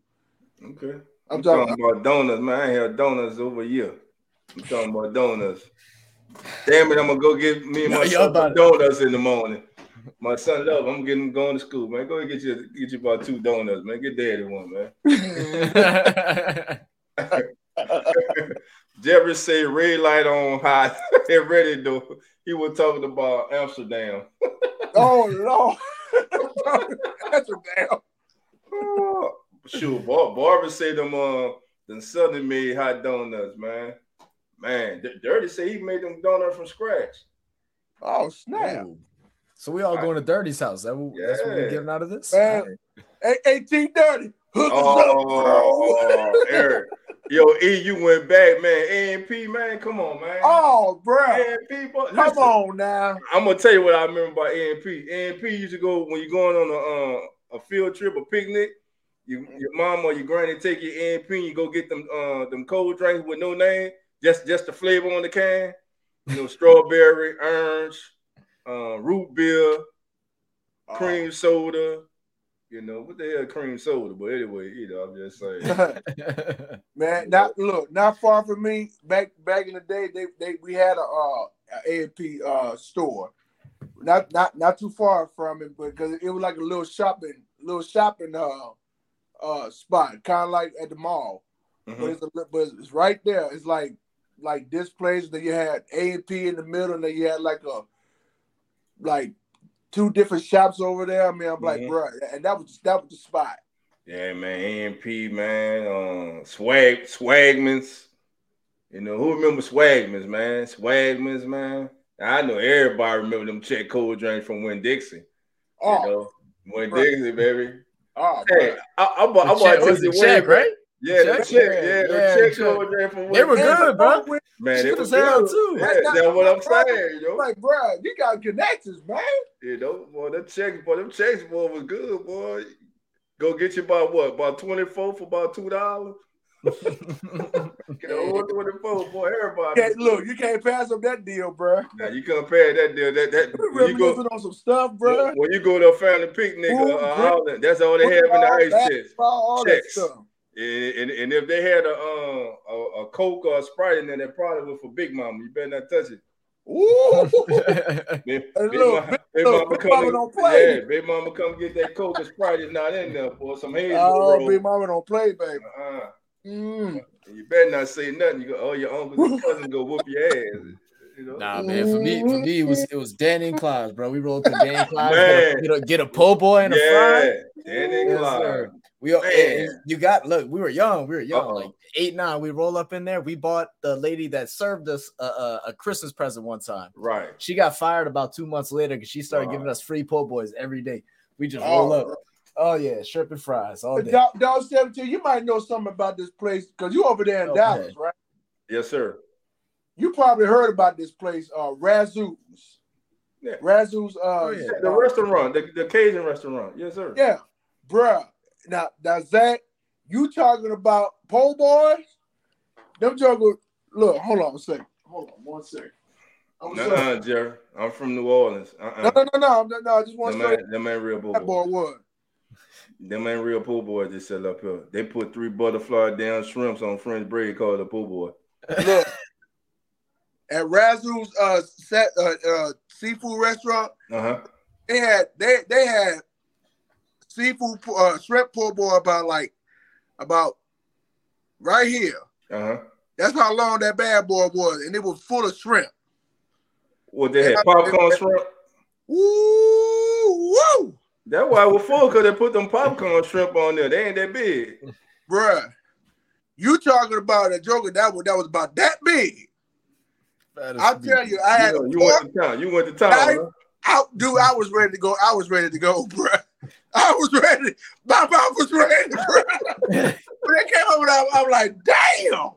Speaker 2: Okay.
Speaker 6: I'm
Speaker 2: I'm
Speaker 6: talking.
Speaker 2: talking about donuts, man. I ain't had donuts over a year. I'm talking about donuts. Damn it, I'm gonna go get me and my
Speaker 5: y'all
Speaker 2: son
Speaker 5: about
Speaker 2: some
Speaker 5: it.
Speaker 2: donuts in the morning. My son love, I'm getting going to school, man. Go get you get you about two donuts, man. Get daddy one, man. [LAUGHS] [LAUGHS] Jerry say red light on hot and [LAUGHS] ready though. He was talking about Amsterdam.
Speaker 6: oh Lord, [LAUGHS] that's a damn.
Speaker 2: Oh, shoot, Bar- Barbara say them uh them southern made hot donuts, man. Man, D- Dirty say he made them donuts from scratch.
Speaker 6: Oh snap,
Speaker 5: Ooh. So we all going to Dirty's house. That what, That's what we're getting out of this.
Speaker 6: Man.
Speaker 5: All right.
Speaker 6: hey, eighteen thirty. Hook us up, bro.
Speaker 2: Oh, Eric. Yo, E, you went back, man. A&P, man. Come on, man.
Speaker 6: Oh, bro,
Speaker 2: A&P, boy.
Speaker 6: come
Speaker 2: Listen,
Speaker 6: on now.
Speaker 2: I'm gonna tell you what I remember about A&P. A&P used to go when you're going on a uh, a field trip, a picnic. You, your mom or your granny take your A&P and you go get them uh, them cold drinks with no name, just just the flavor on the can. You know, strawberry, orange, uh, root beer,
Speaker 6: Oh.
Speaker 2: cream soda. You know what the hell, cream soda? But anyway, you know, I'm just saying. [LAUGHS] [LAUGHS]
Speaker 6: Man, not look, not far from me. Back back in the day, they they we had a uh a A&P uh store. Not not not too far from it, but because it was like a little shopping, little shopping uh uh spot, kind of like at the mall. But
Speaker 2: Mhm.
Speaker 6: it's a, but it's right there. It's like like this place that you had A&P in the middle, and then you had like a like two different shops over there. I mean, I'm like,
Speaker 2: Mhm.
Speaker 6: bro, and that was that was the spot.
Speaker 2: Yeah, man, A&P, man, um, swag, swagmans. You know who remember swagmans, man? Swagmans, man. I know everybody remember them check cold drinks from Winn-Dixie.
Speaker 6: Oh,
Speaker 2: You know, Winn-Dixie, baby.
Speaker 6: oh,
Speaker 2: Hey,
Speaker 6: bro.
Speaker 2: I, I, I, I
Speaker 5: The check- was it check, right?
Speaker 2: Yeah, the
Speaker 5: Check?
Speaker 2: check,
Speaker 5: Yeah,
Speaker 2: yeah, the
Speaker 5: yeah,
Speaker 2: check
Speaker 5: check.
Speaker 2: cold drink from Winn
Speaker 5: They were good, bro.
Speaker 6: With-
Speaker 2: Man,
Speaker 5: Good
Speaker 2: it was good.
Speaker 5: too.
Speaker 2: Yeah, that's what I'm saying, you know.
Speaker 6: Like, bro, you got connections, man.
Speaker 2: You know, boy, them checks, boy, them checks, boy, was good, boy. Go get you about what? About 24 for about two dollars. [LAUGHS] Get a 24, boy. Everybody.
Speaker 6: Can't, look, you can't pass up that deal, bro.
Speaker 2: Now you compare that deal. That that
Speaker 6: You
Speaker 2: when you go
Speaker 6: on some stuff, bro.
Speaker 2: when you go to a family picnic, uh, uh, that's all they have in the ice chest.
Speaker 6: Basketball, all
Speaker 2: Checks.
Speaker 6: that stuff.
Speaker 2: And, and, and if they had a, uh, a a Coke or a Sprite in there, that probably was for Big Mama. You better not touch it.
Speaker 6: Ooh.
Speaker 2: Big, [LAUGHS] big,
Speaker 6: look,
Speaker 2: Ma-
Speaker 6: big-
Speaker 2: big mama
Speaker 6: Big
Speaker 2: come
Speaker 6: Mama don't play.
Speaker 2: Yeah, Big Mama come get that Coke and Sprite is not in there for some hazel
Speaker 6: oh,
Speaker 2: roll.
Speaker 6: Big Mama don't play, baby.
Speaker 2: Uh-uh.
Speaker 6: Mm.
Speaker 2: You better not say nothing. You go, oh, your uncle and cousins go whoop your ass. You know?
Speaker 5: Nah, man. For me, for me, it was it was Danny and Clyde's, bro. We rolled to Danny and Clyde's,
Speaker 2: Man.
Speaker 5: get a, get a get a po' boy and a fry.
Speaker 2: yeah, Danny
Speaker 5: Yes,
Speaker 2: Clyde.
Speaker 5: sir. We all,
Speaker 2: Man.
Speaker 5: and- and you got look. We were young. We were young,
Speaker 2: Uh-oh.
Speaker 5: like eight, nine. We roll up in there. We bought the lady that served us a, a, a Christmas present one time.
Speaker 2: Right.
Speaker 5: She got fired about two months later because she started
Speaker 2: Wow.
Speaker 5: giving us free po' boys every day. We just
Speaker 6: Oh,
Speaker 5: roll up. Oh yeah, shrimp and fries all day.
Speaker 6: Dog, Dog 17, you might know something about this place because you over there in
Speaker 5: Okay.
Speaker 6: Dallas, right?
Speaker 2: Yes, sir.
Speaker 6: You probably heard about this place, uh, Razoo's.
Speaker 2: Yeah.
Speaker 6: Razoo's, uh,
Speaker 5: Oh, yeah.
Speaker 2: The
Speaker 6: uh,
Speaker 2: restaurant, the, the Cajun restaurant. Yes, sir.
Speaker 6: Yeah, bruh. Now, now Zach, you talking about po' boys? Them juggle. Look, hold on a second. Hold on one second. I'm sorry.
Speaker 2: Jerry. I'm from New Orleans.
Speaker 6: No,
Speaker 2: Uh-uh.
Speaker 6: no, no, no, no, no. I just want to say
Speaker 2: them ain't real
Speaker 6: that
Speaker 2: boo
Speaker 6: boy was.
Speaker 2: Them ain't real pool boys they sell up here. They put three butterfly down shrimps on French bread called a pool boy.
Speaker 6: Look, at Razoo's uh, set, uh, uh, seafood restaurant,
Speaker 2: Uh-huh.
Speaker 6: they had they they had seafood po- uh, shrimp po' boy about like about right here.
Speaker 2: Uh-huh.
Speaker 6: That's how long that bad boy was, and it was full of shrimp.
Speaker 2: What they had popcorn shrimp?
Speaker 6: Woo, woo,
Speaker 2: That's why it was full because they put them popcorn shrimp on there. They ain't that big.
Speaker 6: bruh. You talking about a joker that was that was about that big?
Speaker 5: That is
Speaker 6: I'll tell you, I
Speaker 2: You,
Speaker 6: had
Speaker 2: know,
Speaker 6: a
Speaker 2: you went to town. You went to town.
Speaker 6: I-
Speaker 2: huh?
Speaker 6: out, dude. I was ready to go. I was ready to go, [LAUGHS] bruh. I was ready. My mouth was ready, [LAUGHS] when they came over, there, I'm like, damn.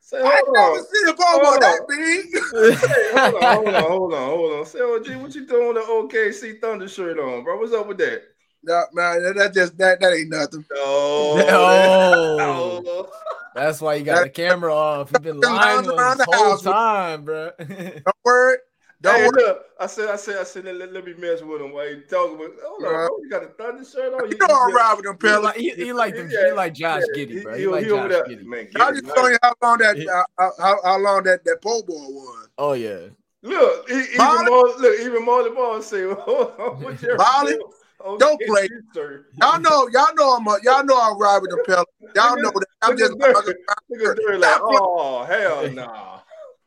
Speaker 2: Say,
Speaker 6: I ain't never seen a pomo
Speaker 2: Hold
Speaker 6: that [LAUGHS] big.
Speaker 2: Hey, hold on, hold on, hold on, hold on. Say, OG, what you doing with the OKC Thunder shirt on, bro? What's up with that?
Speaker 6: No, man, that, that just that that ain't nothing.
Speaker 2: Oh,
Speaker 5: No.
Speaker 2: oh. [LAUGHS]
Speaker 5: That's why you got the camera off. You've been
Speaker 6: Been
Speaker 5: lying
Speaker 6: lying around
Speaker 5: us
Speaker 6: the
Speaker 5: this whole
Speaker 6: house
Speaker 5: time, bro.
Speaker 6: Don't worry. Don't
Speaker 2: hey, look, I said, I said, I said, let, let, let me mess with him while he talking. But hold on,
Speaker 6: Right.
Speaker 2: bro, you got a thunder shirt on.
Speaker 6: You know I'm riding with them
Speaker 5: He he, he like them,
Speaker 2: Yeah,
Speaker 5: he like Josh
Speaker 2: yeah,
Speaker 5: Giddey,
Speaker 2: he-
Speaker 5: bro.
Speaker 2: he-
Speaker 5: He, like
Speaker 2: he over
Speaker 5: Josh
Speaker 2: there.
Speaker 5: Giddey.
Speaker 2: Man,
Speaker 6: Y'all just
Speaker 2: man.
Speaker 6: showing you how long that
Speaker 5: Yeah.
Speaker 6: uh, how, how long that that pole ball was.
Speaker 5: Oh yeah.
Speaker 2: Look, he, even
Speaker 6: Molly-
Speaker 2: more, look, even Molly Ball say, [LAUGHS] hold on, what you
Speaker 6: Molly,
Speaker 2: oh,
Speaker 6: don't play.
Speaker 2: sir.
Speaker 6: Y'all know, y'all know I'm a, y'all know I'm riding with the Pelicans. Y'all know that I'm just
Speaker 2: at Dirk. Look at Dirk like, oh hell nah.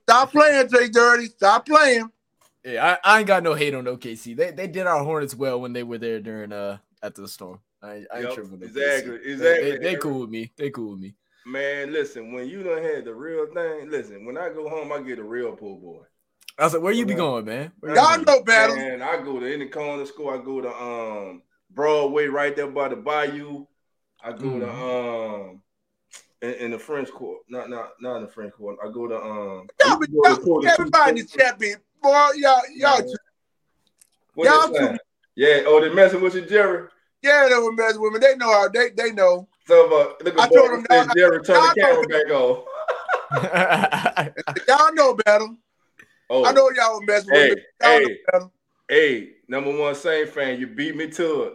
Speaker 6: stop playing, Jay Dirty. Stop playing.
Speaker 5: Yeah, I, I ain't got no hate on OKC. They they did our Hornets well when they were there during uh after the storm. I, ain't- I ain't
Speaker 2: Yep,
Speaker 5: tripping with OKC.
Speaker 2: exactly,
Speaker 5: They-
Speaker 2: exactly.
Speaker 5: They, they cool with me. They cool with me.
Speaker 2: Man, listen, when you done had the real thing, listen, when I go home, I get a real pool boy.
Speaker 5: I was like, where you be going, man? Where you
Speaker 6: Y'all know better.
Speaker 2: And I go to any corner school. I go to um Broadway right there by the bayou. I go to um in, in the French court. Not not not in the French court. I go to um I
Speaker 6: Y'all,
Speaker 2: used to go to
Speaker 6: everybody in the chat be boy, y'all, y'all, y'all?
Speaker 2: Yeah, oh they messing with you, Jerry.
Speaker 6: yeah, they were messing with me. They know how they they know.
Speaker 2: So uh, look
Speaker 6: I
Speaker 2: at
Speaker 6: told
Speaker 2: Barbara
Speaker 6: him,
Speaker 2: said
Speaker 6: y'all-
Speaker 2: Jerry turn the camera back on. [LAUGHS]
Speaker 6: Y'all know better. [LAUGHS]
Speaker 2: Oh,
Speaker 6: I know y'all were messing
Speaker 2: Hey,
Speaker 6: with me. Y'all
Speaker 2: hey. Hey, number one Saint fan, you beat me to it.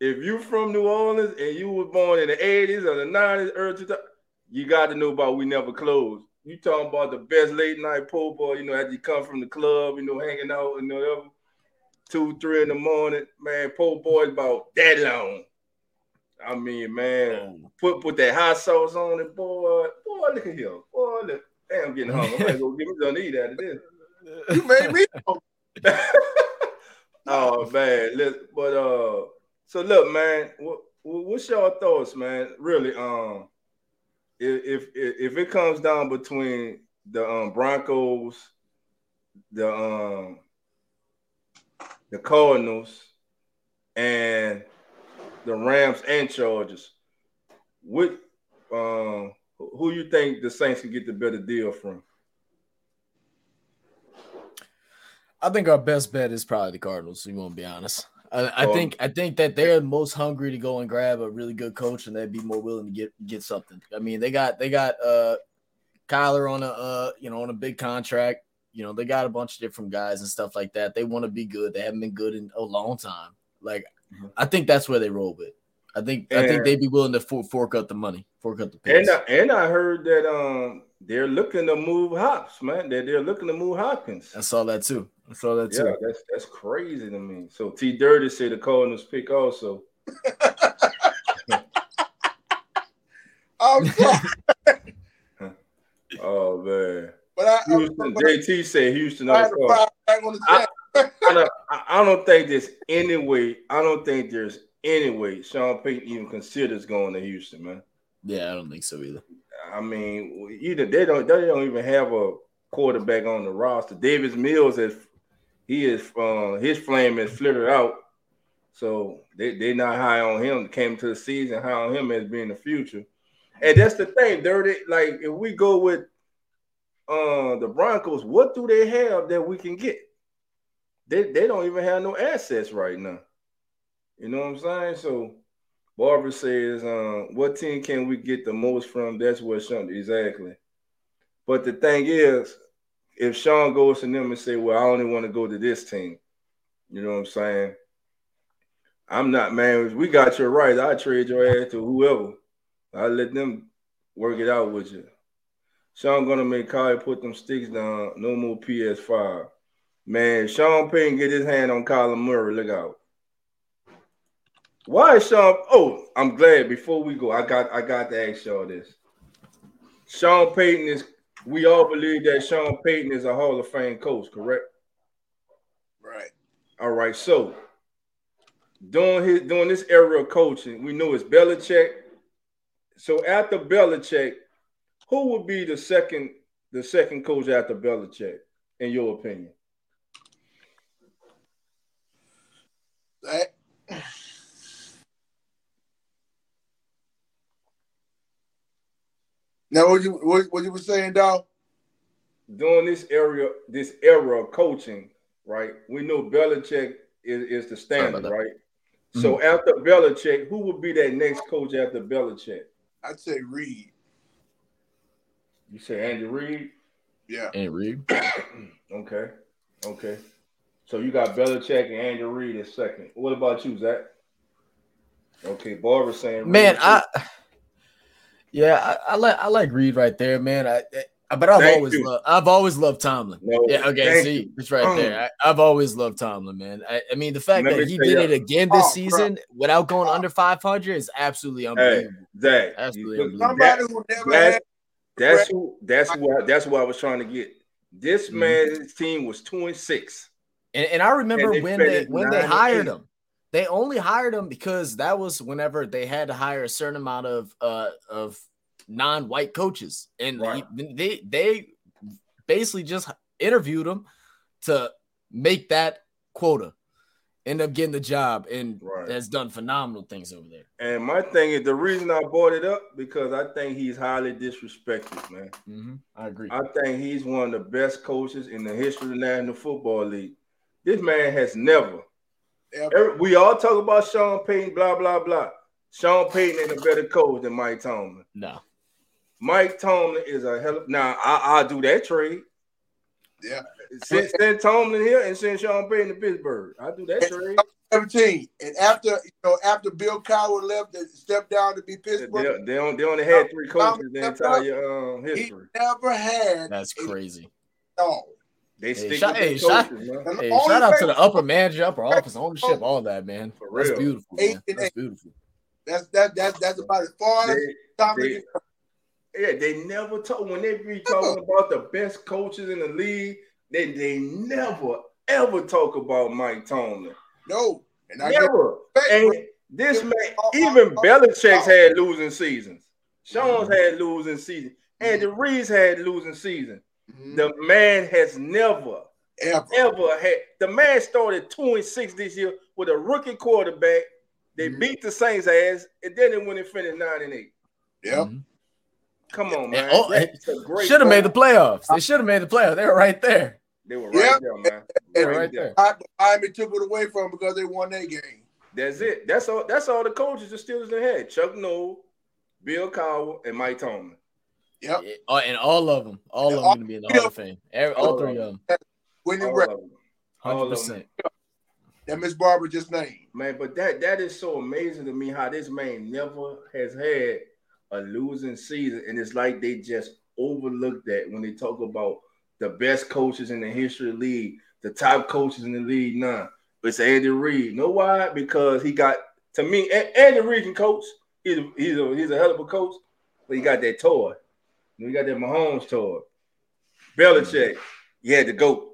Speaker 2: If you from New Orleans and you was born in the 80s or the 90s, early 2000s, you got to know about We Never Close. You talking about the best late night pool boy, you know, as you come from the club, you know, hanging out and whatever, two, three in the morning, man, pool boys about that long. I mean, man, put put that hot sauce on it, boy. Boy, look at him. Boy, look. Damn, I'm getting hungry. I might go give me something to eat out of this.
Speaker 6: You made me. [LAUGHS] [LAUGHS]
Speaker 2: oh man, look, but uh, so look, man, what, what's your thoughts, man? Really, um, if if if it comes down between the um Broncos, the um the Cardinals, and the Rams and Chargers, what um who you think the Saints can get the better deal from?
Speaker 5: I think our best bet is probably the Cardinals. We won't be honest. I, I
Speaker 2: Oh.
Speaker 5: think I think that they're most hungry to go and grab a really good coach, and they'd be more willing to get get something. I mean, they got they got uh Kyler on a uh you know on a big contract. You know, they got a bunch of different guys and stuff like that. They want to be good. They haven't been good in a long time. Like, I think that's where they roll with. I think I think they'd be willing to for, fork up the money, fork out the
Speaker 2: And
Speaker 5: picks.
Speaker 2: I, and I heard that um they're looking to move Hops, man. That they're looking to move Hopkins.
Speaker 5: I saw that too. I saw that
Speaker 2: Yeah,
Speaker 5: too.
Speaker 2: that's that's crazy to me. So T Dirty said the Cardinals pick also.
Speaker 6: I'm [LAUGHS]
Speaker 2: Oh man.
Speaker 6: but I, I,
Speaker 2: Houston,
Speaker 6: but
Speaker 2: JT said Houston.
Speaker 6: I
Speaker 2: on
Speaker 6: had
Speaker 2: the
Speaker 6: to
Speaker 2: card.
Speaker 6: fire back on the
Speaker 2: I- I don't, I- I don't think there's any way. I don't think there's any way Sean Payton even considers going to Houston, man.
Speaker 5: Yeah, I don't think so either.
Speaker 2: I mean, either they don't they don't even have a quarterback on the roster. Davis Mills is he is uh, his flame is flittered out, so they they not high on him. Came to the season high on him as being the future, and that's the thing. Dirty, like if we go with uh the Broncos, what do they have that we can get? They they don't even have no assets right now. You know what I'm saying? So Barbara says, uh, what team can we get the most from? That's what Sean exactly. But the thing is, if Sean goes to them and say, Well, I only want to go to this team, you know what I'm saying? I'm not man. We got your right, I trade your ass to whoever. I let them work it out with you. Sean gonna make Kyle put them sticks down. No more PS5. Man, Sean Payton get his hand on Kyler Murray. Look out. Why is Sean? Oh, I'm glad. Before we go, I got I got to ask y'all this. Sean Payton is. We all believe that Sean Payton is a Hall of Fame coach, correct?
Speaker 6: Right.
Speaker 2: All right. So during his during this era of coaching, we know it's Belichick. So after Belichick, who would be the second the second coach after Belichick, in your opinion?
Speaker 6: That, now, what you what, what you were saying, dog?
Speaker 2: during this area, this era of coaching, right? We know Belichick is, is the standard,
Speaker 5: that.
Speaker 2: right? Mm-hmm. So after Belichick, who would be that next coach after Belichick?
Speaker 6: I'd say Reid.
Speaker 2: You say Andy Reid?
Speaker 6: Yeah.
Speaker 5: And Reid. [COUGHS]
Speaker 2: Okay. Okay. So you got Belichick and Andy Reid in second. What about you, Zach? Okay, Barbara saying
Speaker 5: Man,
Speaker 2: Reid.
Speaker 5: I yeah, I, I like I like Reid right there, man. I, I but I've
Speaker 2: Thank
Speaker 5: always
Speaker 2: you.
Speaker 5: loved I've always loved Tomlin.
Speaker 2: No,
Speaker 5: Yeah, okay, see,
Speaker 2: you.
Speaker 5: it's right
Speaker 2: Um,
Speaker 5: there. I, I've always loved Tomlin, man. I, I mean, the fact that he did
Speaker 2: you-
Speaker 5: it again this
Speaker 6: Oh, bro.
Speaker 5: season without going under 500 is absolutely
Speaker 2: Hey,
Speaker 5: unbelievable.
Speaker 2: Zach,
Speaker 5: Absolutely unbelievable.
Speaker 6: Somebody who never
Speaker 2: That's
Speaker 6: had
Speaker 2: that's who that's who I, that's what I was trying to get. This
Speaker 5: Mhm.
Speaker 2: man's team was two and six.
Speaker 5: And, and I remember
Speaker 2: And
Speaker 5: when they when they hired
Speaker 2: eight.
Speaker 5: him, they only hired him because that was whenever they had to hire a certain amount of uh of non-white coaches, and
Speaker 2: Right.
Speaker 5: he- they they basically just interviewed him to make that quota. End up getting the job and
Speaker 2: Right.
Speaker 5: has done phenomenal things over there.
Speaker 2: And my thing is the reason I brought it up because I think he's highly disrespected, man.
Speaker 5: Mm-hmm. I agree.
Speaker 2: I think he's one of the best coaches in the history of the National Football League. This man has never.
Speaker 6: Ever.
Speaker 2: every- we all talk about Sean Payton, blah blah blah. Sean Payton ain't a better coach than Mike Tomlin.
Speaker 5: no,
Speaker 2: Mike Tomlin is a hell of now. I, I'll do that trade.
Speaker 6: Yeah.
Speaker 2: Send, send Tomlin here and send Sean Payton to Pittsburgh. I'll do that trade.
Speaker 6: 17. And after you know, after Bill Cowher left and stepped down to be
Speaker 2: They,
Speaker 6: Pittsburgh,
Speaker 2: they, on- they only had three coaches in the entire um,
Speaker 6: he
Speaker 2: history.
Speaker 6: never had
Speaker 5: that's crazy.
Speaker 6: dog.
Speaker 2: They
Speaker 5: Hey,
Speaker 2: stick
Speaker 5: shout-
Speaker 2: with
Speaker 5: hey,
Speaker 2: the
Speaker 5: shout-
Speaker 2: man.
Speaker 5: Hey, shout out to the upper manager, upper office, ownership, all that, man.
Speaker 2: For
Speaker 5: That's
Speaker 2: real.
Speaker 5: beautiful, man.
Speaker 6: and
Speaker 5: That's
Speaker 6: eight.
Speaker 5: beautiful.
Speaker 6: That's that that that's about as far as
Speaker 2: They- they- Yeah, they never talk when they be talking about the best coaches in the league. They they never ever talk about Mike Tomlin.
Speaker 6: No. And I
Speaker 2: Never. And this man,
Speaker 6: Uh,
Speaker 2: even
Speaker 6: uh,
Speaker 2: Belichick's had losing seasons. Sean's had losing seasons. And the Reids had losing seasons. The man has never,
Speaker 6: ever.
Speaker 2: ever had. The man started two and six this year with a rookie quarterback. They
Speaker 6: Mhm.
Speaker 2: beat the Saints ass, and then they went and finished nine and eight.
Speaker 6: Yep.
Speaker 5: Mhm.
Speaker 2: Come on, man.
Speaker 5: oh,
Speaker 2: That's a great
Speaker 5: Should have made the playoffs. They should have made the playoffs. They were right there.
Speaker 2: They were right
Speaker 6: Yep.
Speaker 2: there, man.
Speaker 5: They were
Speaker 2: Right
Speaker 5: right
Speaker 2: there.
Speaker 5: there.
Speaker 6: Miami took it away from them because they won that game.
Speaker 2: That's it. That's all. That's all the coaches the Steelers they had: Chuck Noll, Bill Cowher, and Mike Tomlin.
Speaker 6: Yep.
Speaker 5: Yeah, uh, and all of them, all of them
Speaker 6: all
Speaker 5: going to be in the Hall of Fame. Every, all
Speaker 2: All
Speaker 5: three
Speaker 2: of
Speaker 5: of them,
Speaker 6: Winning record
Speaker 2: of them. All
Speaker 5: hundred
Speaker 2: of them.
Speaker 5: percent.
Speaker 6: that Miss Barbara just named.
Speaker 2: Man, but that that is so amazing to me how this man never has had a losing season, and it's like they just overlooked that when they talk about the best coaches in the history of the league, the top coaches in the league now. It's Andy Reid. Know why? Because he got to me. A- Andy Reid can coach. He's a, he's a he's a hell of a coach, but he got that toy. He got that Mahomes toy. Belichick, mm-hmm. he had to go.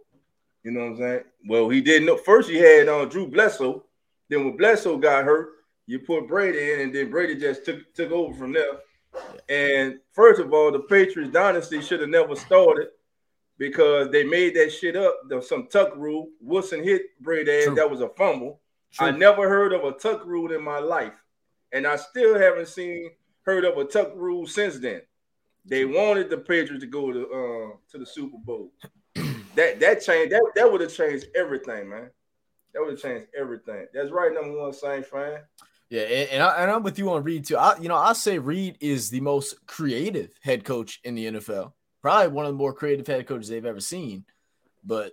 Speaker 2: You know what I'm saying? Well, he didn't know. First, he had on Drew Bledsoe. Then when Bledsoe got hurt, you put Brady in, and then Brady just took took over from there. And first of all, the Patriots dynasty should have never started because they made that shit up. There was some tuck rule. Woodson hit Brady.
Speaker 5: True.
Speaker 2: that was a fumble. I never heard of a tuck rule in my life, and I still haven't seen heard of a tuck rule since then. They wanted the Patriots to go to uh, to the Super Bowl. [CLEARS THROAT] that that changed. That that would have changed everything, man. That would have changed everything. That's right, number one Saint fan.
Speaker 5: Yeah, and, and, I, and I'm with you on Reid too. I, you know, I say Reid is the most creative head coach in the NFL. Probably one of the more creative head coaches they've ever seen. But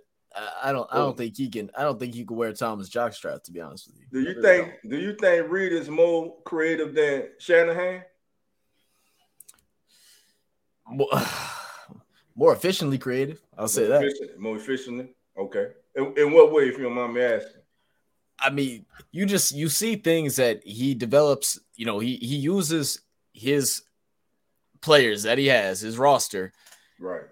Speaker 5: I, don't, I don't think he can. I don't think he can wear Thomas jockstrap. To be honest with you.
Speaker 2: Do you think? Do you think Reid is more creative than Shanahan?
Speaker 5: More, [SIGHS] more efficiently creative. I'll say
Speaker 2: more
Speaker 5: that.
Speaker 2: efficient- more efficiently. Okay. In, in what way, if you don't mind me asking?
Speaker 5: I mean, you just you see things that he develops. You know, he he uses his players that he has, his roster,
Speaker 2: Right.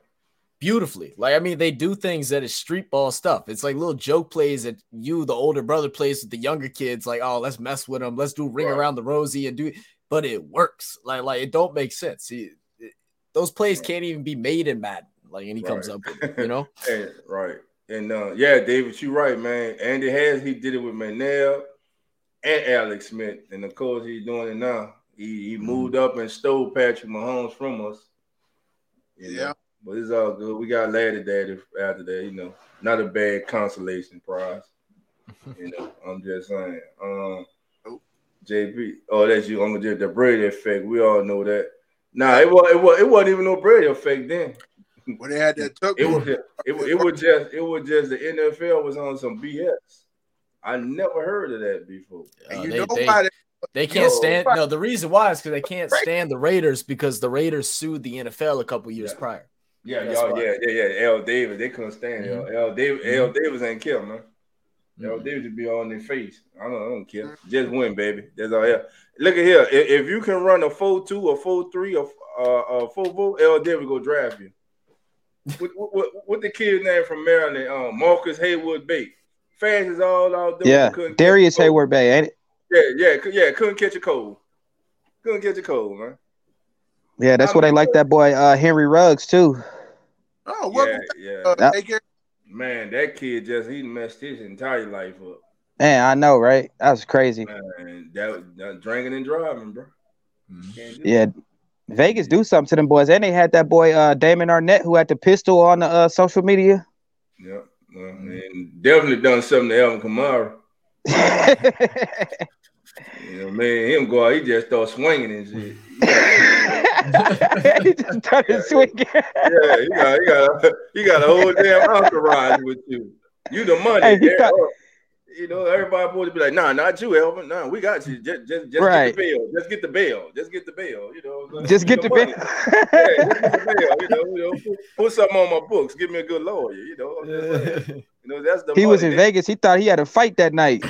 Speaker 5: beautifully. Like, I mean, they do things that is street ball stuff. It's like little joke plays that you, the older brother, plays with the younger kids. Like, oh, let's mess with them. Let's do ring
Speaker 2: Right.
Speaker 5: around the rosy and do. But it works. Like, like it don't make sense. He, those plays
Speaker 2: Right.
Speaker 5: can't even be made in Madden. Like, and he comes up with. [LAUGHS] You know.
Speaker 2: And, right. And uh, yeah, David, you're right, man. Andy has he did it with Manel and Alex Smith, and of course he's doing it now. He, he moved up and stole Patrick Mahomes from us. You know?
Speaker 6: Yeah.
Speaker 2: But it's all good. We got later that if after that, you know, not a bad consolation prize. you know, [LAUGHS] I'm just saying. Um
Speaker 6: Nope.
Speaker 2: JB, oh, that's you, Uncle J, the Brady effect. We all know that. Nah, it was it was it wasn't even no Brady effect then.
Speaker 6: when they had that tuck.
Speaker 2: It was just, it, was- it was just it was just the NFL was on some BS. I never heard of that before.
Speaker 6: And
Speaker 5: Uh,
Speaker 6: you
Speaker 5: they,
Speaker 6: know
Speaker 5: they-
Speaker 6: why? They,
Speaker 5: They can't stand. No, the reason why is because they can't stand the Raiders because the Raiders sued the NFL a couple years
Speaker 2: Yeah.
Speaker 5: prior.
Speaker 2: Yeah, y'all, yeah, yeah, yeah. Al Davis, they couldn't stand it. Al Davis, Al Davis ain't kill man. Al
Speaker 5: Mhm.
Speaker 2: Davis would be on their face. I don't, I don't care. Just win, baby. That's all. Yeah. Look at here. If, if you can run a four two a four three or uh, a four four, Al Davis go draft you. what, what, what, what the kid name from Maryland? Um, Marcus Heyward-Bey. Fast is all out there.
Speaker 3: Yeah, Darrius
Speaker 2: a.
Speaker 3: Heyward-Bey, ain't it?
Speaker 2: Yeah, yeah, yeah. Couldn't catch a cold. Couldn't catch a cold, man.
Speaker 3: Yeah, that's
Speaker 2: I
Speaker 3: what they like that boy uh, Henry Ruggs too.
Speaker 6: oh, welcome
Speaker 2: Yeah, yeah.
Speaker 6: uh,
Speaker 3: That-
Speaker 6: AK.
Speaker 2: Man, that kid just he messed his entire life up.
Speaker 3: Man, I know, right? That was crazy.
Speaker 2: Man, that, that drinking and driving, bro.
Speaker 5: Mhm.
Speaker 2: Can't
Speaker 3: Yeah, Vegas do something to them boys, and they had that boy uh, Damon Arnette who had the pistol on the uh, social media.
Speaker 2: that. Yeah, well, and definitely done something to Alvin Kamara. [LAUGHS] You know, man, him go out, he just start swinging and shit. [LAUGHS] [LAUGHS]
Speaker 3: he just started swinging.
Speaker 2: Yeah, you got, you got, you got a whole damn entourage with you. You the money.
Speaker 3: Hey, he
Speaker 2: yeah.
Speaker 3: thought-
Speaker 2: you know, everybody would be like, nah, not you, Elvin. Nah, we got you. Just, just, just
Speaker 3: Right.
Speaker 2: get the bill. Just get the bill. Just get the bill. You know,
Speaker 3: uh,
Speaker 2: Just
Speaker 3: get the
Speaker 2: money.
Speaker 3: bill.
Speaker 2: Yeah, just get the bill. You know, you know put, put something on my books. Give me a good lawyer. You know, I'm just saying. you know that's the
Speaker 3: he was in. Vegas. He thought he had a fight that night.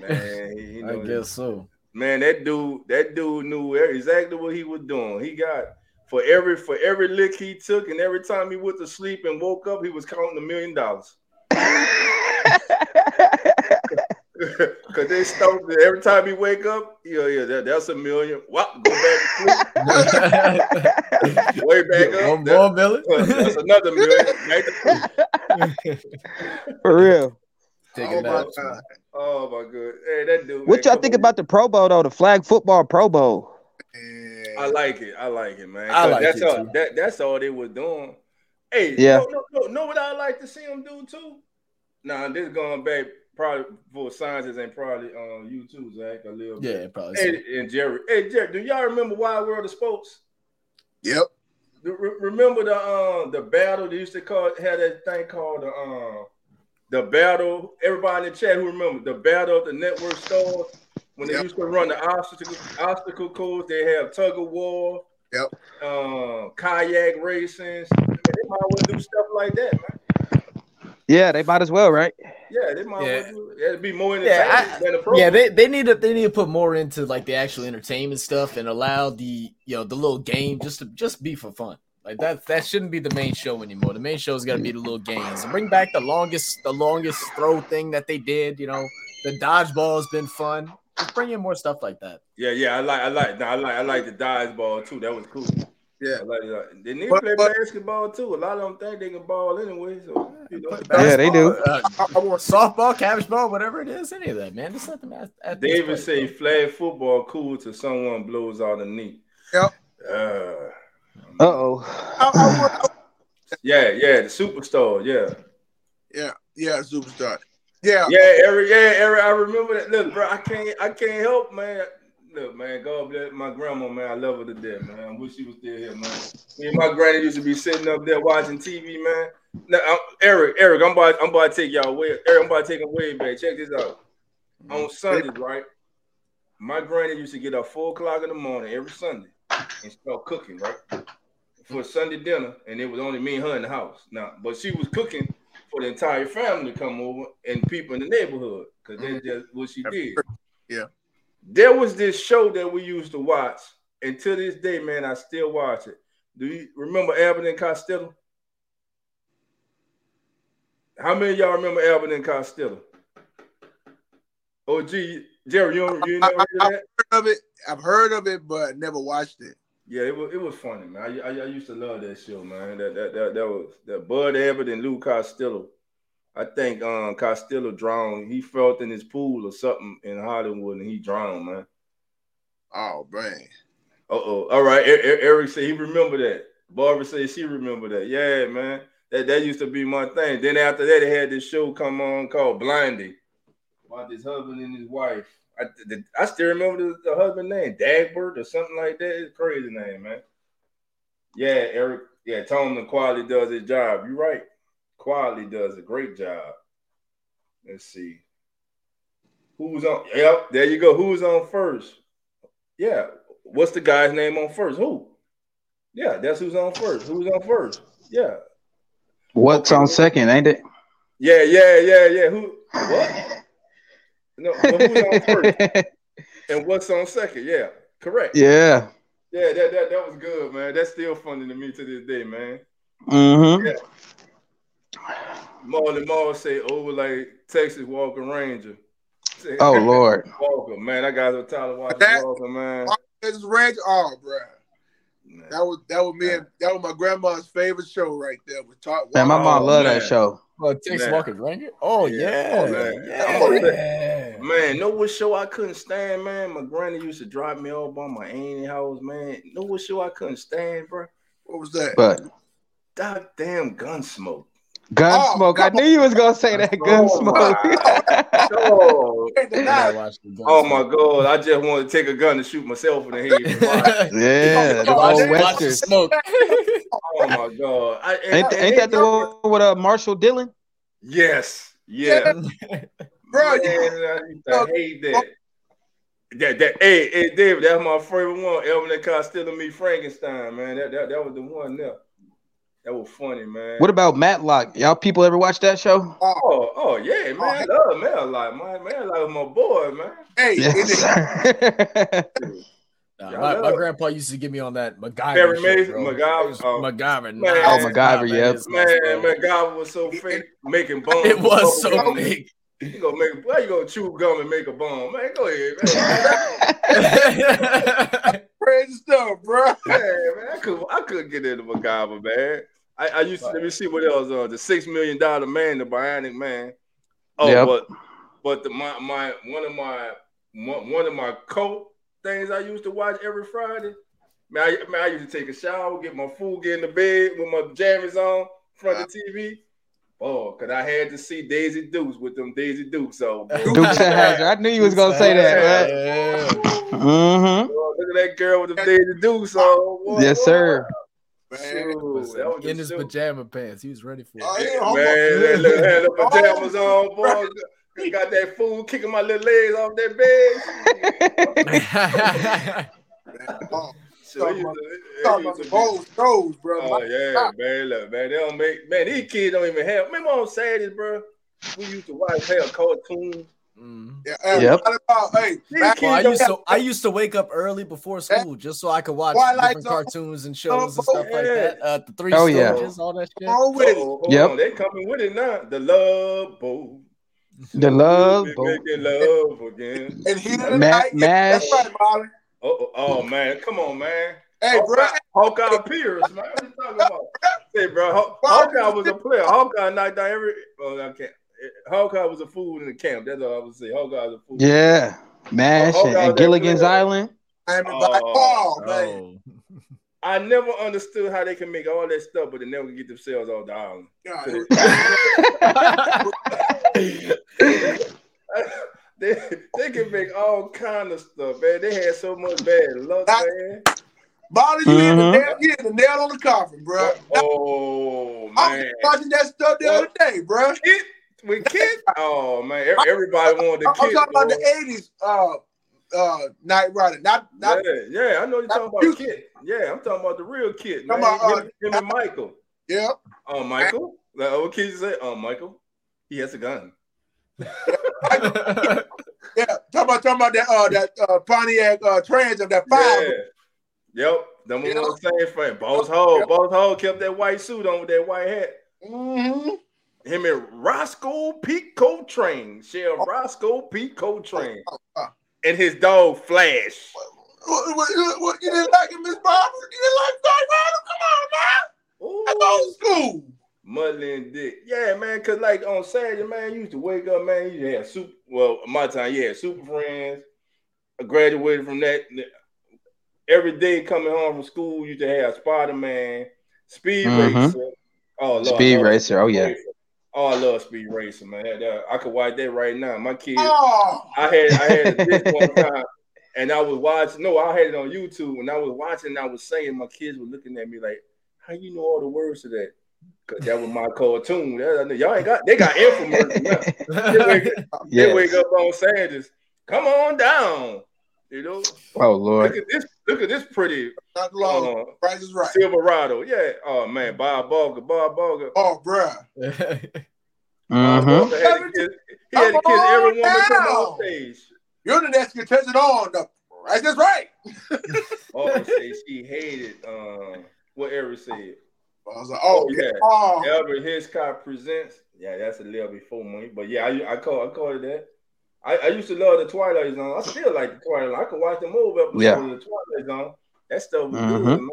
Speaker 2: Man, he, he
Speaker 5: I
Speaker 2: know
Speaker 5: guess so.
Speaker 2: Man, that dude, that dude knew exactly what he was doing. He got for every for every lick he took, and every time he went to sleep and woke up, he was counting a million dollars. [LAUGHS] Cause they start every time he wake up, yeah, yeah, that, that's a million. What? Go back to sleep, [LAUGHS] way back up.
Speaker 5: One
Speaker 2: that-
Speaker 5: more million. [LAUGHS]
Speaker 2: that's another million. Back to sleep.
Speaker 3: For real.
Speaker 5: Taking
Speaker 6: Oh my
Speaker 5: naps, man.
Speaker 6: god.
Speaker 2: Oh my god, hey, that dude.
Speaker 3: What
Speaker 2: man,
Speaker 3: y'all think
Speaker 2: on.
Speaker 3: about the Pro Bowl though? The flag football Pro Bowl.
Speaker 6: Man.
Speaker 2: I like it. I like it, man.
Speaker 5: I
Speaker 2: 'Cause
Speaker 5: like
Speaker 2: that's
Speaker 5: it,
Speaker 2: all.
Speaker 5: too.
Speaker 2: That that's all they were doing. Hey,
Speaker 3: Yeah.
Speaker 2: No, no, no, know what I like to see them do too? Nah, this going back probably for scientists and probably on you too, Zach, a little bit.
Speaker 5: Yeah, probably. so.
Speaker 2: And Jerry. Hey, Jerry, do y'all remember Wide World of Sports?
Speaker 6: Yep.
Speaker 2: Re- Remember the um the battle they used to call had that thing called the um the battle. Everybody in the chat who remember the battle of the network stars when they
Speaker 6: Yep.
Speaker 2: used to run the obstacle obstacle course. They have tug of war.
Speaker 6: Yep.
Speaker 2: Um, kayak racing. Man, they might well do stuff like that, man.
Speaker 3: Yeah, they might as well, right?
Speaker 2: Yeah, they might
Speaker 5: Yeah.
Speaker 2: well do. It'd be more entertaining
Speaker 5: Yeah, I-
Speaker 2: than the.
Speaker 5: Yeah, they, they need to they need to put more into like the actual entertainment stuff and allow the you know the little game just to just be for fun. Like that that shouldn't be the main show anymore. The main show's got to be the little games and bring back the longest the longest throw thing that they did. You know, the dodgeball has been fun. Just bring in more stuff like that.
Speaker 2: Yeah, yeah, I like, I like, I like, I like the dodgeball too. That was cool.
Speaker 6: Yeah.
Speaker 2: Like, like they need to
Speaker 6: But-
Speaker 2: play
Speaker 6: but-
Speaker 2: basketball too. A lot of them think they can ball anyway. So you know,
Speaker 3: Yeah, they do.
Speaker 5: Uh,
Speaker 6: I, I want
Speaker 5: softball, cabbage ball, whatever it is, any of that, man. Just let them at, at these
Speaker 2: David say flag football cool till someone blows out a knee.
Speaker 6: Yep.
Speaker 2: Uh
Speaker 3: oh.
Speaker 6: I, I want
Speaker 2: yeah, yeah, the superstar. Yeah,
Speaker 6: yeah, yeah, superstar. Yeah.
Speaker 2: yeah, Eric. Yeah, Eric. I remember that. Look, bro, I can't, I can't help, man. Look, man, God bless my grandma, man. I love her to death, man. I wish she was still here, man. Me and my granny used to be sitting up there watching TV, man. Now, I'm, Eric, Eric, I'm about, I'm about to take y'all way. Eric, I'm about to take them way back. Check this out. On Sundays, right? My granny used to get up four o'clock in the morning every Sunday and start cooking, right? For Sunday dinner, and it was only me and her in the house. Now, but she was cooking for the entire family to come over and people in the neighborhood because that's mm-hmm. just what she did.
Speaker 6: Yeah.
Speaker 2: There was this show that we used to watch, and to this day, man, I still watch it. Do you remember Abbott and Costello? How many of y'all remember Abbott and Costello? Oh, gee, Jerry, you, you of that?
Speaker 6: Heard of it. I've heard of it, but never watched it.
Speaker 2: Yeah, it was it was funny, man. I, I, I used to love that show, man. That that that, that was that Bud Abbott and Lou Costello. I think um Costello drowned. He felt in his pool or something in Hollywood and he drowned, man.
Speaker 6: Oh man.
Speaker 2: Uh oh. All right. E- E- Eric said he remember that. Barbara said she remember that. Yeah, man. That that used to be my thing. Then after that, they had this show come on called Blondie about this husband and his wife. I, the, I still remember the, the husband name, Dagbert or something like that. It's a crazy name, man. Yeah, Eric. Yeah, Tomlin quality does his job. You're right. Quality does a great job. Let's see. Who's on? Yep, there you go. Who's on first? Yeah. What's the guy's name on first? Who? Yeah, that's who's on first. Who's on first? Yeah.
Speaker 3: What's on second, ain't it?
Speaker 2: Yeah, yeah, yeah, yeah. Who? What? [LAUGHS] No, but who's on first [LAUGHS] and what's on second? Yeah, correct.
Speaker 3: yeah.
Speaker 2: Yeah, that, that that was good, man. That's still funny to me to this day, man.
Speaker 3: Mm-hmm.
Speaker 2: Yeah. Marley Marl say over like Texas Walker Ranger. Say,
Speaker 3: Oh [LAUGHS] Lord.
Speaker 2: Walker, man. That guy's a Tyler Walker
Speaker 6: That-
Speaker 2: Walker, man.
Speaker 6: This Ranger, Ranch. Oh, bro.
Speaker 2: Man.
Speaker 6: That was that was me and that was my grandma's favorite show right there. Was talk.
Speaker 3: Man, my mom
Speaker 2: Oh,
Speaker 3: love
Speaker 2: man.
Speaker 3: that show.
Speaker 5: Oh, Texas
Speaker 2: Man.
Speaker 5: Walker Ranger. Oh
Speaker 2: Yeah.
Speaker 5: yeah,
Speaker 2: Oh, man.
Speaker 5: yeah.
Speaker 2: Man, know what show I couldn't stand, man? My granny used to drive me off by my auntie house, man. Know what show I couldn't stand, bro?
Speaker 6: What was that?
Speaker 3: But
Speaker 2: God damn Gunsmoke.
Speaker 3: Gunsmoke. I knew you was gonna say that Gunsmoke.
Speaker 2: Oh,
Speaker 6: Can't
Speaker 5: I
Speaker 6: deny
Speaker 5: gotta watch the
Speaker 2: oh my god, I just want to take a gun and shoot myself in the head. [LAUGHS]
Speaker 3: yeah, the old
Speaker 5: watch the smoke.
Speaker 2: oh my god. I, and-
Speaker 3: Ain't, ain't that the one with uh, Marshall Dillon?
Speaker 2: Yes. Yeah. [LAUGHS]
Speaker 6: Bro,
Speaker 2: Man, I used to hate that. That that hey, hey David, that's my favorite one. Elvin and Costello meet Frankenstein, man. That, that that was the one there. That was funny, man.
Speaker 3: What about Matlock? Y'all people ever watch that show?
Speaker 2: Oh, oh, oh yeah, man. Oh, I love man a lot, man. Man, like my boy, man.
Speaker 6: hey,
Speaker 3: Yes.
Speaker 6: it-
Speaker 3: sir. [LAUGHS]
Speaker 5: Nah,
Speaker 2: Y'all
Speaker 5: my, my grandpa used to get me on that MacGyver.
Speaker 2: Barry
Speaker 5: shit,
Speaker 2: Mason. MacGyver,
Speaker 5: It
Speaker 2: oh.
Speaker 5: MacGyver.
Speaker 2: Man. Oh,
Speaker 3: MacGyver,
Speaker 5: not, man.
Speaker 3: yep.
Speaker 5: It's
Speaker 2: Man,
Speaker 5: not, bro.
Speaker 2: man, God was so fake making bombs. [LAUGHS]
Speaker 5: It was so
Speaker 2: Bubble gum.
Speaker 5: Big.
Speaker 2: You gonna make why you gonna chew gum and make a bomb? Man, go ahead, man. [LAUGHS] [LAUGHS]
Speaker 6: crazy stuff, bro. [LAUGHS]
Speaker 2: man, man, I could I couldn't get into MacGyver, man. I, I used to let me see what else. Uh, the six million dollar man, the Bionic Man. Oh,
Speaker 3: Yep.
Speaker 2: but but the my my one of my one one of my cult things I used to watch every Friday. Man, I, man, I used to take a shower, get my food, get in the bed with my jammies on, in front of the TV. Oh, cause I had to see Daisy Dukes with them Daisy Dukes. So boy,
Speaker 3: Dukes of Hazzard. I knew you was gonna say that.
Speaker 5: Yeah.
Speaker 3: Mm-hmm.
Speaker 2: look at that girl with the Daisy Dukes on. boy.
Speaker 3: Yes, sir.
Speaker 6: Man.
Speaker 2: Shoot, that was
Speaker 5: In his
Speaker 2: shit.
Speaker 5: pajama pants, he was ready for
Speaker 6: Oh,
Speaker 5: it.
Speaker 6: yeah, hold
Speaker 2: Man,
Speaker 6: on.
Speaker 2: that little had the pajamas on, boy. [LAUGHS] He Got that food kicking my little legs off that bed. [LAUGHS] [LAUGHS]
Speaker 6: Oh,
Speaker 2: So it used to- it
Speaker 6: talking about
Speaker 2: to
Speaker 6: the
Speaker 2: be-
Speaker 6: bold shows, bro.
Speaker 2: Oh yeah, man, look, man, they don't make man. These kids don't even have. Remember on Saturdays, bro? We used to watch hell cartoons.
Speaker 5: Mm.
Speaker 6: Yeah, hey,
Speaker 3: Yep.
Speaker 6: about- hey, back-
Speaker 5: Well, I used to I used to wake up early before school just so I could watch
Speaker 6: Twilight
Speaker 5: different
Speaker 6: Zone.
Speaker 5: cartoons and shows and stuff like that. Uh, the Three
Speaker 3: Oh, yeah.
Speaker 5: Stooges, all that shit.
Speaker 6: on with it.
Speaker 2: Oh, hold
Speaker 3: Yep.
Speaker 2: on, they coming with it now. The love boat.
Speaker 3: The love boat.
Speaker 2: making love again.
Speaker 6: And he didn't
Speaker 3: Ma-
Speaker 6: like it. That's right, Molly.
Speaker 2: Oh, oh, oh, man, come on, man.
Speaker 6: Hey, bro.
Speaker 2: Hawkeye, Hawkeye Pierce, man. What you talking about? Hey, bro, Haw- Hawkeye was a player. Hawkeye knocked down every. Oh, I can't. Hawkeye was a fool in the camp. That's all I would say. Hawkeye was a fool.
Speaker 3: Yeah. Mash
Speaker 2: Oh,
Speaker 3: and, and
Speaker 2: that
Speaker 3: Gilligan's
Speaker 2: good.
Speaker 3: Island.
Speaker 6: I am
Speaker 2: Oh,
Speaker 6: invited. Oh, man. [LAUGHS]
Speaker 2: I never understood how they can make all that stuff, but they never get themselves off the island. [LAUGHS] [LAUGHS]
Speaker 6: God, [LAUGHS]
Speaker 2: they, they can make all kind of stuff, man. They had so much bad luck,
Speaker 6: That-
Speaker 2: man.
Speaker 6: Molly, you hit the nail, you hit the nail on the coffin, bro.
Speaker 2: Oh
Speaker 6: I
Speaker 2: man,
Speaker 6: was watching that stuff the other day, bro.
Speaker 2: Kid, with kid. Oh man, everybody wanted
Speaker 6: I'm
Speaker 2: the kid.
Speaker 6: talking about the '80s uh, uh, Knight Rider, not not
Speaker 2: yeah, yeah, I know you're talking
Speaker 6: Not
Speaker 2: about kid. Yeah, I'm talking about the real kid, man.
Speaker 6: Talking about,
Speaker 2: him, him and Michael.
Speaker 6: yeah.
Speaker 2: Oh, Michael. Like, what kid you say? Oh, Michael. He has a gun. [LAUGHS]
Speaker 6: Yeah, talking about talking about that uh that uh Pontiac uh Transit that five.
Speaker 2: Yeah. Yep. Them
Speaker 6: Yeah.
Speaker 2: one same frame. Boss Hogg.
Speaker 6: Yep.
Speaker 2: Boss Hogg kept that white suit on with that white hat.
Speaker 6: Mm-hmm.
Speaker 2: Him and Roscoe P. Coltrane. Sheriff
Speaker 6: Oh.
Speaker 2: Roscoe P. Coltrane.
Speaker 6: uh.
Speaker 2: And his dog Flash.
Speaker 6: What, what, what, what, you didn't like it, Miss Barbara? You didn't like Rider? Come on, man. That's old school.
Speaker 2: Muttley and Dick. Yeah, man, cause like on Saturday, man, you used to wake up, man, you used to have super well, my time, yeah, super friends. I graduated from that. Every day coming home from school, you used to have Spider-Man, Speed
Speaker 3: Mhm.
Speaker 2: Racer. Oh Lord,
Speaker 3: Speed
Speaker 2: love
Speaker 3: Racer, oh, yeah.
Speaker 2: Oh, I love Speed Racer, man. That- that- I could watch that right now. My kids,
Speaker 6: Oh,
Speaker 2: I had I had a [LAUGHS] disc one time, and I was watching. No, I had it on YouTube, and I was watching. And I was saying, my kids were looking at me like, how you know all the words to that? Cause that was my cartoon. That- Y'all ain't got they got infomercials now. They [LAUGHS] wake, they
Speaker 3: Yes.
Speaker 2: wake up on Sanders. Come on down. You know,
Speaker 3: Oh Lord.
Speaker 2: look at this. Look at this pretty
Speaker 6: Not long.
Speaker 2: uh,
Speaker 6: Price is right.
Speaker 2: Silverado. Yeah. Oh man, Bob Barker. Bob Barker.
Speaker 6: Oh, bruh.
Speaker 2: Bob
Speaker 3: Mm-hmm.
Speaker 2: Barker had to kiss, he had to kiss
Speaker 6: Come
Speaker 2: every
Speaker 6: on
Speaker 2: woman come on stage.
Speaker 6: You're the next contestant on the Price is right.
Speaker 2: Oh, say she hated. Um, what Eric said.
Speaker 6: I was like, oh,
Speaker 2: Oh, yeah.
Speaker 6: yeah. Oh,
Speaker 2: Albert Hitchcock presents. Yeah, that's a little before me, but yeah, I I call I call it that. I, I used to love the Twilight Zone. I still like the Twilight Zone. I could watch the movie episode
Speaker 3: Yeah.
Speaker 2: of the Twilight Zone. That stuff was
Speaker 3: Mhm.
Speaker 2: good, man.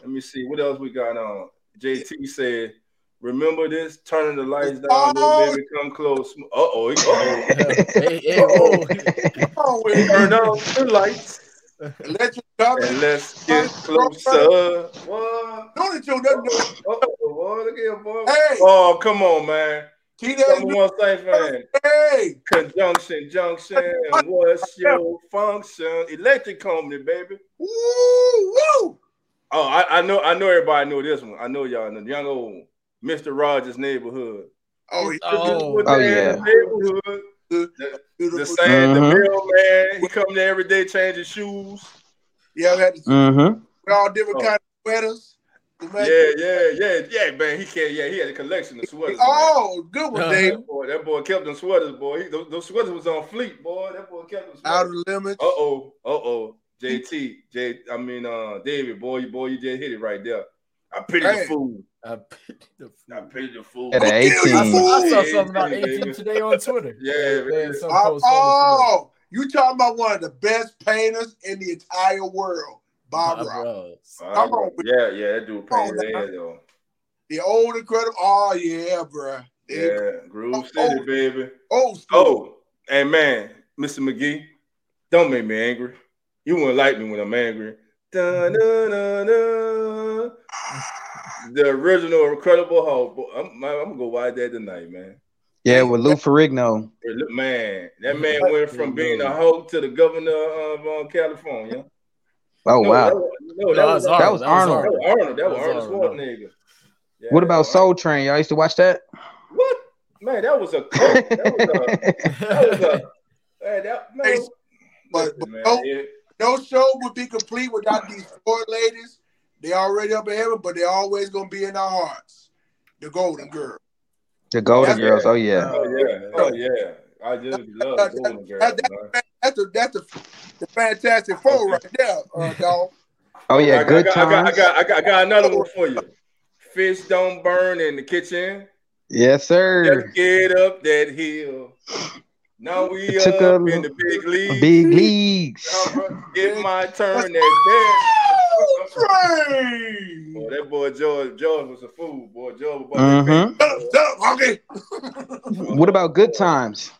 Speaker 2: Let me see what else we got on. JT said, "Remember this? Turning the lights down,
Speaker 6: Oh.
Speaker 2: little baby, come close. Uh oh, oh. [LAUGHS]
Speaker 5: hey, hey, whoa.
Speaker 6: come on with it.
Speaker 2: Turn on the lights
Speaker 6: Electric company.
Speaker 2: and let's get closer. What?
Speaker 6: Don't it, you nothing.
Speaker 2: Uh oh, boy, look here, boy.
Speaker 6: Hey,
Speaker 2: Oh, come on, man.
Speaker 6: Teenage
Speaker 2: Number one Saint fan.
Speaker 6: Hey,
Speaker 2: Conjunction, junction, what's your function? Electric company, baby.
Speaker 6: woo, woo.
Speaker 2: Oh, I, I know, I know everybody know this one. I know y'all know. The young old Mr. Rogers neighborhood.
Speaker 6: Oh, he
Speaker 5: Oh.
Speaker 2: Put
Speaker 3: Oh,
Speaker 2: that in
Speaker 3: yeah.
Speaker 2: the neighborhood. The, the
Speaker 6: beautiful.
Speaker 2: same, the
Speaker 3: Mhm.
Speaker 2: mailman, he come there every day changing shoes.
Speaker 6: Yeah, we had to
Speaker 3: Mm-hmm.
Speaker 6: with all different
Speaker 2: Oh.
Speaker 6: kind of sweaters.
Speaker 2: Yeah, yeah, yeah, yeah, man. He can't. Yeah, he had a collection of sweaters. man.
Speaker 6: Oh, good one,
Speaker 5: Uh-huh.
Speaker 6: Dave.
Speaker 2: That boy, that boy kept them sweaters, boy. He, those, those sweaters was on fleet, boy. That boy kept them
Speaker 6: Out of limits.
Speaker 2: Uh oh, uh oh. JT, J. I mean, uh, David, boy, you boy, you just hit it right there. I pity
Speaker 6: Hey.
Speaker 2: the fool.
Speaker 5: I pity the
Speaker 2: I
Speaker 5: fool.
Speaker 2: pity the fool.
Speaker 3: At an
Speaker 6: Who killed
Speaker 3: 18.
Speaker 5: I saw something about 18 today on Twitter.
Speaker 2: Yeah,
Speaker 5: Man,
Speaker 2: man.
Speaker 5: some
Speaker 6: Oh, oh, you talking about one of the best painters in the entire world, Bob
Speaker 5: Twitter.
Speaker 6: Ross.
Speaker 5: Bros.
Speaker 6: Come on,
Speaker 2: Yeah, yeah, that dude
Speaker 6: Come on
Speaker 2: painted his
Speaker 6: now.
Speaker 2: head though.
Speaker 6: The old incredible. Oh yeah, bruh.
Speaker 2: Yeah, Groove
Speaker 6: Oh,
Speaker 2: City, baby.
Speaker 6: Old school.
Speaker 2: Oh, and man, Mr. McGee, don't make me angry. You wouldn't like me when I'm angry. Da, da, da, da. The original Incredible Hulk. Boy, I'm, I'm gonna go watch that tonight, man.
Speaker 3: Yeah, with Lou Ferrigno.
Speaker 2: Man, that man went from being a Hulk to the governor of uh, California.
Speaker 3: Oh
Speaker 2: No,
Speaker 3: wow.
Speaker 2: that was, no,
Speaker 5: No,
Speaker 2: that was,
Speaker 3: That was Arnold.
Speaker 2: that was Arnold. That
Speaker 5: That
Speaker 2: was
Speaker 5: was
Speaker 2: Arnold
Speaker 5: Arnold.
Speaker 2: Schwarzenegger. Yeah,
Speaker 3: What about Soul Train? Y'all used to watch that?
Speaker 2: What? Man, that was a [LAUGHS] cult. That was a. That was a. Man, that man.
Speaker 6: Hey, but-
Speaker 2: listen, man,
Speaker 6: but-
Speaker 2: it-
Speaker 6: No show would be complete without these four ladies. They already up in heaven, but they're always gonna be in our hearts. The Golden Girl.
Speaker 3: The Golden
Speaker 6: That's-
Speaker 3: Girls. Oh yeah.
Speaker 2: Oh yeah, oh yeah. I just love
Speaker 6: That-
Speaker 2: Golden Girls,
Speaker 6: that- that- That's a, that's the, the Fantastic Four right there, uh, dog.
Speaker 3: Oh yeah.
Speaker 2: got,
Speaker 3: Good
Speaker 2: I got, I
Speaker 3: times.
Speaker 2: got, I got, I got another one for you. Fish don't burn in the kitchen.
Speaker 3: Yes, sir.
Speaker 2: Just get up that hill. Now we
Speaker 3: It took
Speaker 2: up
Speaker 3: a
Speaker 2: in the big leagues.
Speaker 3: Big leagues.
Speaker 2: Get my turn at
Speaker 6: Train.
Speaker 2: Boy, that boy George, George was a fool. Boy, George was about
Speaker 3: Mhm.
Speaker 6: Shut up, shut.
Speaker 3: What about Good Times?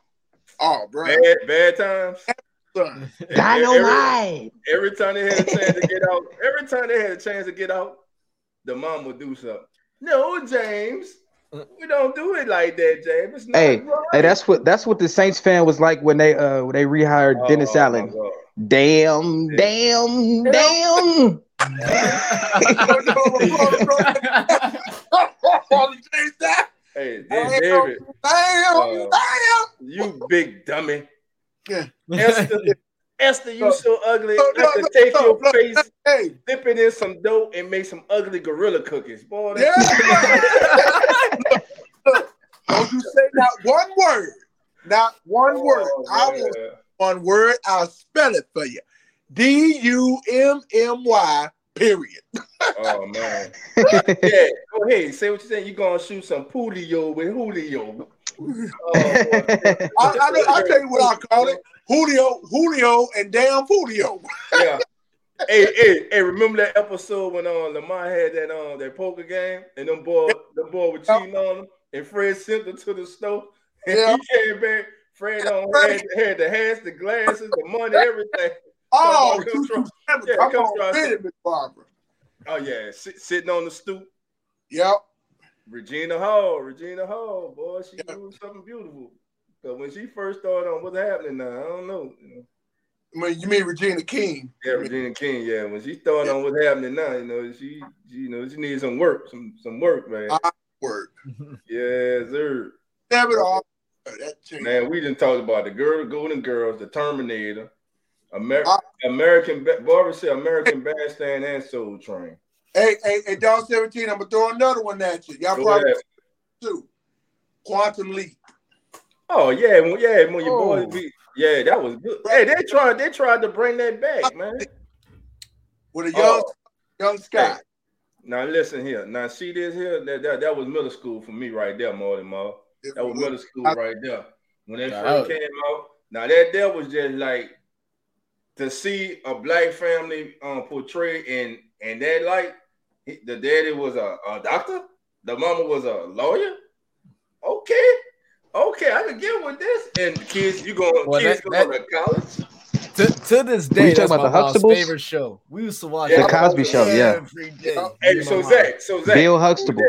Speaker 6: Oh, bro.
Speaker 2: bad, bad times.
Speaker 6: Son.
Speaker 2: Every, every time they had a chance to get out, every time they had a chance to get out, the mom would do something. No, James, we don't do it like that, James. It's not
Speaker 3: Hey,
Speaker 2: right.
Speaker 3: Hey, that's what that's what the Saints fan was like when they uh when they rehired
Speaker 2: Oh,
Speaker 3: Dennis
Speaker 2: my
Speaker 3: Allen.
Speaker 2: God.
Speaker 3: Damn, damn, damn.
Speaker 6: Change that.
Speaker 2: Hey, David,
Speaker 6: damn,
Speaker 2: Uh, you big dummy. Esther, Esther, you so ugly.
Speaker 6: No, no, no,
Speaker 2: take your face,
Speaker 6: Hey,
Speaker 2: dip it in some dough, and make some ugly gorilla cookies. Boy,
Speaker 6: yeah.
Speaker 2: that-
Speaker 6: Look, look, don't you say not one word. Not one word.
Speaker 2: Oh,
Speaker 6: I will one word. I'll spell it for you. D U M M Y. Period.
Speaker 2: Oh man. [LAUGHS] yeah, go ahead. Say what you're saying. You're gonna shoot some Julio with Julio. Oh, boy. [LAUGHS]
Speaker 6: I, I, I'll tell you what I call it. Julio, Julio, and damn Julio. [LAUGHS]
Speaker 2: yeah. Hey, hey, hey! Remember that episode when uh, Lamont had that um that poker game and them boy, the boy was cheating on him, and Fred sent him to the store, and
Speaker 6: Yeah.
Speaker 2: he came back. Fred um, had, had the hats, the glasses, the money, everything.
Speaker 6: Oh,
Speaker 2: Come on,
Speaker 6: two,
Speaker 2: come
Speaker 6: two, seven.
Speaker 2: Yeah,
Speaker 6: Come
Speaker 2: come
Speaker 6: on,
Speaker 2: try
Speaker 6: fit Miss Barbara.
Speaker 2: Oh yeah, sit, sitting on the stoop.
Speaker 6: Yep.
Speaker 2: Regina Hall, Regina Hall, boy, she
Speaker 6: Yeah.
Speaker 2: doing something beautiful. But when she first started on what's happening now, I don't know. You know.
Speaker 6: I mean, you mean Regina King?
Speaker 2: Yeah, Regina King. Yeah, when she started on what's happening now, you know, she, she you know, she needs some work, some some work, man.
Speaker 6: Uh, Word. [LAUGHS]
Speaker 2: Yeah, sir.
Speaker 6: Damn it all.
Speaker 2: Man, we didn't talk about the girl, Golden Girls, the Terminator, Amer-
Speaker 6: Uh,
Speaker 2: American, Ba- Barbara said American Bandstand and Soul Train.
Speaker 6: Hey, hey, hey, Dog 17, I'm gonna throw another one at you. Y'all
Speaker 2: Go
Speaker 6: probably
Speaker 2: ahead.
Speaker 6: too. Quantum Leap.
Speaker 2: Oh yeah, when, yeah, when your
Speaker 5: Oh.
Speaker 2: boys be, yeah, that was good. Hey, they tried, they tried to bring that back, man.
Speaker 6: With a young
Speaker 2: Oh.
Speaker 6: young Scott.
Speaker 2: Now listen here. Now see this here. That that, that was middle school for me right there, more than more. That was middle school right there. When that
Speaker 5: Nah,
Speaker 2: first
Speaker 5: that
Speaker 2: came out. Now that there was just like to see a black family um portrayed in in that light. The daddy was a, a doctor. The mama was a lawyer. Okay. Okay, I can get with this. And kids, you going
Speaker 5: Well,
Speaker 2: kids
Speaker 5: that-
Speaker 2: going to college?
Speaker 5: To, to this day,
Speaker 3: talking
Speaker 5: that's
Speaker 3: about
Speaker 5: my
Speaker 3: the
Speaker 5: mom's
Speaker 3: Huxtables?
Speaker 5: favorite show. We used to watch
Speaker 2: The
Speaker 3: Cosby Show, yeah.
Speaker 5: every day.
Speaker 2: Hey, so. Zach, so Zach,
Speaker 3: Bill Huxtable.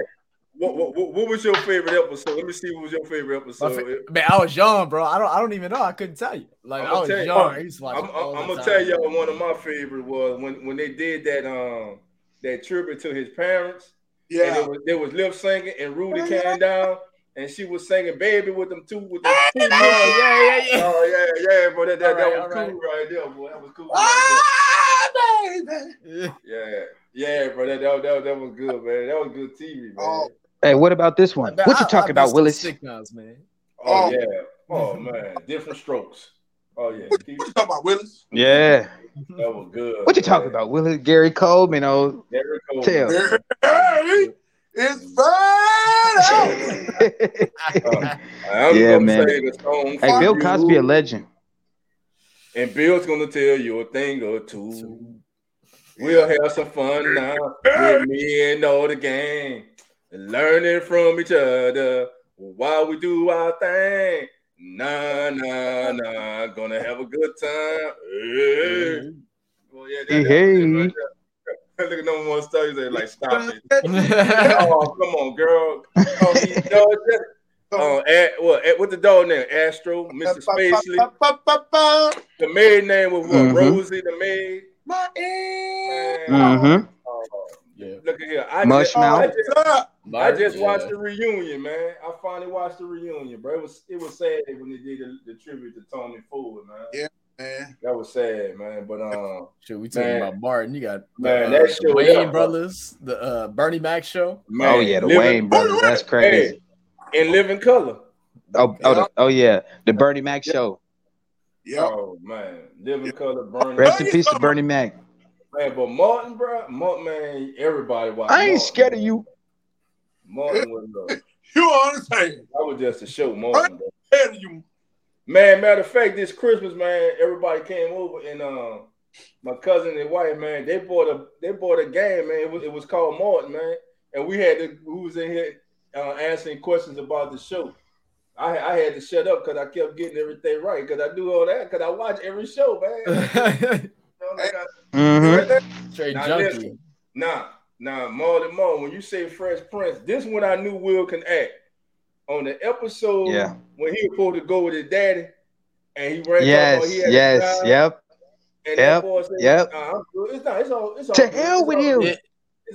Speaker 2: What, what, what, what was your favorite episode? Let me see what was your favorite episode.
Speaker 5: fa- man, I was young, bro. I don't, I don't even know. I couldn't tell you. Like
Speaker 2: I'ma
Speaker 5: I was
Speaker 2: tell you-
Speaker 5: young. I used to watch
Speaker 2: I'm, I'm, gonna
Speaker 5: time.
Speaker 2: tell y'all one of my favorite was when when they did that um that tribute to his parents. And
Speaker 6: Yeah.
Speaker 2: it was, there was lip singing, and Rudy came down, and she was singing "Baby" with them two with them two
Speaker 5: Oh, yeah, yeah, yeah.
Speaker 2: Oh yeah, yeah, bro. That, that, that
Speaker 5: Alright,
Speaker 2: was
Speaker 5: alright.
Speaker 2: cool right there, boy. That was cool. Right
Speaker 6: Ah, baby.
Speaker 5: yeah.
Speaker 2: Yeah, yeah, bro. That, that, that, that was good, man. That was good TV, man.
Speaker 6: Oh,
Speaker 3: Hey, what about this one?
Speaker 5: Man,
Speaker 3: What you
Speaker 5: I-
Speaker 3: talking
Speaker 5: I
Speaker 3: about, Willis?
Speaker 5: the sitcoms, man.
Speaker 2: Oh,
Speaker 6: Oh.
Speaker 2: yeah. Oh [LAUGHS] man, different strokes. Oh yeah,
Speaker 6: what you talking about, Willis?
Speaker 3: Yeah. Mm-hmm.
Speaker 2: that was good.
Speaker 3: What you talking about, Willis? Gary Coleman? Oh,
Speaker 2: Derrick Coleman.
Speaker 3: Tell.
Speaker 6: Hey, it's fine.
Speaker 2: I'm
Speaker 3: Yeah, man.
Speaker 2: say the song
Speaker 3: hey,
Speaker 2: for
Speaker 3: Bill
Speaker 2: you,
Speaker 3: Cosby, a legend.
Speaker 2: and Bill's gonna tell you a thing or two. We'll have some fun now with me and all the gang, learning from each other while we do our thing. Nah, nah, nah, gonna have a good time. Hey. Well, yeah, that, that was it right there. [LAUGHS] Look at number one studies. They like stop it. oh, [LAUGHS] come on, girl. Oh, he, no, just, uh, at, what, at, what the dog name? Astro, Mr. Spacely. The maid name was what?
Speaker 3: Mhm.
Speaker 2: Rosie, the maid.
Speaker 6: My ear.
Speaker 2: Man,
Speaker 3: Mm-hmm.
Speaker 2: oh,
Speaker 5: Yeah.
Speaker 2: look at here. I
Speaker 3: Mush
Speaker 2: just,
Speaker 3: mouth.
Speaker 2: I just, I just
Speaker 5: Yeah.
Speaker 2: watched the reunion, man. I finally watched the reunion, bro. It was it was sad when they did the, the tribute to Tommy Ford, man.
Speaker 6: Yeah. Man.
Speaker 2: That was sad, man. But um,
Speaker 5: Shit, we talking
Speaker 2: Man.
Speaker 5: about Martin. You got
Speaker 2: Man,
Speaker 5: uh,
Speaker 2: that
Speaker 5: the
Speaker 2: show,
Speaker 5: Wayans
Speaker 2: yeah, bro.
Speaker 5: brothers, the uh, Bernie Mac show.
Speaker 2: man,
Speaker 3: Oh yeah, the
Speaker 2: living-
Speaker 3: Wayans brothers. That's crazy.
Speaker 2: Hey, in living color.
Speaker 3: Oh, oh, the, oh yeah, the Bernie Mac show.
Speaker 6: Yep.
Speaker 2: Oh man, living color, Bernie.
Speaker 3: Rest in peace to Bernie Mac.
Speaker 2: Man, but Martin, bro, Martin, man, everybody watched.
Speaker 3: I ain't
Speaker 2: Martin,
Speaker 3: scared of you.
Speaker 2: Martin was uh, [LAUGHS]
Speaker 6: You understand?
Speaker 2: I was just a show, Martin.
Speaker 6: Tell you.
Speaker 2: Man, matter of fact, this Christmas, man, everybody came over and uh, my cousin and wife, man, they bought a they bought a game, man. It was, it was called Martin, man, and we had to who was in here uh, answering questions about the show. I I had to shut up because I kept getting everything right because I do all that because I watch every show, man.
Speaker 5: Straight [LAUGHS]
Speaker 2: You know, like I-
Speaker 3: Mm-hmm.
Speaker 2: Now,
Speaker 5: junkie.
Speaker 2: listen. Nah, nah, more than more. When you say Fresh Prince, this one I knew Will can act. On the episode
Speaker 3: Yeah.
Speaker 2: when he was supposed to go with his daddy, and he ran.
Speaker 3: Yes.
Speaker 2: talking about he had
Speaker 3: Yes.
Speaker 2: job,
Speaker 3: Yep.
Speaker 2: And
Speaker 3: Yep,
Speaker 2: said,
Speaker 3: yep.
Speaker 2: "Nah, It's not. It's all. It's all.
Speaker 3: To
Speaker 2: good.
Speaker 3: hell
Speaker 2: It's
Speaker 3: with
Speaker 2: all
Speaker 3: you.
Speaker 5: It,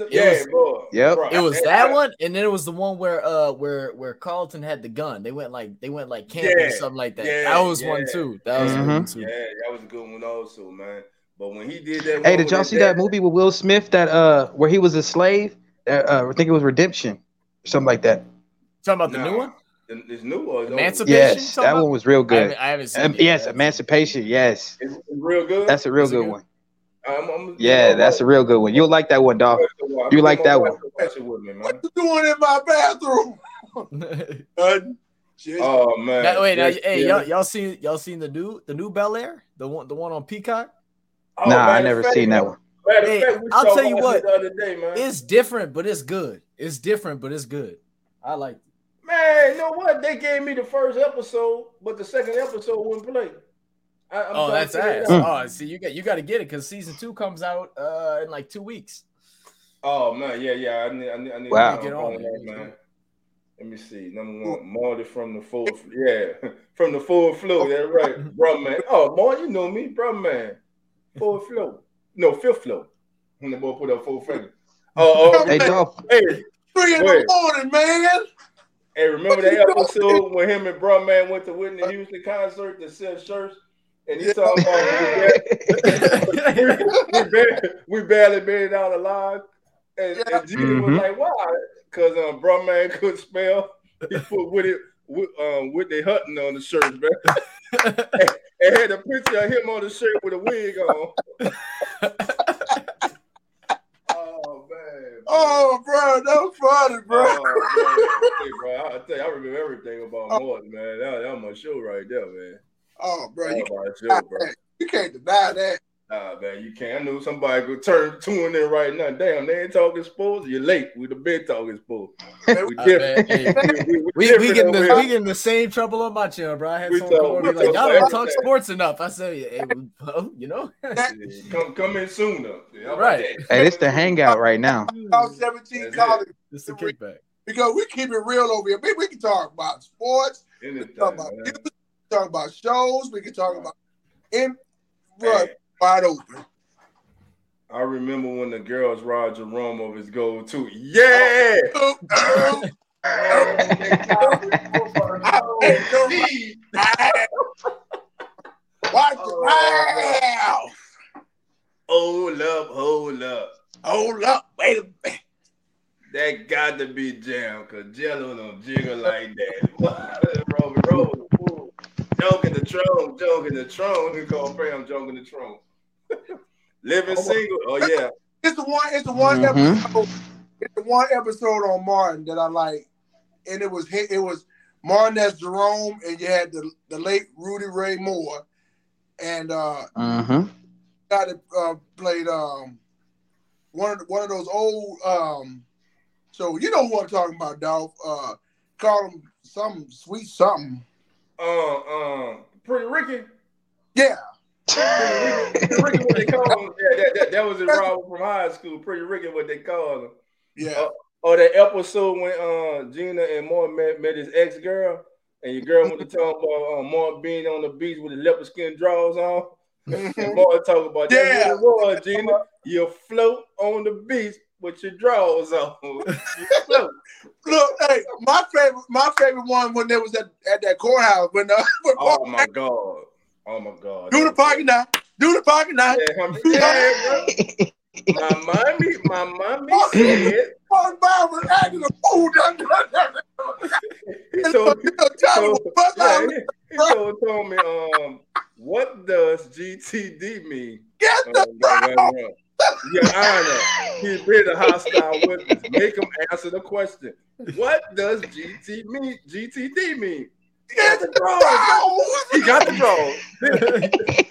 Speaker 2: a-
Speaker 5: It
Speaker 2: yeah,
Speaker 5: was-
Speaker 2: bro.
Speaker 3: Yep.
Speaker 2: Bro,
Speaker 5: it was
Speaker 2: that-
Speaker 5: that one, and then it was the one where uh where where Carlton had the gun. They went like they went like camping
Speaker 2: Yeah,
Speaker 5: or something like that.
Speaker 2: yeah,
Speaker 5: that was one too. That was a good
Speaker 3: Mhm.
Speaker 5: one too.
Speaker 2: Yeah, that was a good one also, man. But when he did that,
Speaker 3: Hey, did y'all
Speaker 2: his
Speaker 3: see that
Speaker 2: daddy-
Speaker 3: movie with Will Smith that uh where he was a slave? Uh, uh, I think it was Redemption, or something like that.
Speaker 5: Talking about the
Speaker 2: Nah,
Speaker 5: new one,
Speaker 2: It's new or it's?
Speaker 5: Emancipation?
Speaker 3: Yes, that
Speaker 5: about?
Speaker 3: one was real
Speaker 5: I
Speaker 3: good.
Speaker 5: haven't, I haven't seen
Speaker 3: Um,
Speaker 5: it.
Speaker 3: yes, Emancipation. Yes,
Speaker 2: It's, it's real good.
Speaker 3: that's a real
Speaker 5: Is
Speaker 3: good
Speaker 5: good?
Speaker 3: one.
Speaker 2: I'm, I'm,
Speaker 3: Yeah, that's a real good one. You'll like that one, dog. You like that one?
Speaker 2: Watch it with me.
Speaker 6: What you doing in my bathroom? [LAUGHS] Uh.
Speaker 2: Oh man.
Speaker 5: Now, wait, now, hey,
Speaker 2: yeah.
Speaker 5: y'all, y'all seen y'all seen the new the new Bel Air, the one the one on Peacock?
Speaker 2: Oh,
Speaker 3: nah,
Speaker 2: matter
Speaker 3: I never
Speaker 2: fact,
Speaker 3: seen that one.
Speaker 2: Matter
Speaker 5: Hey,
Speaker 2: fact,
Speaker 5: I'll tell you what.
Speaker 2: the other day, man.
Speaker 5: It's different, but it's good. It's different, but it's good. I like. It.
Speaker 2: Man, you know what? They gave me the first episode, but the second episode wouldn't play. I, I'm
Speaker 5: Oh, that's
Speaker 2: to figure it
Speaker 5: ass.
Speaker 2: out.
Speaker 5: Oh, see, you got you got to get it because season two comes out uh in like two weeks.
Speaker 2: Oh man, yeah, yeah. I need, I need, I need
Speaker 3: Wow.
Speaker 2: to
Speaker 5: Get
Speaker 2: get
Speaker 5: on
Speaker 2: on
Speaker 5: it.
Speaker 2: that, man. Let me see. Number one, Marty from the full. Yeah, [LAUGHS] from the full flow. That's right, [LAUGHS] bro, man. Oh, Marty, you know me, bro, man. Full flow. No, fifth flow. When the boy put up full finger. Oh, oh
Speaker 3: Hey, Dolph.
Speaker 2: hey,
Speaker 6: Three in the morning, man.
Speaker 2: hey, remember that episode when him and bro, man went to Whitney Houston concert to sell shirts, and he talking about we, we, [LAUGHS] barely, we barely made it out alive. And,
Speaker 6: Yeah.
Speaker 2: and Gina
Speaker 3: Mhm.
Speaker 2: was like, why? Because um, bro man couldn't spell. He put with it with um Whitney Hutton on the shirt, man. [LAUGHS] and had a picture of him on the shirt with a wig on. [LAUGHS] oh man.
Speaker 6: Oh, bro, that was funny, bro.
Speaker 2: Oh, man. Hey, bro, I tell you, I remember everything about Martin, man. That, that was my show right there, man.
Speaker 6: Oh, bro, you,
Speaker 2: show, bro.
Speaker 6: you can't deny that.
Speaker 2: Nah, man, you can't. I knew somebody could turn tune in right now. Damn, they ain't talking sports. You're late. We the been talking sports. We different.
Speaker 5: hey,
Speaker 2: we, we, [LAUGHS]
Speaker 5: We, we get the we get in the same trouble on my channel, bro. I had
Speaker 2: We
Speaker 5: someone
Speaker 2: talk-
Speaker 5: over and like, "Y'all don't talk
Speaker 2: everything."
Speaker 5: sports enough." I said, "Hey, well, [LAUGHS] you know,
Speaker 2: Come, come in sooner. Yeah, how
Speaker 5: Right.
Speaker 2: that?
Speaker 3: Hey, this the hangout right now.
Speaker 6: 17
Speaker 2: That's
Speaker 6: college
Speaker 5: it's the kickback."
Speaker 6: because we keep it real over here. We, we can talk about sports, we can talk about music, talk about shows, we can talk about in
Speaker 2: Hey,
Speaker 6: bro, wide open.
Speaker 2: I remember when the girls ride Jerome of his goal too. Yeah. [LAUGHS]
Speaker 6: Oh, oh, Watch
Speaker 2: Oh,
Speaker 6: your.
Speaker 2: Hold up, hold up.
Speaker 6: Hold up. Wait a minute.
Speaker 2: That got to be jam, cause Jello don't jiggle like that. [LAUGHS] Robin fool. Joking the throne, joking the throne. We call Pam joking the throne. Living single. Oh yeah.
Speaker 6: It's the one. It's the one
Speaker 3: Mhm.
Speaker 6: episode. It's the one episode on Martin that I like, and it was hi- it was Martin as Jerome, and you had the the late Rudy Ray Moore, and uh,
Speaker 3: Mm-hmm.
Speaker 6: guy that uh, played um one of the, one of those old um. So you know who I'm talking about, Dolph. Uh, call him some sweet something.
Speaker 2: Uh, um, Pretty Ricky.
Speaker 6: Yeah,
Speaker 2: Pretty Ricky, what they call [LAUGHS] him? Yeah, that, that, that was in Robert from high school. Pretty Ricky, what they call him.
Speaker 6: yeah.
Speaker 2: Or that episode when uh Gina and Moore met, met his ex girl, and your girl went to talk about uh, being on the beach with his leopard skin drawers on. And
Speaker 6: Mhm.
Speaker 2: Moore talk about that.
Speaker 6: Yeah.
Speaker 2: Yeah, was, Gina. You float on the beach with your drawers on. [LAUGHS]
Speaker 6: Look, hey, my favorite, my favorite one when they was at, at that courthouse when uh, [LAUGHS] when
Speaker 2: oh my god. Oh my god.
Speaker 6: do the pocket now, do the pocket now.
Speaker 2: Yeah, I'm- bro. My mommy, my mommy said.
Speaker 6: Paul Brown was acting a fool.
Speaker 2: He [LAUGHS] told,
Speaker 6: so, you know, Charlie was bust
Speaker 2: yeah, he, he told, told me, um, what does GTD mean?
Speaker 6: Get
Speaker 2: Uh,
Speaker 6: the
Speaker 2: right, right, right. Your Honor, he's been a hostile witness. Make him answer the question. What does GT mean? GTD mean? He got the draws. He got the draws.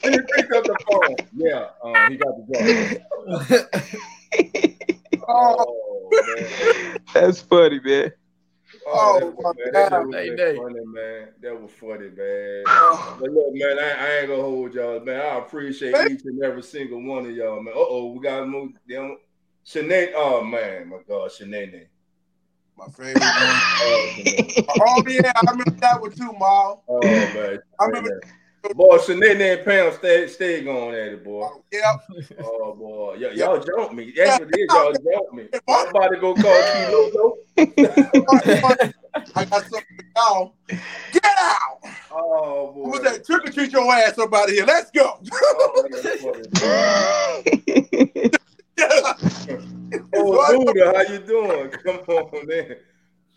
Speaker 2: He picked up the phone. Yeah, um, he got the draws. [LAUGHS]
Speaker 6: Oh,
Speaker 2: Oh, man.
Speaker 3: That's funny, man.
Speaker 2: Oh,
Speaker 6: Oh,
Speaker 2: that was,
Speaker 6: my
Speaker 2: man, that was
Speaker 5: Hey,
Speaker 2: been
Speaker 5: Nate.
Speaker 2: funny, man. That was funny, man.
Speaker 6: oh.
Speaker 2: But look, man, I, I ain't gonna hold y'all, man. I appreciate each and every single one of y'all, man. Uh oh, we gotta move them. Sinead, oh man, my God, Sinead.
Speaker 6: My favorite one.
Speaker 2: Oh. [LAUGHS]
Speaker 6: Oh yeah, I remember that one too, Mal.
Speaker 2: oh man.
Speaker 6: I remember.
Speaker 2: Boy, Sinead and Pam stay stay going at it, boy.
Speaker 6: Oh, yep.
Speaker 2: Oh boy, y- y'all jump me. That's what it is. Y'all [LAUGHS] jump me. I'm about to go call Kilo. [LAUGHS]
Speaker 6: I got something y'all. Get out.
Speaker 2: Oh boy.
Speaker 6: Who was that? Trick or treat your ass up out of here. Let's go.
Speaker 2: Oh. [LAUGHS] Oh,
Speaker 6: What?
Speaker 2: Buddha, how you doing? [LAUGHS] Come on, man.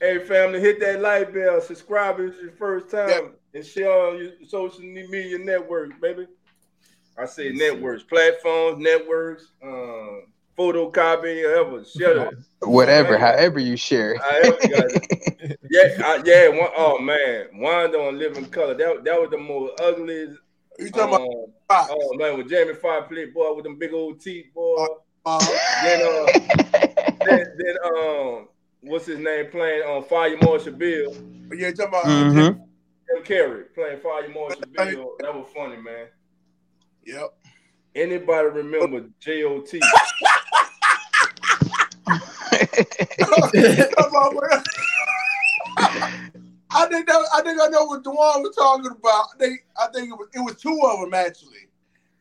Speaker 2: Hey, family, hit that like bell. Subscribe if it's your first time,
Speaker 6: Yeah.
Speaker 2: and share on your social media networks, baby. I say networks, platforms, networks, um, photocopy, whatever. Share it.
Speaker 3: Whatever, however you share.
Speaker 2: However you got it. [LAUGHS] Yeah, I, yeah. One, oh man, Wanda on Living Color. That that was the most ugliest.
Speaker 6: You talking about
Speaker 2: um,
Speaker 6: Foxx?
Speaker 2: oh man, with Jamie Foxx played boy with them big old teeth, boy.
Speaker 6: Uh,
Speaker 2: Then uh, [LAUGHS] then, then um, what's his name playing on Fire Marshal Bill?
Speaker 6: yeah, talking about uh,
Speaker 3: Mhm.
Speaker 6: Jim-
Speaker 2: Jim Carrey playing Fire Marshal Bill. That was funny, man.
Speaker 6: Yep.
Speaker 2: Anybody remember J.O.T.? [LAUGHS]
Speaker 6: Come on, man. I think that, I think I know what Dewan was talking about. I think I think it was it was two of them actually.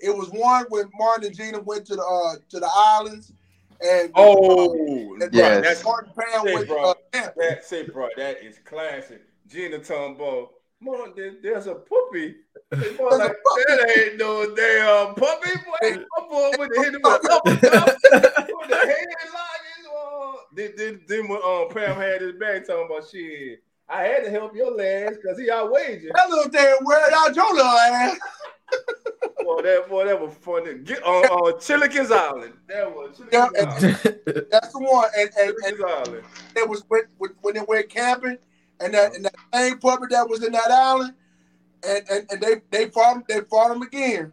Speaker 6: It was one when Martin and Gina went to the uh, to the islands, and
Speaker 2: Oh,
Speaker 6: and
Speaker 3: Yes.
Speaker 2: that's
Speaker 6: Martin Pam
Speaker 2: Say,
Speaker 6: went
Speaker 2: bro.
Speaker 6: uh,
Speaker 2: that. Say, bro, that is classic. Gina Tumbo. Mom, there, there's a puppy. Say, boy,
Speaker 6: There's a puppy.
Speaker 2: that ain't no damn puppy. Boy, my boy with the hit him with a uppercut, with the headlock. uh, Then, then, then when um, Pam had his back talking about shit. I had to help your lads because he outweighed you.
Speaker 6: That little damn word out your little ass. [LAUGHS]
Speaker 2: Boy, that boy, that was funny. Get on on Chilikins Island. That was
Speaker 6: Yeah,
Speaker 2: Island. [LAUGHS]
Speaker 6: That's the one. And and, and
Speaker 2: Island.
Speaker 6: it was when, when, when they went camping, and that and that same puppy that was in that island, and and, and they they fought him. They fought him again.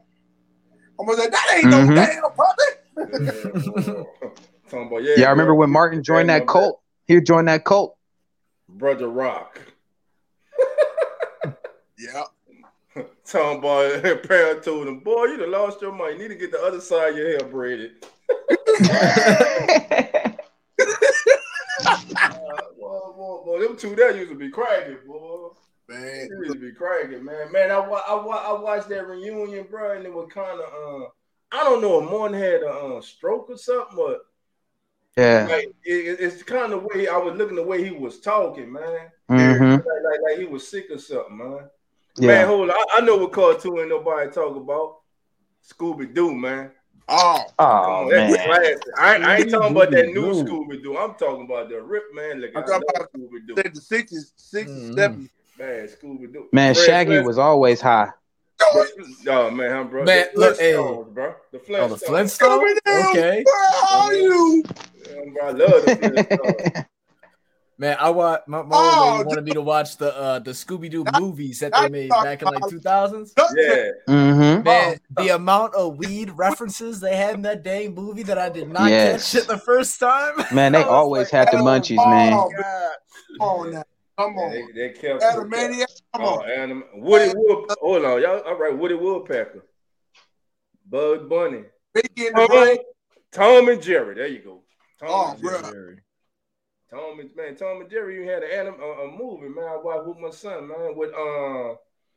Speaker 6: I'm gonna say that ain't
Speaker 3: Mhm.
Speaker 6: no damn puppy.
Speaker 2: Yeah, [LAUGHS] Talking about, yeah,
Speaker 3: Yeah, I remember when Martin joined that cult. He joined that cult.
Speaker 2: Brother Rock. [LAUGHS]
Speaker 6: Yeah.
Speaker 2: Talking about [LAUGHS] Pam told him, boy, you done lost your mind. You need to get the other side of your hair braided. Uh, [LAUGHS] boy, boy, boy, them two there used to be cracking, boy.
Speaker 6: Man,
Speaker 2: They used to be cracking, man. Man, I, wa- I, I watched that reunion, bro, and it was kind of, uh, I don't know if Martin had a uh, stroke or something, but
Speaker 3: yeah.
Speaker 2: like it, it's kind of way I was looking the way he was talking, man.
Speaker 3: hmm
Speaker 2: Like, like, like he was sick or something, man. Man, hold on. I, I know what cartoon ain't nobody talk about. Scooby Doo, man.
Speaker 6: oh,
Speaker 3: Oh
Speaker 2: on, that's
Speaker 3: man.
Speaker 2: classic. I, I ain't talking about that new
Speaker 5: Scooby-Doo.
Speaker 2: I'm talking about the Rip Man. Look, I
Speaker 6: I'm talking about-
Speaker 2: Scooby Doo.
Speaker 6: the sixties, sixties,
Speaker 5: Mhm.
Speaker 6: seventies.
Speaker 2: Man, Scooby Doo.
Speaker 3: Man, Shaggy was always high.
Speaker 2: Oh man, huh, bro.
Speaker 5: Man,
Speaker 2: the
Speaker 5: look, hey.
Speaker 2: Bro. The
Speaker 5: Oh,
Speaker 2: Flintstones.
Speaker 5: the Flintstones? Okay.
Speaker 6: Where are you?
Speaker 2: Yeah, bro, I love the [LAUGHS]
Speaker 5: Man, I want my, my
Speaker 6: Oh,
Speaker 5: old lady wanted me to watch the uh the Scooby Doo movies that they made back in like two thousands.
Speaker 2: yeah.
Speaker 3: hmm
Speaker 5: Man, the amount of weed references they had in that dang movie that I did not
Speaker 3: Yes.
Speaker 5: catch it the first time.
Speaker 3: Man, they [LAUGHS] always
Speaker 5: like,
Speaker 3: had the
Speaker 5: oh
Speaker 3: munchies,
Speaker 5: my
Speaker 3: man.
Speaker 6: Oh,
Speaker 5: God.
Speaker 6: Come on now. Come
Speaker 2: Yeah,
Speaker 6: on.
Speaker 2: They, they kept
Speaker 6: Animaniac. Come
Speaker 2: Oh,
Speaker 6: on.
Speaker 2: anim- Woody Wood. Hold on, y'all. All right, Woody Woodpecker, Bugs Bunny,
Speaker 6: Biggie in
Speaker 2: Tom. Tom and Jerry. There you go. Tom
Speaker 6: Oh,
Speaker 2: and Jerry. Tom and man, Tom and Jerry. You had an anim, a, a movie, man. I watched with my son, man. With uh,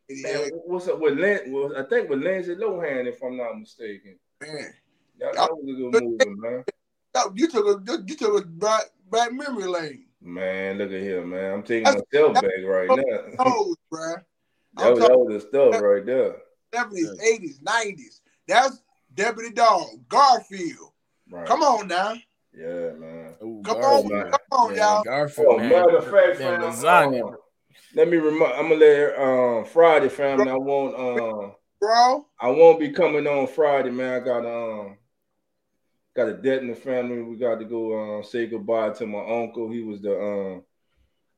Speaker 6: Yeah,
Speaker 2: man, what's up with Lin? Was I think with Lindsay Lohan, if I'm not mistaken.
Speaker 6: man.
Speaker 2: That, that was a good movie, man. [LAUGHS]
Speaker 6: That- You took a you took a back, back memory lane.
Speaker 2: Man, look at here, man. I'm taking
Speaker 6: That's-
Speaker 2: myself back right now. [LAUGHS]
Speaker 6: Oh, bruh. [LAUGHS]
Speaker 2: that, was, that was the stuff right there.
Speaker 6: Seventies, eighties, nineties. That's Deputy Dawg, Garfield.
Speaker 2: Right.
Speaker 6: Come on now.
Speaker 2: Yeah, man.
Speaker 5: Ooh,
Speaker 6: Come
Speaker 5: Garfield.
Speaker 6: on, come on,
Speaker 5: Yeah,
Speaker 6: y'all.
Speaker 5: Garfield,
Speaker 2: Oh,
Speaker 5: man.
Speaker 2: matter of fact,
Speaker 5: Damn
Speaker 2: fam,
Speaker 5: lasagna.
Speaker 2: uh, let me remind. I'm gonna let um Friday, family. I won't. Um,
Speaker 6: Bro.
Speaker 2: I won't be coming on Friday, man. I got um, got a debt in the family. We got to go um say goodbye to my uncle. He was the um,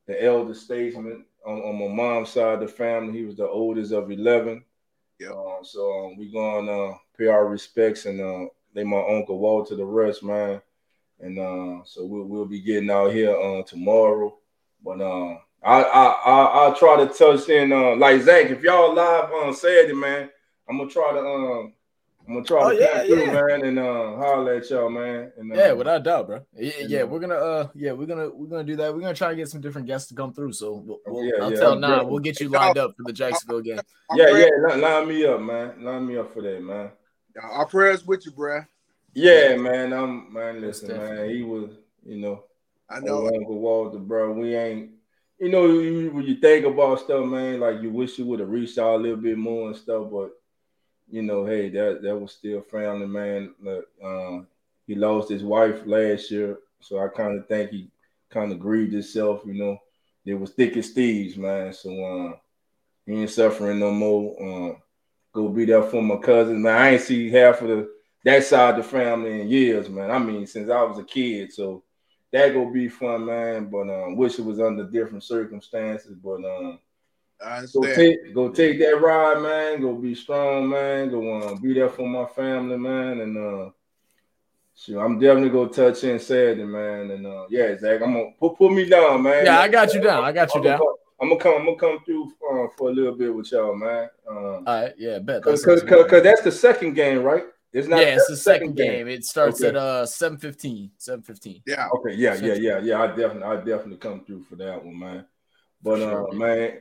Speaker 2: the elder statesman on, on my mom's side of the family. He was the oldest of eleven.
Speaker 6: Yeah.
Speaker 2: Um, so um, we going to uh, pay our respects and uh, lay my uncle Walt to the rest, man. And uh, so we'll, we'll be getting out here uh, tomorrow. But uh, I, I, I, I'll try to touch in, uh, like Zach, if y'all live on Saturday, man, I'm going to try to, um, I'm gonna try
Speaker 5: Oh,
Speaker 2: to
Speaker 5: yeah,
Speaker 2: come through,
Speaker 5: yeah.
Speaker 2: man, and uh, holler at y'all, man. And, uh,
Speaker 5: Yeah, without doubt, bro. Yeah,
Speaker 2: And,
Speaker 5: yeah,
Speaker 2: uh,
Speaker 5: we're gonna uh yeah, we're gonna we're gonna do that. We're gonna try to get some different guests to come through. So we'll, we'll
Speaker 2: Yeah,
Speaker 5: I'll
Speaker 2: yeah,
Speaker 5: tell
Speaker 2: I'm
Speaker 5: Nah,
Speaker 2: definitely-
Speaker 5: we'll get you lined up for the Jacksonville game.
Speaker 2: Yeah, yeah, line, line me up, man. Line me up for that, man.
Speaker 6: Our prayers with you, bruh.
Speaker 2: Yeah, man. I'm man. Listen, man. He was, you know,
Speaker 6: I
Speaker 2: know
Speaker 6: know.
Speaker 2: Uncle Walter, bro. We ain't, you know, you, when you think about stuff, man, like you wish you would have reached out a little bit more and stuff, but you know, hey, that that was still family, man. Look, um, he lost his wife last year, so I kind of think he kind of grieved himself. You know, it was thick as thieves, man. So um, he ain't suffering no more. Um, go be there for my cousins, man. I ain't see half of the that side of the family in years, man. I mean, since I was a kid, so that go be fun, man. But um, wish it was under different circumstances. But um,
Speaker 6: I
Speaker 2: go
Speaker 6: understand.
Speaker 2: take go take that ride, man. Go be strong, man. Go um, be there for my family, man. And uh, sure, I'm definitely gonna touch in Saturday, man. And uh, yeah, Zach, I'm gonna put put me down, man.
Speaker 5: Yeah, I got you down. I got you
Speaker 2: I'm
Speaker 5: down.
Speaker 2: gonna, I'm gonna come. I'm gonna come through uh, for a little bit with y'all, man. Um,
Speaker 5: All right, yeah, bet.
Speaker 2: Cause,
Speaker 5: sounds
Speaker 2: cause,
Speaker 5: good.
Speaker 2: cause that's the second game, right? It's not.
Speaker 5: yeah, it's the second game. It starts
Speaker 2: Okay.
Speaker 5: at uh 7:15. 7:15.
Speaker 6: Yeah.
Speaker 2: Okay, yeah, yeah, yeah, yeah. I definitely, I definitely come through for that one, man. But
Speaker 5: Sure.
Speaker 2: uh, man,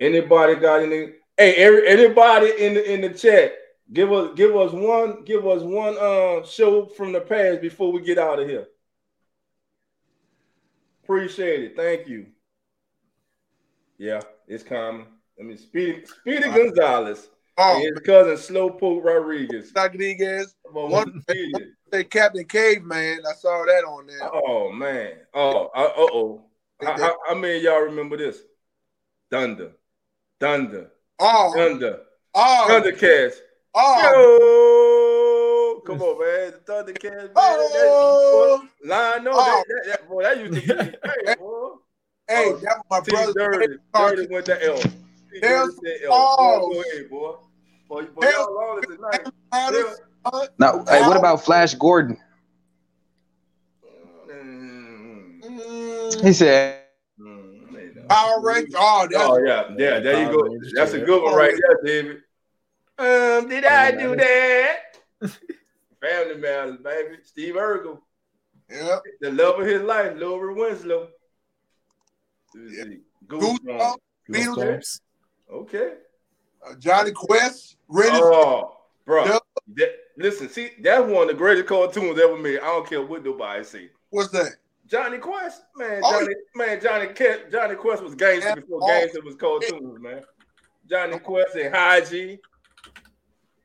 Speaker 2: anybody got any? Hey, every, anybody in the in the chat, give us give us one give us one uh show from the past before we get out of here. Appreciate it. Thank you. Yeah, it's coming. I mean, Speedy Speedy Gonzalez
Speaker 6: Oh,
Speaker 2: his cousin Slowpoke Rodriguez.
Speaker 6: Rodriguez, One- [LAUGHS] Captain Caveman. I saw that on there.
Speaker 2: Oh man. Oh, uh oh. How, how, how many y'all remember this? Thunder. Thunder.
Speaker 6: Oh,
Speaker 2: Thunder.
Speaker 6: oh,
Speaker 2: Thundercats.
Speaker 6: oh,
Speaker 2: Yo! Come on, man. The Thundercats, man.
Speaker 6: oh.
Speaker 2: That, no,
Speaker 6: Oh.
Speaker 2: that, that, that, boy, that used to be hey, [LAUGHS] boy.
Speaker 6: Hey,
Speaker 2: Oh,
Speaker 6: that was my
Speaker 2: T
Speaker 6: brother's
Speaker 2: Dirty. Dirty went to L. T
Speaker 6: Hell's-
Speaker 2: Dirty said L.
Speaker 6: oh.
Speaker 2: Boy, Go ahead, boy. Boy, boy
Speaker 6: Hell's-
Speaker 2: y'all all this tonight.
Speaker 6: Alice,
Speaker 3: Now, hey, what about Flash Gordon?
Speaker 2: Mm,
Speaker 3: He said,
Speaker 2: mm, they don't.
Speaker 6: Power Rangers. Oh,
Speaker 2: Oh yeah, yeah. There you go. That's a good one right there, David. Um, did I do that? [LAUGHS] Family Matters, baby. Steve Urkel,
Speaker 6: Yep.
Speaker 2: the love of his life, Laura Winslow.
Speaker 6: Yeah.
Speaker 2: Goosebumps.
Speaker 6: Goosebumps. Beetlejuice.
Speaker 5: Goosebumps.
Speaker 2: Okay.
Speaker 6: Uh, Jonny Quest. Rennie.
Speaker 2: Oh, bro. That, listen, see, that's one of the greatest cartoons ever made. I don't care what nobody say.
Speaker 6: What's that?
Speaker 2: Jonny Quest, man,
Speaker 6: Oh,
Speaker 2: Johnny, man, Johnny Ke- Jonny Quest was gangster before
Speaker 6: Oh.
Speaker 2: gangster was cartoons, man. Jonny Quest and Haji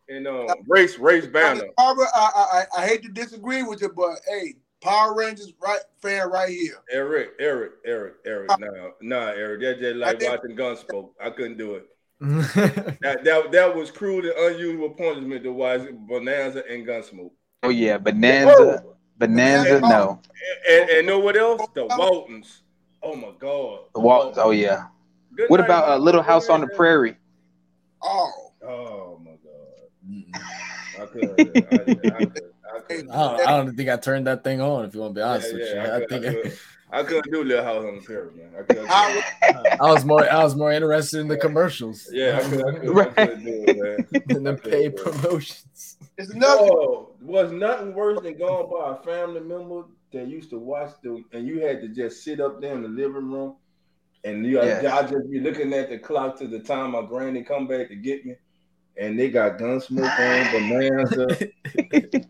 Speaker 2: and um, race race banner.
Speaker 6: Barbara, I, I I I hate to disagree with you, but hey, Power Rangers right fan right here.
Speaker 2: Eric, Eric, Eric, Eric. Nah, nah, Eric. That just like watching Gunsmoke. I couldn't do it. [LAUGHS] That that that was cruel and unusual punishment to watch Bonanza and Gunsmoke.
Speaker 3: "Oh yeah, Bonanza, oh. Bonanza, no,
Speaker 2: And and know what else? The oh. Waltons. Oh my God.
Speaker 3: the Waltons. Oh yeah.
Speaker 2: Good
Speaker 3: What
Speaker 2: night,
Speaker 3: about a
Speaker 2: man.
Speaker 3: Little House on the Prairie?
Speaker 6: Oh,
Speaker 2: Oh my God. I couldn't. I, I, could, I, couldn't. [LAUGHS]
Speaker 5: I don't, think I turned that thing on. If you want to be honest
Speaker 2: Yeah,
Speaker 5: with
Speaker 2: yeah,
Speaker 5: you,
Speaker 2: I
Speaker 5: I,
Speaker 2: could-
Speaker 5: think [LAUGHS]
Speaker 2: I could- I couldn't do Little House on the Prairie, man. I couldn't.
Speaker 6: I was, [LAUGHS]
Speaker 5: I was more I was more interested in the commercials.
Speaker 2: Yeah, I, could, I, could, I
Speaker 3: Right.
Speaker 2: couldn't do it, man. [LAUGHS]
Speaker 5: in the paid promotions.
Speaker 6: it's another.
Speaker 2: Oh, was nothing worse than going by a family member that used to watch the, and you had to just sit up there in the living room, and you,
Speaker 3: Yes.
Speaker 2: I just be looking at the clock to the time my granny come back to get me, and they got Gunsmoke on, [LAUGHS] Bonanza,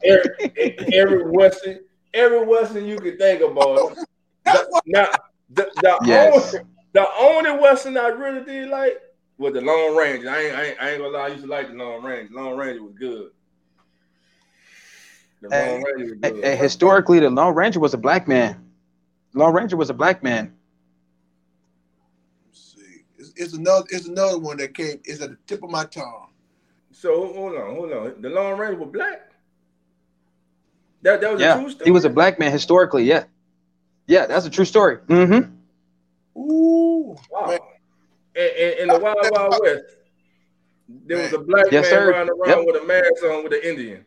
Speaker 2: every, every western, every western you could think about.
Speaker 6: That's
Speaker 2: The, now, the, the, [LAUGHS]
Speaker 3: Yes.
Speaker 2: only, the only western I really did like was the Long Range. I ain't, I ain't, I ain't gonna lie, I used to like the Long Range. Long Range was good. The
Speaker 3: Hey,
Speaker 2: Long Range was
Speaker 3: Hey,
Speaker 2: good.
Speaker 3: historically, the Lone Ranger was a black man. Lone Ranger was a black man.
Speaker 6: Let's see. It's, it's another. It's another one that came. It's at the tip of my tongue.
Speaker 2: So hold on, hold on. The Lone Ranger was black. That that was a
Speaker 3: Yeah,
Speaker 2: true story.
Speaker 3: he was a black man historically. Yeah, yeah, that's a true story. Mm-hmm.
Speaker 6: Ooh,
Speaker 2: Wow.
Speaker 6: man.
Speaker 2: And, and, in the Wild Wild West, there was a black
Speaker 3: Yes,
Speaker 2: man
Speaker 3: sir.
Speaker 2: running around
Speaker 3: Yep.
Speaker 2: with a mask on with an Indian.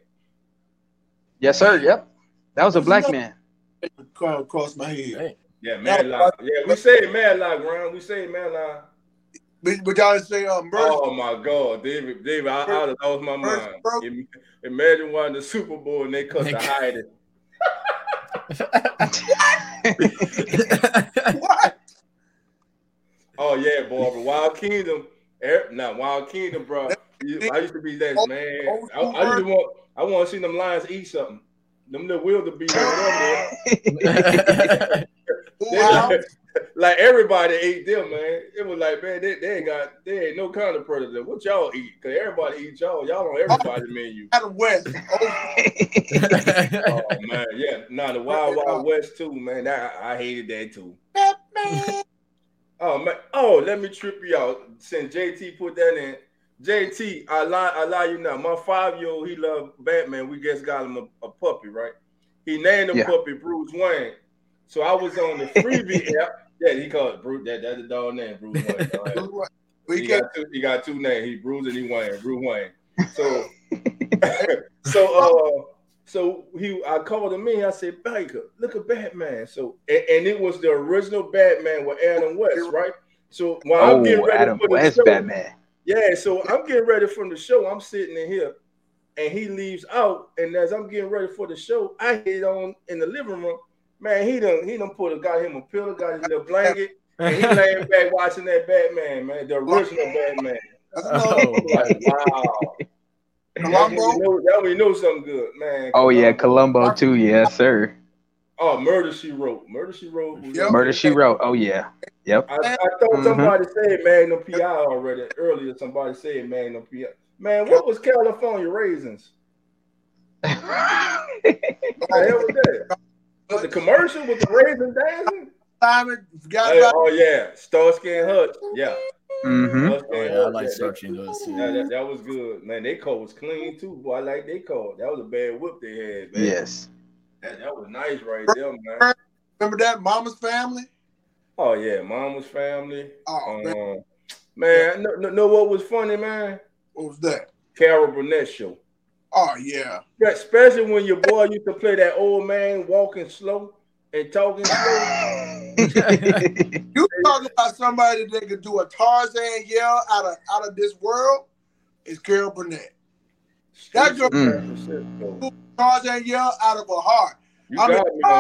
Speaker 3: Yes, sir. Yep, that was a black man.
Speaker 6: Come across my head.
Speaker 5: Hey,
Speaker 2: Yeah, Matlock. Yeah, we say Matlock, Ron. We say Matlock.
Speaker 6: But, but y'all say um, Mercy.
Speaker 2: Oh my God, David, David, I, I'd lost my
Speaker 6: First,
Speaker 2: mind.
Speaker 6: bro.
Speaker 2: Im- Imagine watching the Super Bowl and they cut the hiding. [LAUGHS] [LAUGHS]
Speaker 6: What? [LAUGHS]
Speaker 2: Oh yeah, boy, but Wild Kingdom, er, not Wild Kingdom, bro. I used to be that
Speaker 6: Oh,
Speaker 2: man.
Speaker 6: oh,
Speaker 2: I, I want, I want to see them lions eat something. Them little wildebeest, [LAUGHS] [LAUGHS] whatever.
Speaker 6: Full House.
Speaker 2: They- like everybody ate them, man. It was like, man, they, they ain't got, they ain't no kind of predator. What y'all eat? Cause everybody eat y'all. Y'all on everybody's menu.
Speaker 6: Adam West. Oh,
Speaker 2: Oh man, yeah. Nah, the Wild Wild West too, man. I, I hated that too.
Speaker 6: Batman. [LAUGHS]
Speaker 2: Oh man. Oh, let me trip you out. Since JT put that in, JT, I lie, I lie you now. My five year old, he loved Batman. We just got him a, a puppy, right? He named the
Speaker 3: Yeah.
Speaker 2: puppy Bruce Wayne. So I was on the freebie [LAUGHS] app. Yeah, he called Bruce. That that's the dog name, Bruce Wayne. [LAUGHS] dog.
Speaker 6: We
Speaker 2: he got two. He got two names. He Bruce and he Wayne. Bruce Wayne. So, [LAUGHS] so, uh, so he, I called him in. I said, Baker, look at Batman. So, and, and it was the original Batman with Adam West, right? So while I'm getting
Speaker 3: Oh,
Speaker 2: ready
Speaker 3: Adam
Speaker 2: for the
Speaker 3: West
Speaker 2: show,
Speaker 3: Batman.
Speaker 2: yeah. So I'm getting ready from the show. I'm sitting in here, and he leaves out. And as I'm getting ready for the show, I hit on in the living room. Man, he done he done put a got him a pillow, got his little blanket. And he laying back watching that Batman, man, the original Batman.
Speaker 5: Oh, [LAUGHS]
Speaker 2: Like, wow. That's when
Speaker 6: Columbo.
Speaker 2: you know, that's know something good, man.
Speaker 3: Oh yeah, Columbo too. Yes, sir.
Speaker 2: Oh, Murder She Wrote. Murder She Wrote.
Speaker 6: Yep.
Speaker 3: Murder She Wrote. Oh yeah. Yep.
Speaker 2: I, I thought
Speaker 3: Mhm.
Speaker 2: somebody said Magnum PI already earlier. Somebody said Magnum PI. Man, what was California Raisins? [LAUGHS] What the hell was that? Was the commercial with the raisin dancing?
Speaker 6: Simon, got
Speaker 2: Hey, oh yeah, Starsky and Hutch. Yeah.
Speaker 3: hmm
Speaker 2: Starsky
Speaker 5: Oh,
Speaker 2: and
Speaker 5: yeah, I like
Speaker 2: yeah,
Speaker 5: Starsky and Hutch,
Speaker 2: That,
Speaker 5: yeah.
Speaker 2: that, that was good, man. They code was clean too. Boy, I like they code. That was a bad whip they had, man.
Speaker 3: Yes.
Speaker 2: That, that was nice right there, man.
Speaker 6: Remember that Mama's Family?
Speaker 2: Oh yeah, Mama's family.
Speaker 6: Oh man,
Speaker 2: Um, man, know, know- know what was funny, man?
Speaker 6: what was that?
Speaker 2: Carol Burnett show.
Speaker 6: Oh yeah.
Speaker 2: Yeah, Especially when your boy used to play that old man walking slow and talking [LAUGHS] slow. [LAUGHS]
Speaker 6: You talking about somebody that could do a Tarzan yell out of out of this world? Is Carol Burnett. That girl-
Speaker 2: Mm.
Speaker 6: Tarzan yell out of her heart.
Speaker 2: You
Speaker 6: I
Speaker 2: got
Speaker 6: mean,
Speaker 2: me that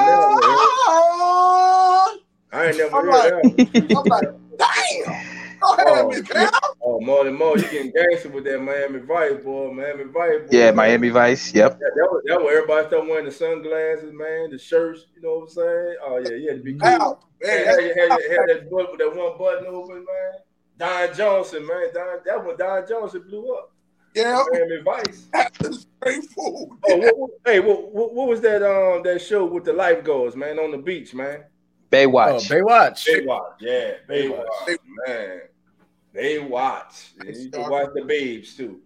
Speaker 6: oh,
Speaker 2: I ain't never
Speaker 6: I'm
Speaker 2: heard
Speaker 6: like-
Speaker 2: that.
Speaker 6: I'm like, damn. Go ahead,
Speaker 2: Oh,
Speaker 6: Miss Carol.
Speaker 2: Oh, more than more, you getting gangster with that Miami Vice, boy. Miami Vice, boy.
Speaker 3: yeah, Miami Vice. Yep.
Speaker 2: Yeah, that was that was everybody started wearing the sunglasses, man, the shirts. You know what I'm saying? Oh yeah, you had to be cool.
Speaker 6: Al,
Speaker 2: Had,
Speaker 6: man,
Speaker 2: had,
Speaker 6: that's-
Speaker 2: had, had that button with that one button open, man. Don Johnson, man. Don, that when Don Johnson blew up.
Speaker 6: yeah,
Speaker 2: Miami Vice.
Speaker 6: that's straight food.
Speaker 2: Oh, what, what- hey, what, what, what was that um that show with the lifeguards, man, on the beach, man? Baywatch.
Speaker 5: Oh,
Speaker 3: Baywatch.
Speaker 5: Baywatch.
Speaker 2: Baywatch, yeah, Baywatch,
Speaker 6: Baywatch.
Speaker 2: man. Baywatch. And you can watch the babes too.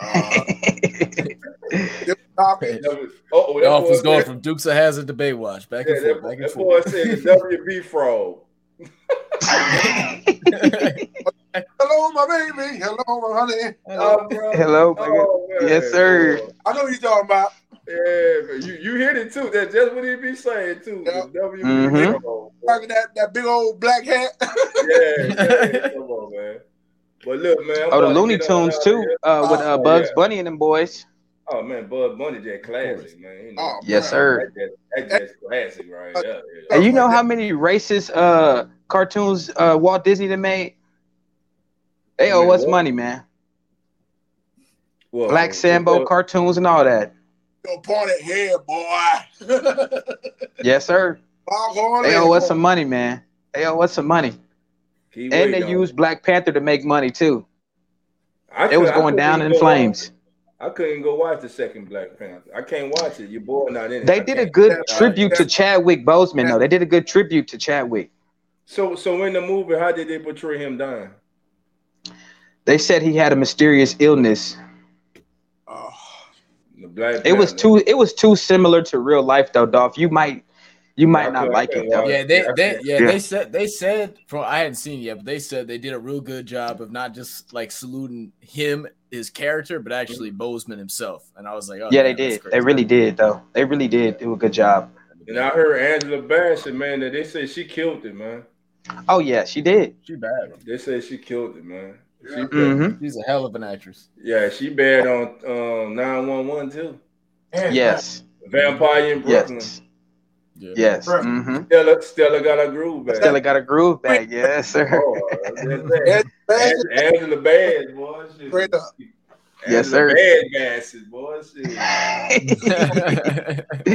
Speaker 2: [LAUGHS]
Speaker 6: Uh, topic.
Speaker 2: That was, oh,
Speaker 5: The off was going from Dukes of Hazzard to Baywatch, back
Speaker 2: Yeah,
Speaker 5: and
Speaker 2: that,
Speaker 5: forth, back and
Speaker 2: that boy
Speaker 5: forth.
Speaker 2: said WB frog. [LAUGHS]
Speaker 6: Hello, my baby. Hello, my honey.
Speaker 2: Bro.
Speaker 3: Hello,
Speaker 2: Oh.
Speaker 3: Yes, sir.
Speaker 6: I know what you're talking about.
Speaker 2: Yeah, you you hit it too. That's just what he be saying too.
Speaker 6: Yeah.
Speaker 2: The WB frog. boy.
Speaker 6: Talking that, that big old black hat.
Speaker 2: Yeah, yeah, come on, man. But look, man. I'm
Speaker 3: Oh, the Looney
Speaker 2: get on
Speaker 3: Tunes too.
Speaker 2: here.
Speaker 3: Uh, with uh,
Speaker 2: Oh,
Speaker 3: Bugs
Speaker 2: yeah.
Speaker 3: Bunny and them boys.
Speaker 2: Oh man, Bugs Bunny just classic, man. You know,
Speaker 6: Oh,
Speaker 3: Yes,
Speaker 6: bruh.
Speaker 3: sir.
Speaker 2: That just, that just classic right there. Yeah.
Speaker 3: And you know how many racist uh cartoons uh Walt Disney done made? They owe
Speaker 2: many
Speaker 3: us
Speaker 2: what?
Speaker 3: money, man.
Speaker 2: Well,
Speaker 3: Black Sambo
Speaker 2: well,
Speaker 3: cartoons and all that.
Speaker 6: Your pointed here, boy. [LAUGHS]
Speaker 3: Yes, sir.
Speaker 6: Foghorn
Speaker 3: They owe us some money, man. They owe us some money.
Speaker 2: keep
Speaker 3: And they
Speaker 2: waiting on
Speaker 3: use. Black Panther to make money too.
Speaker 2: I
Speaker 3: It was
Speaker 2: could- I
Speaker 3: going down in
Speaker 2: go
Speaker 3: flames.
Speaker 2: watch- I couldn't go watch the second Black Panther. I can't watch it. Your boy not in it.
Speaker 3: They
Speaker 2: I
Speaker 3: did a good
Speaker 6: Yeah,
Speaker 3: tribute to
Speaker 6: yeah.
Speaker 3: Chadwick Boseman, though. They did a good tribute to Chadwick.
Speaker 2: So, so in the movie, how did they portray him dying?
Speaker 3: They said he had a mysterious illness.
Speaker 2: The Black
Speaker 3: It was too it was too similar to real life though, Dolph. You might you might not
Speaker 2: couldn't-
Speaker 3: like
Speaker 2: I
Speaker 3: it though.
Speaker 5: Yeah, they,
Speaker 2: Yeah.
Speaker 5: they yeah,
Speaker 3: Yeah.
Speaker 5: they said they said from I hadn't seen it yet, but they said they did a real good job of not just like saluting him, his character, but actually mm-hmm. Boseman himself. And I was like, oh,
Speaker 3: Yeah, they
Speaker 5: man, that's
Speaker 3: did. They really did though. They really did do a good job.
Speaker 2: And I heard Angela Bassett, man, that they said she killed it, man.
Speaker 3: Oh yeah, she did.
Speaker 5: She bad.
Speaker 2: They said she killed it, man. She
Speaker 6: Yeah.
Speaker 2: bad.
Speaker 3: hmm
Speaker 5: She's a hell of an actress.
Speaker 2: Yeah, she bad on um 911 too.
Speaker 6: man.
Speaker 3: Yes.
Speaker 2: Vampire in Brooklyn.
Speaker 3: Yes.
Speaker 5: Yeah.
Speaker 3: Yes.
Speaker 6: Right.
Speaker 3: hmm
Speaker 2: Stella, Stella got a groove back.
Speaker 3: Stella got a groove back. Yes, sir.
Speaker 2: Oh, [LAUGHS] that's that.
Speaker 6: Bad-
Speaker 2: Ang- Angela Bad, boy. Shit.
Speaker 6: Straight up.
Speaker 3: Yes, sir.
Speaker 2: Bad Bassett, boy. Shit. [LAUGHS] [LAUGHS]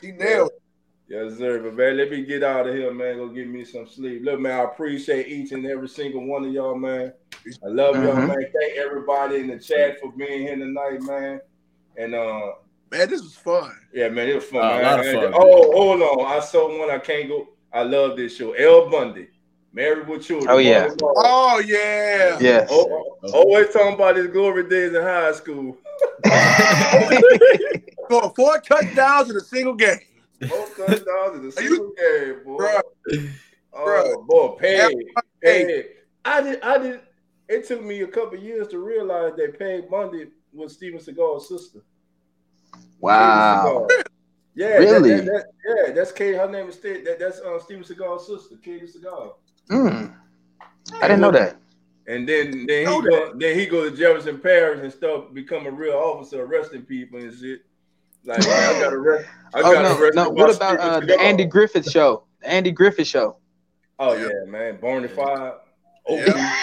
Speaker 6: She nailed it.
Speaker 2: Yes, sir. But man, let me get out of here, man. Go get me some sleep. Look, man, I appreciate each and every single one of y'all, man. I love y'all,
Speaker 3: Mhm.
Speaker 2: man. Thank everybody in the chat for being here tonight, man. And uh,
Speaker 6: Man, this was fun.
Speaker 2: yeah, man, it was fun.
Speaker 5: Uh, a
Speaker 2: man.
Speaker 5: lot of fun,
Speaker 2: oh, hold on. I saw one. I can't go. I love this show. Al Bundy, Married with Children.
Speaker 3: Oh, yeah.
Speaker 6: Oh yeah.
Speaker 3: yes.
Speaker 2: Oh, always talking about his glory days in high school. [LAUGHS]
Speaker 6: Scored four touchdowns in a single game.
Speaker 2: Four touchdowns in a [LAUGHS]
Speaker 6: Are you-
Speaker 2: single game, boy.
Speaker 6: Bruh.
Speaker 2: Oh, boy, Peg.
Speaker 6: Hey.
Speaker 2: Peg. I did. I did. It took me a couple years to realize that Peg Bundy was Steven Seagal's sister.
Speaker 3: Wow.
Speaker 2: Seagal. Yeah,
Speaker 3: Really?
Speaker 2: That, that, that, yeah, that's Kate. Her name is Ste- that, that's uh, Steven Seagal's sister, Katie Seagal.
Speaker 3: Mm. I didn't know that.
Speaker 2: And then then he go then he go to Jefferson Parish and start become a real officer, arresting people and shit. Like man, I got arrested. I
Speaker 3: Oh
Speaker 2: got
Speaker 3: no,
Speaker 2: arrested
Speaker 3: no. What about uh, the Andy Griffith show? The Andy Griffith show.
Speaker 2: Oh yeah, man. Born to five. Oh,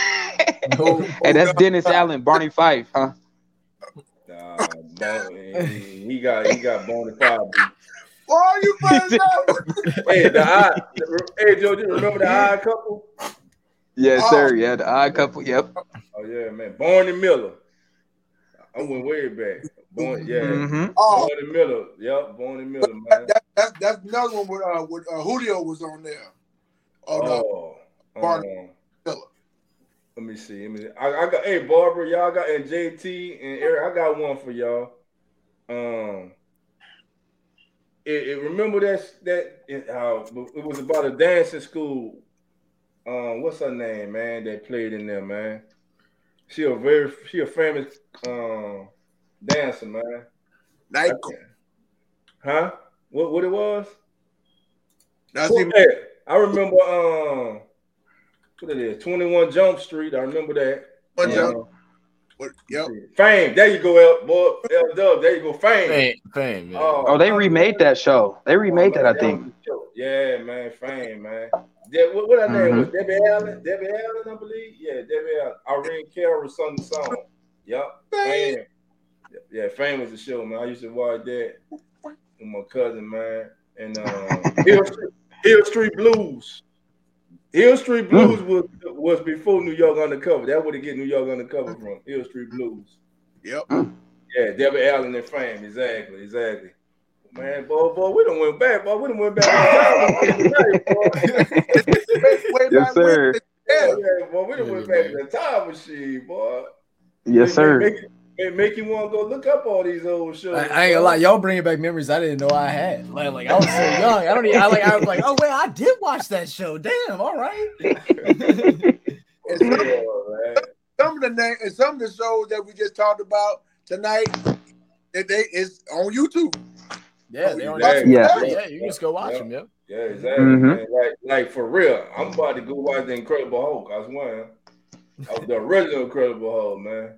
Speaker 6: Oh,
Speaker 3: hey, that's Dennis Allen, Barney Fife, huh?
Speaker 2: nah, Bon- he, he got he got born to five.
Speaker 6: Why are you playing [LAUGHS] that?
Speaker 2: hey, the eye, hey Joe, do you remember the eye couple?
Speaker 3: Yes,
Speaker 6: Oh.
Speaker 3: sir. Yeah, the odd couple. Yep.
Speaker 2: Oh yeah, man. Barney Miller. I went way back. Born, yeah.
Speaker 3: Mm-hmm.
Speaker 6: Oh,
Speaker 2: Barney Miller. Yep, Barney Miller, man.
Speaker 6: that, that, that's that's another one with uh with uh, Julio was on there. Oh, no,
Speaker 2: Oh,
Speaker 6: Barney
Speaker 2: um,
Speaker 6: Miller.
Speaker 2: let me see. Let me. I, I got. Hey, Barbara, y'all got and JT and Eric. I got one for y'all. Um, it, it remember that that it, how it was about a dancing school. Um, what's her name, man? That played in there, man. She a very she a famous um dancer, man. I
Speaker 6: Night.
Speaker 2: can't- Huh? What what it was?
Speaker 6: That's him.
Speaker 2: Hey, I remember um what it is, 21 Jump Street. I remember that.
Speaker 6: One jump. What- Yep.
Speaker 2: Fame. There you go, L boy. L Dub. There you go. Fame.
Speaker 5: Fame, fame. Yeah.
Speaker 3: Oh, they remade that show. They remade that, I think.
Speaker 2: Yeah, man. Fame, man. De- what, what her name was? Debbie Allen. Debbie Allen, I believe. Yeah, Debbie Allen. Irene Cara sung the song. Yep. Fame. Yeah, Fame was the show, man. I used to watch that with my cousin, man. And um, [LAUGHS] Hill, Street, Hill Street Blues. Hill Street Blues was was before New York Undercover. That would have get New York Undercover from Hill Street Blues.
Speaker 6: Yep.
Speaker 2: Yeah, Debbie Allen and Fame. Exactly, exactly. Man, boy, boy, we don't went back, boy. We done went back. tonight, [LAUGHS] boy.
Speaker 6: Way
Speaker 3: Yes,
Speaker 6: back
Speaker 3: sir.
Speaker 2: Yeah,
Speaker 6: Yeah.
Speaker 2: yeah, boy, we done went back to the time machine, boy.
Speaker 3: Yes, sir.
Speaker 2: Make, make, make you want to go look up all these old shows.
Speaker 5: I, I ain't gonna lie, y'all bringing back memories I didn't know I had. Like, like I was so young. I don't even. I like. I was like, oh wait, I did watch that show. Damn. All right. [LAUGHS]
Speaker 6: Some,
Speaker 2: Yeah,
Speaker 6: some of the name and some of the shows that we just talked about tonight, that they is on YouTube.
Speaker 5: Yeah, they on
Speaker 2: Yeah.
Speaker 3: Yeah.
Speaker 5: Yeah, you just go watch
Speaker 2: Yeah.
Speaker 5: them. Yeah.
Speaker 2: Yeah, exactly.
Speaker 3: Mhm.
Speaker 2: Like, like for real, I'm about to go watch the Incredible Hulk. I swear, the original Incredible Hulk, man.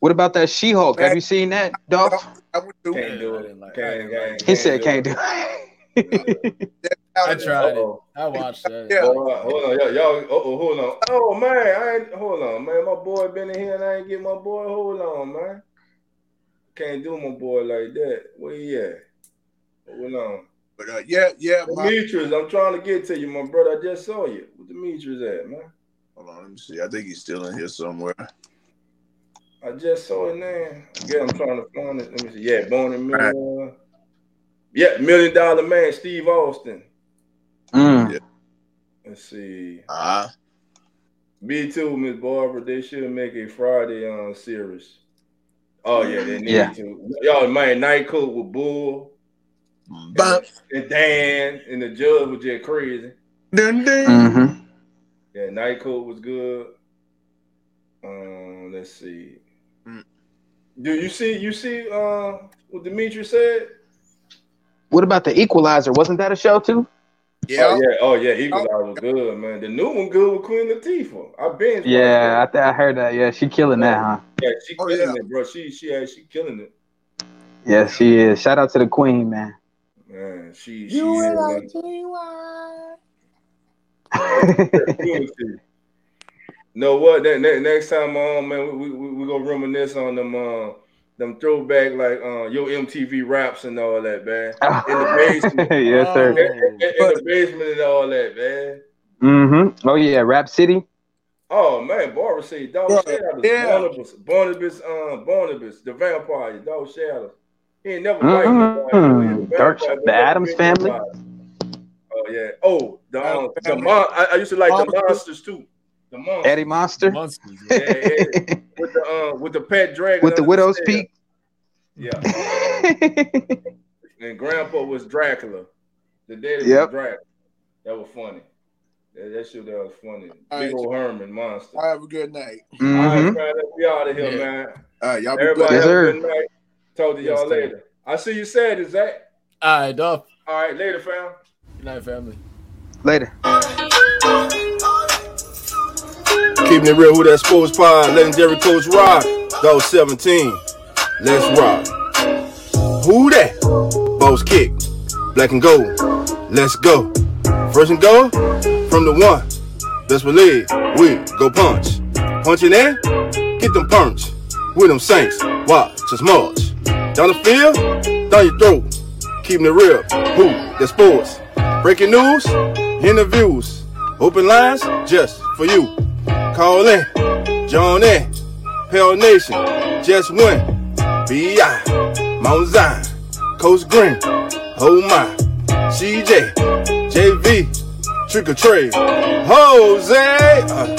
Speaker 3: What about that She-Hulk? Have you seen that, Dolph?
Speaker 6: I went to
Speaker 2: Can't do it.
Speaker 5: didn't like- I
Speaker 2: Can't,
Speaker 5: didn't
Speaker 2: can't,
Speaker 3: He said
Speaker 2: do
Speaker 3: can't do it. [LAUGHS]
Speaker 5: I tried it.
Speaker 2: Uh-oh.
Speaker 5: I watched that.
Speaker 6: Yeah.
Speaker 2: Boy, hold on, y'all, y'all oh, hold on. Oh man, I ain't hold on, man. My boy been in here and I ain't get my boy. Hold on, man. Can't do my boy like that. Where he at? Hold on.
Speaker 6: But uh, yeah, yeah. My,
Speaker 2: Demetrius, I'm trying to get to you, my brother. I just saw you. Where Demetrius at, man?
Speaker 6: hold on, let me see. I think he's still in here somewhere.
Speaker 2: I just saw it now. Yeah, I'm trying to find it. Let me see. Yeah, born in million. Yeah, million dollar man, Steve Austin.
Speaker 3: Mm.
Speaker 2: Let's see.
Speaker 6: Ah,
Speaker 2: Me too, Miss Barbara. They should make a Friday on series. Oh yeah, they need
Speaker 3: Yeah.
Speaker 2: to. Y'all, man, Night Court with Bull
Speaker 6: Bump.
Speaker 2: and Dan and the judge was just crazy.
Speaker 6: Dun, dun.
Speaker 3: Mm-hmm.
Speaker 2: Yeah, Night Court was good. Um, let's see. Do you see? You see? Uh, what Dimitri said?
Speaker 3: What about the Equalizer? Wasn't that a show too?
Speaker 6: Yeah.
Speaker 2: Oh yeah. Oh yeah. Equalizer was good, man. The new one good with Queen Latifah. I've been.
Speaker 3: Yeah, I, th- I heard that. Yeah, she killing that, huh?
Speaker 2: Yeah, she
Speaker 6: Oh,
Speaker 2: killing
Speaker 6: yeah.
Speaker 2: it, bro. She she actually killing it.
Speaker 3: Yeah, she is. Shout out to the Queen, man.
Speaker 2: Man, she [LAUGHS] she is, man. Know what? That, that next time on, man, we we, we gonna reminisce on them uh them throwback like uh your MTV raps and all that, man. [LAUGHS] In the basement. [LAUGHS]
Speaker 3: yes, sir.
Speaker 2: in- in the basement and all that, man.
Speaker 3: Mm-hmm. Oh yeah, Rap City.
Speaker 2: Oh man, Barbara said dog
Speaker 6: Bro,
Speaker 2: shadows,
Speaker 6: yeah.
Speaker 2: Barnabas, Barnabas, um, Barnabas, the vampire, Dark Shadows. He ain't never
Speaker 3: Mhm.
Speaker 2: fight nobody. The
Speaker 3: Dark- the
Speaker 2: never
Speaker 3: Addams family.
Speaker 2: nobody. Oh yeah. Oh, the um, the mon- I, I used to like the
Speaker 6: Munsters.
Speaker 2: Munsters too. The Munsters.
Speaker 3: Eddie Munster.
Speaker 5: Munsters.
Speaker 2: Yeah, yeah. [LAUGHS] with the um with the pet dragon
Speaker 3: With the Widow's
Speaker 2: stairs.
Speaker 3: Peak.
Speaker 2: Yeah, [LAUGHS] and Grandpa was Dracula. The daddy
Speaker 3: Yep.
Speaker 2: was Dracula. That was funny. That, that shit that was funny.
Speaker 6: All
Speaker 2: Big
Speaker 6: right.
Speaker 2: old Herman Munster.
Speaker 6: All right, have a good night.
Speaker 2: All
Speaker 3: hmm
Speaker 2: right, man, let's be out of here,
Speaker 5: Yeah.
Speaker 2: man.
Speaker 6: All right, y'all be
Speaker 2: Everybody
Speaker 6: blessed.
Speaker 2: Have
Speaker 3: sir.
Speaker 2: a good night. Talk to
Speaker 5: Yes,
Speaker 2: y'all
Speaker 5: sir.
Speaker 2: later. I see you Saturday, Zach.
Speaker 5: All right, Duff.
Speaker 2: All right, later, fam.
Speaker 5: Good night, family.
Speaker 3: Later.
Speaker 8: Keeping it real with that sports pod, legendary coach Rod. Those 17. Let's rock. Who that? Boss kick. Black and gold. Let's go.
Speaker 2: First and goal from the one. Best believe we go punch. Punching in, get them punch. With them saints, watch us march. Down the field, down your throat. Keeping it real. Who? that sports. Breaking news, interviews. Open lines just for you. Call in, join in. Pale Nation, just win. B.I. Mount Zion, Coast Green. Oh my. CJ, JV, Trick or Trade. Jose. Uh,